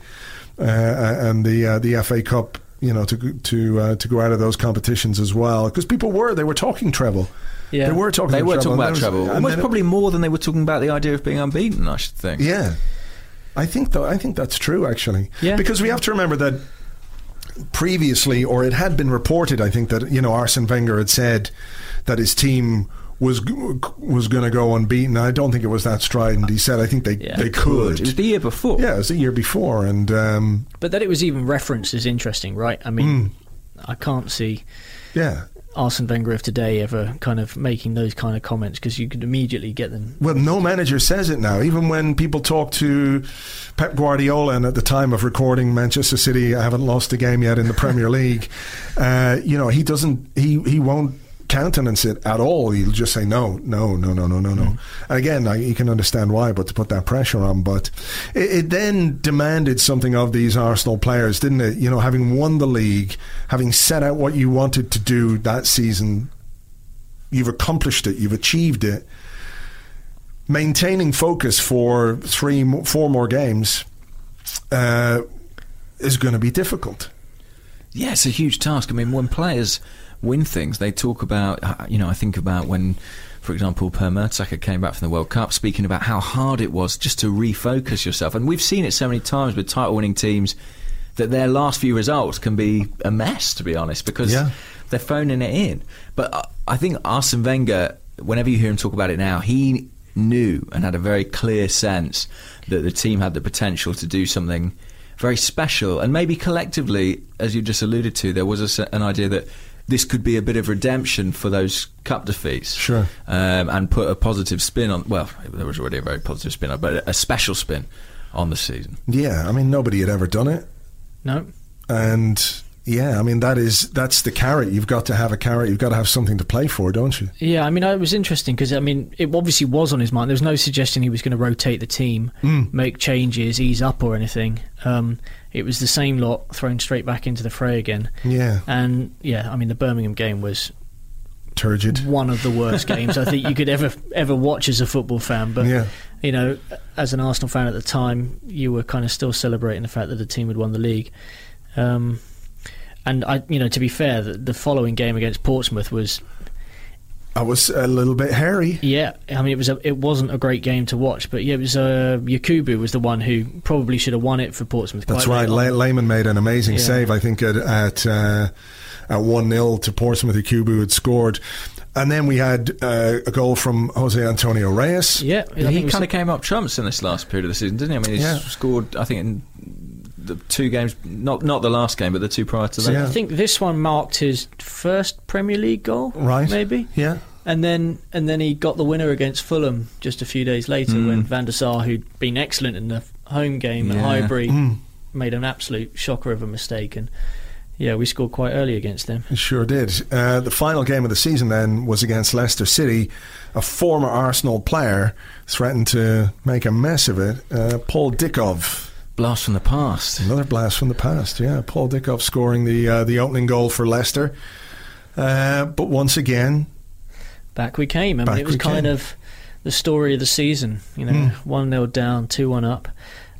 uh, and the uh, the FA Cup. You know, to to uh, to go out of those competitions as well, because people were they were talking treble. Yeah. They were talking. They were treble, talking and about there was- treble. Almost then it- probably more than they were talking about the idea of being unbeaten. I should think. Yeah, I think though. I think that's true actually. Yeah. Because we have to remember that previously, or it had been reported, I think that you know Arsene Wenger had said that his team was was going to go unbeaten. I don't think it was that strident. He said, I think they they could. It was the year before. Yeah, it was the year before, and um, But that it was even referenced is interesting, right? I mean, I can't see yeah. Arsene Wenger of today ever kind of making those kind of comments because you could immediately get them. Well, no manager says it now. Even when people talk to Pep Guardiola, and at the time of recording, Manchester City haven't lost a game yet in the Premier League. Uh, you know, he doesn't. He he won't countenance it at all. He'll just say no, no, no, no, no, no, no. And again, I, you can understand why, but to put that pressure on. But it, it then demanded something of these Arsenal players, didn't it? You know, having won the league, having set out what you wanted to do that season, you've accomplished it, you've achieved it maintaining focus for three, four more games uh, is going to be difficult. Yeah, it's a huge task. I mean, when players win things, they talk about, uh, you know, I think about when, for example, Per Mertesacker came back from the World Cup, speaking about how hard it was just to refocus yourself. And we've seen it so many times with title winning teams that their last few results can be a mess, to be honest, because Yeah. they're phoning it in. But uh, I think Arsene Wenger, whenever you hear him talk about it now, he knew and had a very clear sense that the team had the potential to do something very special. And maybe collectively, as you just alluded to, there was a an idea that this could be a bit of redemption for those cup defeats. Sure. Um, and put a positive spin on, well, there was already a very positive spin on, but a special spin on the season. Yeah, I mean, nobody had ever done it. No. And yeah, I mean, that is that's the carrot. You've got to have a carrot. You've got to have something to play for, don't you? Yeah, I mean, it was interesting because I mean, it obviously was on his mind. There was no suggestion he was going to rotate the team, Mm. make changes, ease up, or anything. Um, it was the same lot thrown straight back into the fray again. Yeah. And yeah, I mean, the Birmingham game was Turgid. one of the worst games I think you could ever ever watch as a football fan. But Yeah. you know, as an Arsenal fan at the time, you were kind of still celebrating the fact that the team had won the league. Um, and I, you know, to be fair, the, the following game against Portsmouth was I was a little bit hairy. Yeah, I mean it was a, it wasn't a great game to watch, but yeah, it was uh, Yakubu was the one who probably should have won it for Portsmouth. That's quite right. late Le- Lehmann made an amazing Yeah. save, I think, at at, uh, at 1 0 to Portsmouth. Kubu had scored. And then we had uh, a goal from Jose Antonio Reyes. Yeah, he kind of came up trumps in this last period of the season, didn't he? I mean, he Yeah. scored, I think, in the two games, not not the last game, but the two prior to that. I think this one marked his first Premier League goal. Right. Maybe. Yeah. And then and then he got the winner against Fulham just a few days later Mm. when Van der Sar, who'd been excellent in the home game at Yeah. Highbury, Mm. made an absolute shocker of a mistake. And yeah, we scored quite early against them. Sure did. Uh, the final game of the season then was against Leicester City. A former Arsenal player threatened to make a mess of it. Uh, Paul Dickov. Blast from the past. Another blast from the past. Yeah, Paul Dickov scoring the uh, the opening goal for Leicester. Uh, but once again, Back we came. I mean, it was kind came. of the story of the season. You know, Mm. one 0 down, two one up.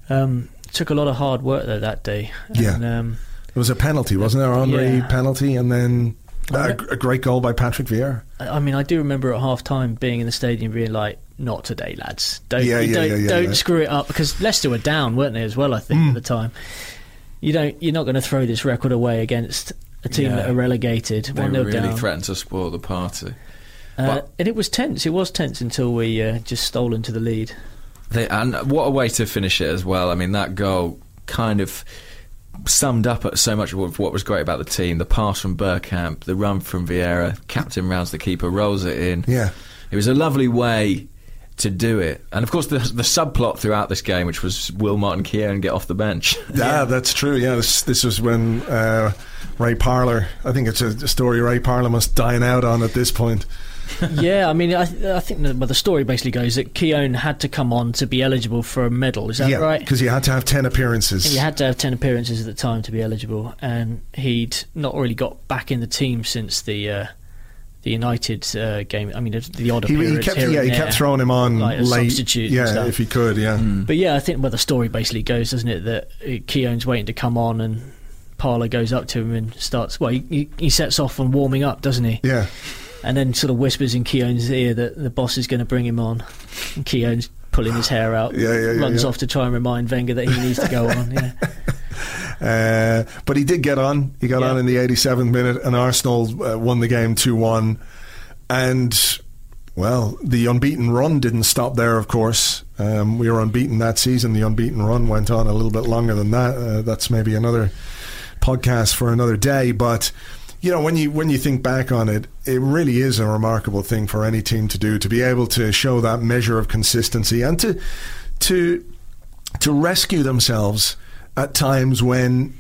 Um, took a lot of hard work though that day. Yeah. Um, it was a penalty, wasn't there? Henry Yeah. penalty, and then I a, re- a great goal by Patrick Vieira. I I mean, I do remember at half time being in the stadium being like, "Not today, lads! Don't Yeah, yeah, don't, yeah, yeah, don't yeah. screw it up." Because Leicester were down, weren't they, as well? I think Mm. at the time. You don't. You're not going to throw this record away against a team Yeah. that are relegated. They One really down. threatened to spoil the party. Uh, and it was tense. It was tense until we uh, just stole into the lead. They, and what a way to finish it as well. I mean, that goal kind of summed up so much of what was great about the team. The pass from Bergkamp, the run from Vieira, captain rounds the keeper, rolls it in. Yeah. It was a lovely way to do it. And of course, the, the subplot throughout this game, which was will Martin Keown get off the bench? Yeah, that's true. Yeah, this, this was when uh, Ray Parlour. I think it's a, a story Ray Parlour must dine out on at this point. yeah, I mean, I, I think the, well, the story basically goes that Keown had to come on to be eligible for a medal. Is that yeah, right? because you had to have ten appearances. He had to have 10 appearances at the time to be eligible, and he'd not really got back in the team since the uh, the United uh, game. I mean, the, the odd He, he appearance kept, here yeah, and he kept throwing him on like late. substitute. yeah, stuff. if he could, yeah. But yeah, I think well, the story basically goes, doesn't it, that uh, Keown's waiting to come on and Parlour goes up to him and starts. Well, he, he, he sets off on warming up, doesn't he? Yeah. And then sort of whispers in Keown's ear that the boss is going to bring him on. And Keown's pulling his hair out, Yeah, yeah, yeah, runs yeah. off to try and remind Wenger that he needs to go on. Yeah. Uh, but he did get on. He got Yeah. on in the 87th minute, and Arsenal uh, won the game 2 1. And, well, the unbeaten run didn't stop there, of course. Um, we were unbeaten that season. The unbeaten run went on a little bit longer than that. Uh, that's maybe another podcast for another day. But, you know, when you when you think back on it, it really is a remarkable thing for any team to do to be able to show that measure of consistency and to to to rescue themselves at times when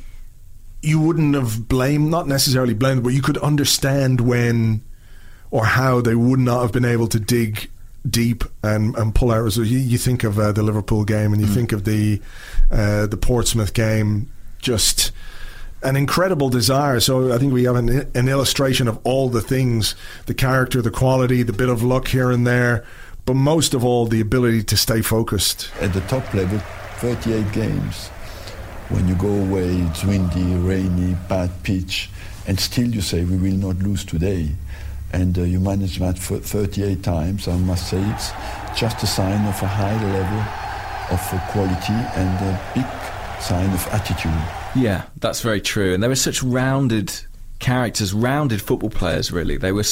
you wouldn't have blamed, not necessarily blamed, but you could understand when or how they would not have been able to dig deep and, and pull out. So you, you think of uh, the Liverpool game and you think of the uh, the Portsmouth game, just an incredible desire. So I think we have an, an illustration of all the things: the character, the quality, the bit of luck here and there, but most of all, the ability to stay focused. At the top level, 38 games. When you go away, it's windy, rainy, bad pitch, and still you say, we will not lose today. And uh, you manage that for 38 times. I must say it's just a sign of a high level of uh, quality and a big sign of attitude. Yeah, that's very true. And they were such rounded characters, rounded football players. Really, they were.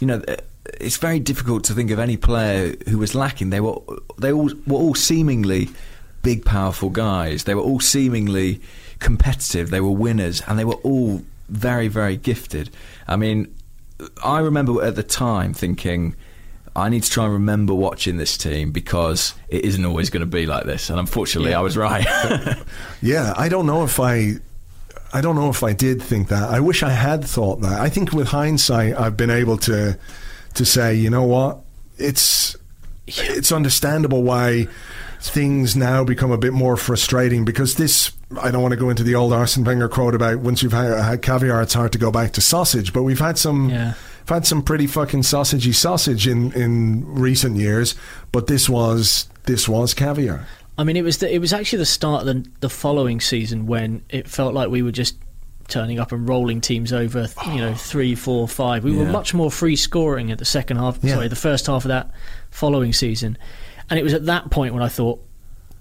You know, uh, it's very difficult to think of any player who was lacking. They were. They all were all seemingly big, powerful guys. They were all seemingly competitive. They were winners, and they were all very, very gifted. I mean, I remember at the time thinking. I need to try and remember watching this team because it isn't always going to be like this. And unfortunately, I was right. Yeah, I don't know if I. I don't know if I did think that. I wish I had thought that. I think with hindsight, I've been able to to say, you know what, it's it's understandable why things now become a bit more frustrating because this. I don't want to go into the old Arsene Wenger quote about once you've had, had caviar, it's hard to go back to sausage. But we've had some. Yeah. We've had some pretty fucking sausagey sausage in, in recent years, but this was this was caviar. I mean, it was the, it was actually the start of the, the following season when it felt like we were just turning up and rolling teams over. You know, three, four, five. We were much more free scoring at the second half. Yeah. Sorry, the first half of that following season, and it was at that point when I thought,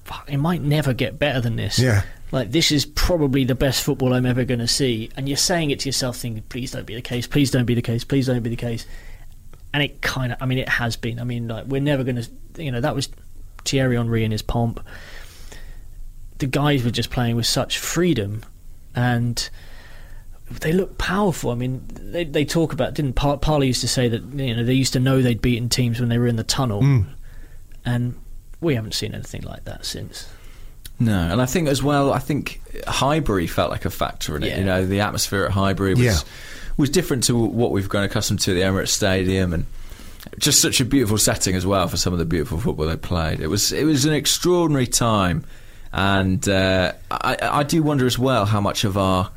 "Fuck, it might never get better than this." Yeah. Like this is probably the best football I'm ever going to see, and you're saying it to yourself, thinking, "Please don't be the case. Please don't be the case. Please don't be the case." And it kind of, I mean, it has been. I mean, like we're never going to, you know, that was Thierry Henry in his pomp. The guys were just playing with such freedom, and they look powerful. I mean, they they talk about didn't Par- Parley used to say that you know they used to know they'd beaten teams when they were in the tunnel, Mm. And we haven't seen anything like that since. No, and I think as well, I think Highbury felt like a factor in it. Yeah. You know, the atmosphere at Highbury was Yeah. was different to what we've grown accustomed to at the Emirates Stadium, and just such a beautiful setting as well for some of the beautiful football they played. It was it was an extraordinary time, and uh, I, I do wonder as well how much of our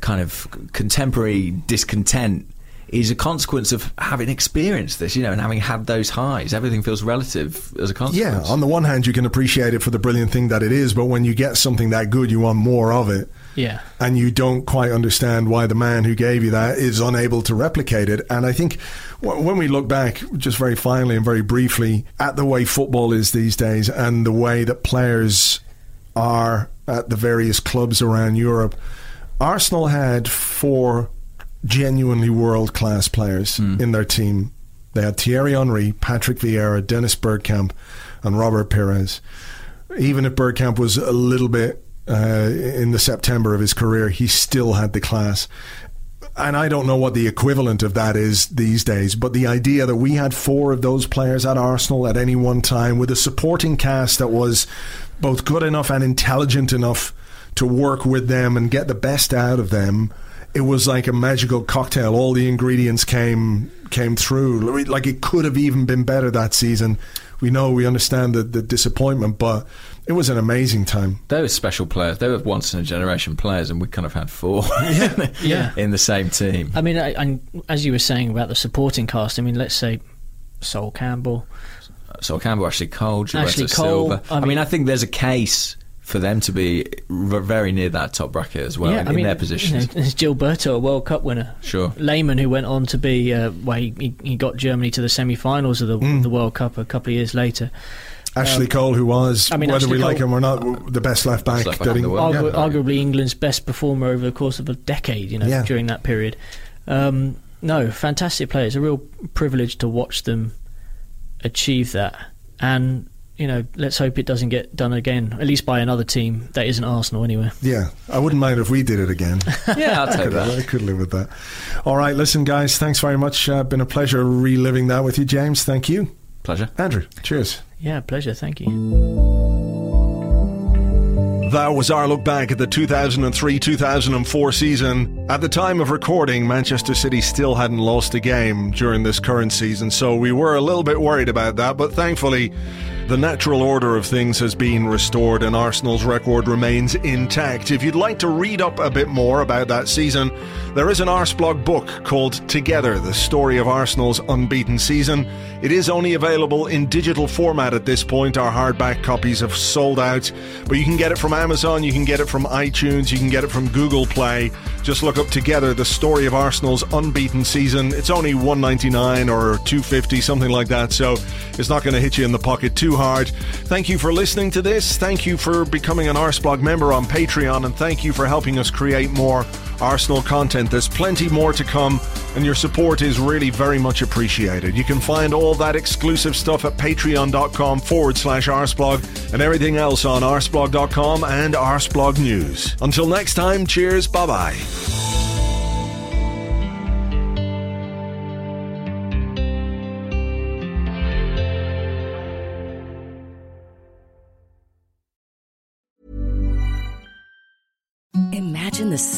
kind of contemporary discontent is a consequence of having experienced this, you know, and having had those highs. Everything feels relative as a consequence. Yeah, on the one hand, you can appreciate it for the brilliant thing that it is, but when you get something that good, you want more of it. Yeah. And you don't quite understand why the man who gave you that is unable to replicate it. And I think w- when we look back, just very finally and very briefly, at the way football is these days and the way that players are at the various clubs around Europe, Arsenal had four genuinely world class players in their team. They had Thierry Henry, Patrick Vieira, Dennis Bergkamp, and Robert Pires. Even if Bergkamp was a little bit uh, in the September of his career, he still had the class. And I don't know what the equivalent of that is these days, but the idea that we had four of those players at Arsenal at any one time with a supporting cast that was both good enough and intelligent enough to work with them and get the best out of them it was like a magical cocktail. All the ingredients came came through. Like it could have even been better that season. We know, we understand the, the disappointment, but it was an amazing time. They were special players. They were once in a generation players, and we kind of had four Yeah. in the same team. I mean, I, and as you were saying about the supporting cast, I mean, let's say Sol Campbell. Sol Campbell, Ashley Cole, Gilberto Ashley Cole, Silva. I I mean, mean- I think there's a case for them to be r- very near that top bracket as well yeah, in, I in mean, their you positions. know, there's Gilberto, a World Cup winner. Sure. Lehmann, who went on to be, uh, well, he, he- he got Germany to the semi-finals of the, Mm. the World Cup a couple of years later. Ashley Um, Cole, who was, I mean, whether Ashley we like him or not, the best left back. left back that in the Eng- world. yeah. Arguably England's best performer over the course of a decade, you know, Yeah. during that period. Um, no, fantastic players. A real privilege to watch them achieve that. And, you know, let's hope it doesn't get done again, at least by another team that isn't Arsenal anyway. Yeah, I wouldn't mind if we did it again. yeah, I'll I could, that. I could live with that. All right, listen, guys, thanks very much. Uh, been a pleasure reliving that with you, James. Thank you. Pleasure. Andrew, cheers. Yeah, pleasure. Thank you. That was our look back at the 2003 2004 season. At the time of recording, Manchester City still hadn't lost a game during this current season, so we were a little bit worried about that, but thankfully, the natural order of things has been restored and Arsenal's record remains intact. If you'd like to read up a bit more about that season, there is an Arseblog book called Together, the story of Arsenal's unbeaten season. It is only available in digital format at this point. Our hardback copies have sold out, but you can get it from Amazon, you can get it from iTunes, you can get it from Google Play. Just look up Together, the story of Arsenal's unbeaten season. It's only 199 or 250, something like that, so it's not going to hit you in the pocket too hard. Thank you for listening to this. Thank you for becoming an Arseblog member on Patreon, and thank you for helping us create more Arsenal content. There's plenty more to come, and your support is really very much appreciated. You can find all that exclusive stuff at patreon.com forward slash arseblog and everything else on arseblog.com and arseblog news. Until next time, cheers, bye bye. The